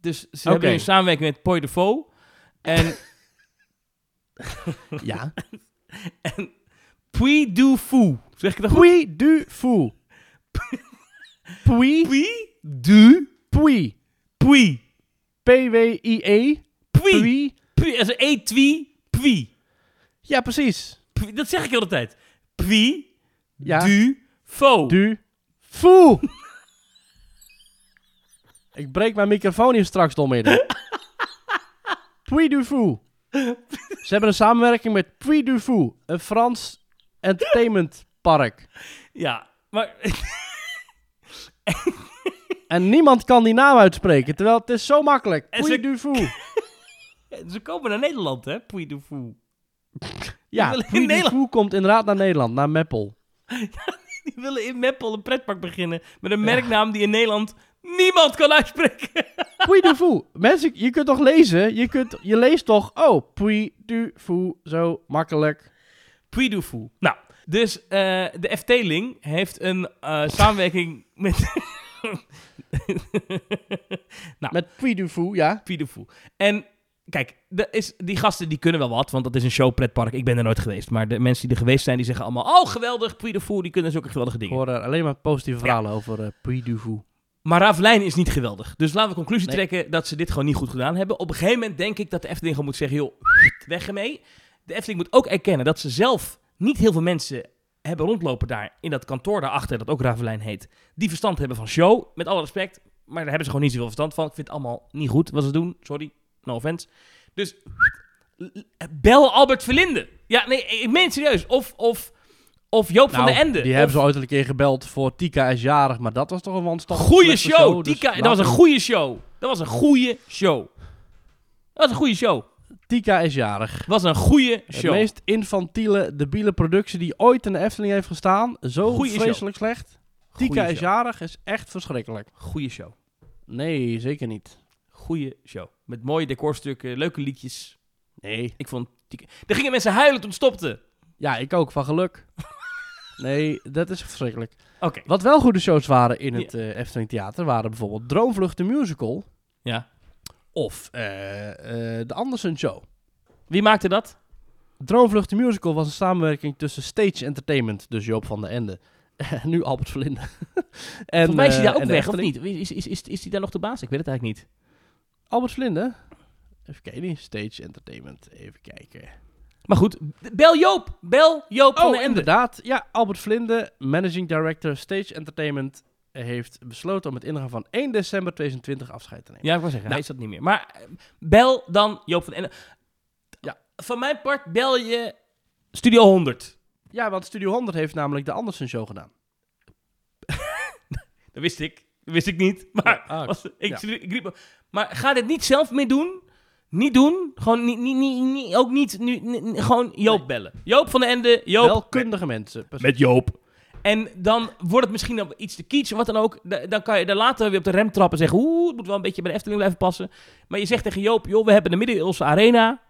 Dus ze hebben een samenwerking met Puy de Fou. En Ja. Puy du Fou. Zeg ik dat goed? Puy du fou. Puy, Puy du Puy. Puy. P-W-I-E. Puy. Puy. Puy. Als een E-twie. Puy. Ja, precies. Dat zeg ik heel de tijd. Puy Ja. du Fou. Du fou. Ik breek mijn microfoon hier straks door midden. Puy du fou. Ze hebben een samenwerking met Puy du fou. Een Frans entertainmentpark. Ja, maar... En niemand kan die naam uitspreken, terwijl het is zo makkelijk. En Puy ze- du fou. Ze komen naar Nederland, hè? Puy du Fou. Ja, in Puy du Nederland- fou komt inderdaad naar Nederland, naar Meppel. Die willen in Meppel een pretpark beginnen met een merknaam die in Nederland niemand kan uitspreken. Puy du fou. Mensen, je kunt toch lezen? Je, kunt, je leest toch, oh, Puy du fou, zo makkelijk. Puy du Fou. Nou, dus eh, de Efteling heeft een eh, samenwerking met... nou, Met Puy du fou, ja. Puy du Fou. En kijk, de is, die gasten die kunnen wel wat, want dat is een showpretpark. Ik ben er nooit geweest, maar de mensen die er geweest zijn, die zeggen allemaal... Oh, geweldig, Puy du Fou, die kunnen zulke geweldige Ik dingen. hoor er alleen maar positieve verhalen over eh Puy du fou. Maar Ravelijn is niet geweldig. Dus laten we conclusie Nee. trekken dat ze dit gewoon niet goed gedaan hebben. Op een gegeven moment denk ik dat de Efteling gewoon moet zeggen... joh, weg ermee. De Efteling moet ook erkennen dat ze zelf niet heel veel mensen hebben rondlopen daar... in dat kantoor daarachter, dat ook Ravelijn heet... die verstand hebben van show, met alle respect. Maar daar hebben ze gewoon niet zoveel verstand van. Ik vind het allemaal niet goed wat ze doen. Sorry, no offense. Dus bel Albert Verlinde. Ja, nee, ik meen het serieus. Of, of, of Joop van Nou, der Ende. Die Of- hebben ze ooit een keer gebeld voor Tika is jarig, maar dat was toch een wanstandelijk Goeie slechte show. dus Tika, dat was een goede show. Dat was een goede show. Dat was een goede show. Tika is jarig. Was een goede De show. meest infantiele, debiele productie die ooit in de Efteling heeft gestaan. Zo Goeie show. vreselijk slecht. Tika is jarig is echt verschrikkelijk. Goeie show. Nee, zeker niet. Goeie show. Met mooie decorstukken, leuke liedjes. Nee. Ik vond... Tika- Er gingen mensen huilen toen het stopte. Ja, ik ook, van geluk. nee, dat is verschrikkelijk. Oké. Wat wel goede shows waren in het eh, Efteling Theater waren bijvoorbeeld Droomvlucht de Musical Ja. Of eh, eh, de Andersen Show. Wie maakte dat? Droomvlucht de Musical was een samenwerking tussen Stage Entertainment, dus Joop van der Ende, en nu Albert Verlinde. en, Volgens mij is hij eh, daar ook en de weg, of niet? Is, is, is, is hij daar nog de baas? Ik weet het eigenlijk niet. Albert Verlinde? Even kijken, Stage Entertainment, even kijken. Maar goed, bel Joop. Bel Joop van Oh, de Ende. inderdaad. Ja, Albert Verlinde, Managing Director Stage Entertainment, heeft besloten om het ingaan van 1 december 2020 afscheid te nemen. Ja, ik wou zeggen, Nou. hij is dat niet meer. Maar eh, bel dan Joop van de Ende. Ja. Van mijn part bel je Studio 100. Ja, want Studio 100 heeft namelijk de Andersen Show gedaan. Dat wist ik. Dat wist ik niet. Maar, Ah, was, ik, ja. ik maar ga dit niet zelf meer doen. Niet doen. Gewoon niet, niet, niet, niet- ook niet nu, gewoon Joop bellen. Joop van de Ende, Joop. Wel kundige mensen. precies. Met Joop. En dan wordt het misschien iets te kiets, wat dan ook. Da- Dan kan je daar later weer op de rem trappen en zeggen... Oeh, het moet wel een beetje bij de Efteling blijven passen. Maar je zegt tegen Joop... Joh, we hebben de middeleeuwse arena.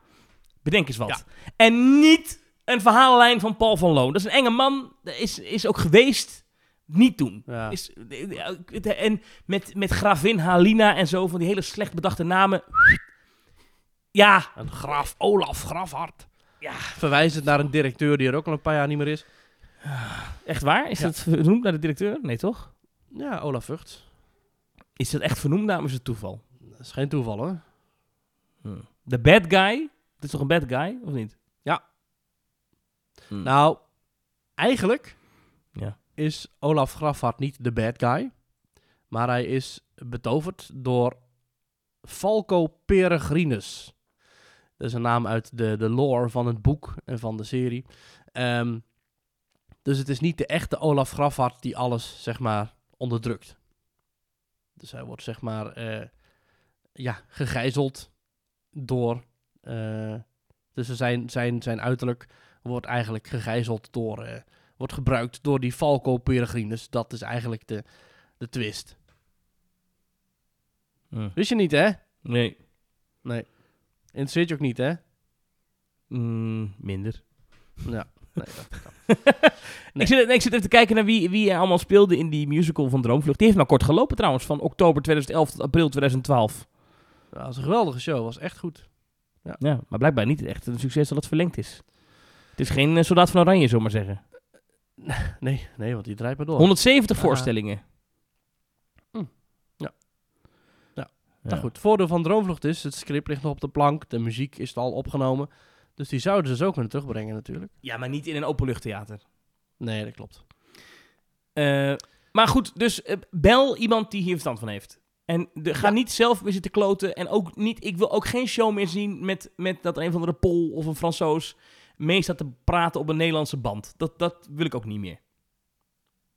Bedenk eens wat. Ja. En niet een verhaallijn van Paul van Loon. Dat is een enge man. Dat is, is ook geweest. Niet doen. Ja. Is, en met, met gravin Halina en zo, van die hele slecht bedachte namen. Ja, Een graaf Olaf Grafhart. Ja. Verwijzend naar een directeur die er ook al een paar jaar niet meer is. Echt waar? Is dat vernoemd naar de directeur? Nee, toch? Ja, Olaf Vught. Is dat echt vernoemd is het toeval? Dat is geen toeval hoor. De bad guy? Het is toch een bad guy, of niet? Ja. Hm. Nou, eigenlijk Ja. is Olaf Grafhart niet de bad guy. Maar hij is betoverd door Falco Peregrinus. Dat is een naam uit de, de lore van het boek en van de serie. Ehm, dus het is niet de echte Olaf Grafhart die alles, zeg maar, onderdrukt. Dus hij wordt, zeg maar, eh, ja, gegijzeld door... eh, dus zijn, zijn, zijn uiterlijk wordt eigenlijk gegijzeld door... eh, wordt gebruikt door die Falco Peregrinus. Dat is eigenlijk de, de twist. Hm. Wist je niet, hè? Nee. Nee. Interesseert je ook niet, hè? Mm, minder. Ja. Nee, dat kan. Ik, zit, nee, ik zit even te kijken naar wie, wie allemaal speelde in die musical van Droomvlucht. Die heeft maar kort gelopen trouwens, van oktober 2011 tot april 2012. Dat was een geweldige show. was echt goed. Ja, maar blijkbaar niet echt een succes dat het verlengd is. Het is geen eh, Soldaat van Oranje, zomaar zeggen. Nee, nee, want die draait maar door. 170 Ah. voorstellingen. Hm. Ja. Ja. Ja. Nou goed, het voordeel van Droomvlucht is, het script ligt nog op de plank. De muziek is al opgenomen. Dus die zouden ze zo kunnen terugbrengen natuurlijk. Ja, maar niet in een openluchttheater. Nee, dat klopt. Eh, maar goed, dus eh, bel iemand die hier verstand van heeft. En de, ga Ja. niet zelf weer zitten kloten. En ook niet, ik wil ook geen show meer zien met, met dat een van de Pol of een Fransoos mee staat te praten op een Nederlandse band. Dat, dat wil ik ook niet meer.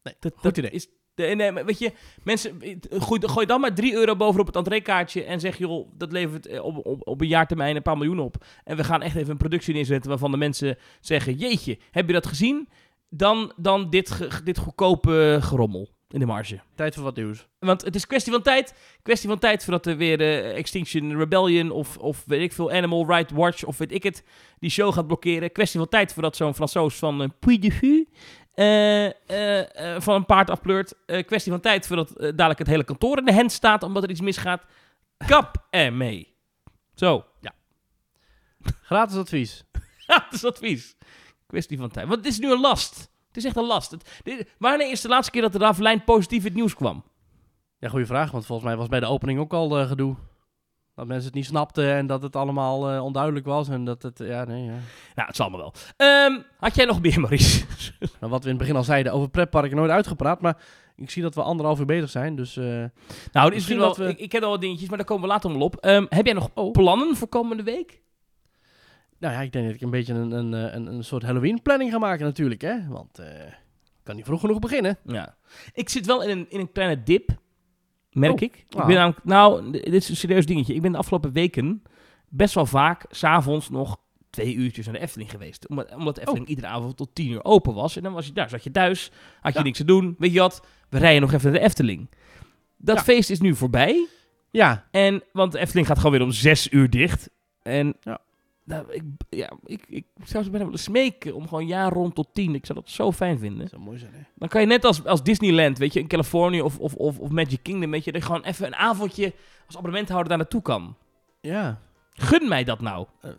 Nee, dat, goed dat idee. Is, de, nee, weet je, mensen, eh, gooi, gooi dan maar 3 euro bovenop het entreekaartje en zeg, joh, dat levert eh, op, op, op een jaartermijn een paar miljoen op. En we gaan echt even een productie neerzetten waarvan de mensen zeggen, jeetje, heb je dat gezien? Dan, dan dit, dit goedkope gerommel in de marge. Tijd voor wat nieuws. Want het is kwestie van tijd. Kwestie van tijd voordat er weer eh, Extinction Rebellion of, of weet ik veel, Animal Rights Watch of weet ik het, die show gaat blokkeren. Kwestie van tijd voordat zo'n Fransoos van uh, Puy de Vue eh, eh, eh, van een paard afpleurt. Kwestie van tijd voordat dadelijk het hele kantoor in de hand staat omdat er iets misgaat. Kap ermee. Zo. Gratis advies. dat is advies. Kwestie van tijd. Want het is nu een last. Het is echt een last. Het, dit- wanneer is de laatste keer dat de Ravelijn positief in het nieuws kwam? Ja, goede vraag. Want volgens mij was bij de opening ook al gedoe. Dat mensen het niet snapten en dat het allemaal eh, onduidelijk was. En dat het, ja, nee, ja. Nou, het zal me wel. Ehm, had jij nog meer, Maurice? Nou, wat we in het begin al zeiden, over pretparken nooit uitgepraat. Maar ik zie dat we anderhalf uur bezig zijn. Dus eh, Nou, is Misschien misschien wel, we- ik, ik ken al wat dingetjes, maar daar komen we later wel op. Ehm, heb jij nog Oh. plannen voor komende week? nou ja, ik denk dat ik een beetje een, een, eh, een, een soort Halloween planning ga maken natuurlijk. Hè? Want ik kan niet vroeg genoeg beginnen. Ja. Ik zit wel in een, in een kleine dip, merk Oh. ik. Ik ben namelijk, nou, dit is een serieus dingetje. Ik ben de afgelopen weken best wel vaak, s'avonds nog twee uurtjes naar de Efteling geweest. Omdat, omdat de Efteling iedere avond tot tien uur open was. En dan was je daar, zat je thuis, had je Ja. niks te doen. Weet je wat, we rijden nog even naar de Efteling. Dat Ja. feest is nu voorbij. Ja, En, want de Efteling gaat gewoon weer om zes uur dicht. En Ja. Nou, ik, ja, ik, ik zou ze bijna willen smeken om gewoon jaar rond tot tien. Ik zou dat zo fijn vinden. dat zou mooi zijn hè. Dan kan je net als, als Disneyland, weet je, in Californië of, of, of, of Magic Kingdom, weet je, dat je gewoon even een avondje als abonnementhouder daar naartoe kan. Ja. Gun mij dat nou. Eh,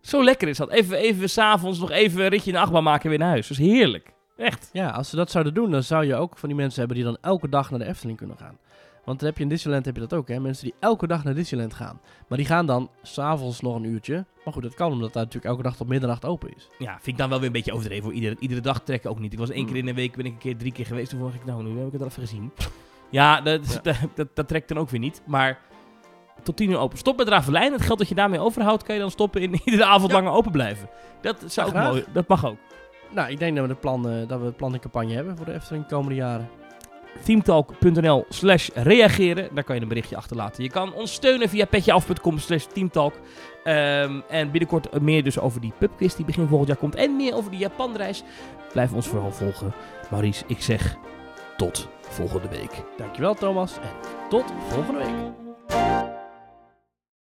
Zo lekker is dat. Even, even s'avonds nog even een ritje in de achtbaan maken en weer naar huis. Dat is heerlijk. Echt. ja, als ze dat zouden doen, dan zou je ook van die mensen hebben die dan elke dag naar de Efteling kunnen gaan. Want dan heb je in Disneyland heb je dat ook, hè? Mensen die elke dag naar Disneyland gaan. Maar die gaan dan s'avonds nog een uurtje. Maar goed, dat kan omdat daar natuurlijk elke dag tot middernacht open is. Ja, vind ik dan wel weer een beetje overdreven. Voor iedere, iedere dag trekken ook niet. Ik was één Hmm. keer in een week, ben ik een keer drie keer geweest. Toen dacht ik, nou, nu heb ik het al even gezien. Ja, dat, dat, dat, dat trekt dan ook weer niet. Maar tot tien uur open. Stop met Ravelijn. Het geld dat je daarmee overhoudt, kan je dan stoppen in iedere avond Ja. langer open blijven. Dat zou Ja, ook mooi. Dat mag ook. Nou, ik denk dat we, het plan, eh, dat we het plan in campagne hebben voor de Efteling de komende jaren. teamtalk.nl slash reageren. Daar kan je een berichtje achterlaten. Je kan ons steunen via petjeaf.com slash teamtalk. Ehm, en binnenkort meer dus over die pubquiz die begin volgend jaar komt. En meer over die Japanreis. Blijf ons vooral volgen. Maurice, ik zeg tot volgende week. Dankjewel Thomas en tot volgende week.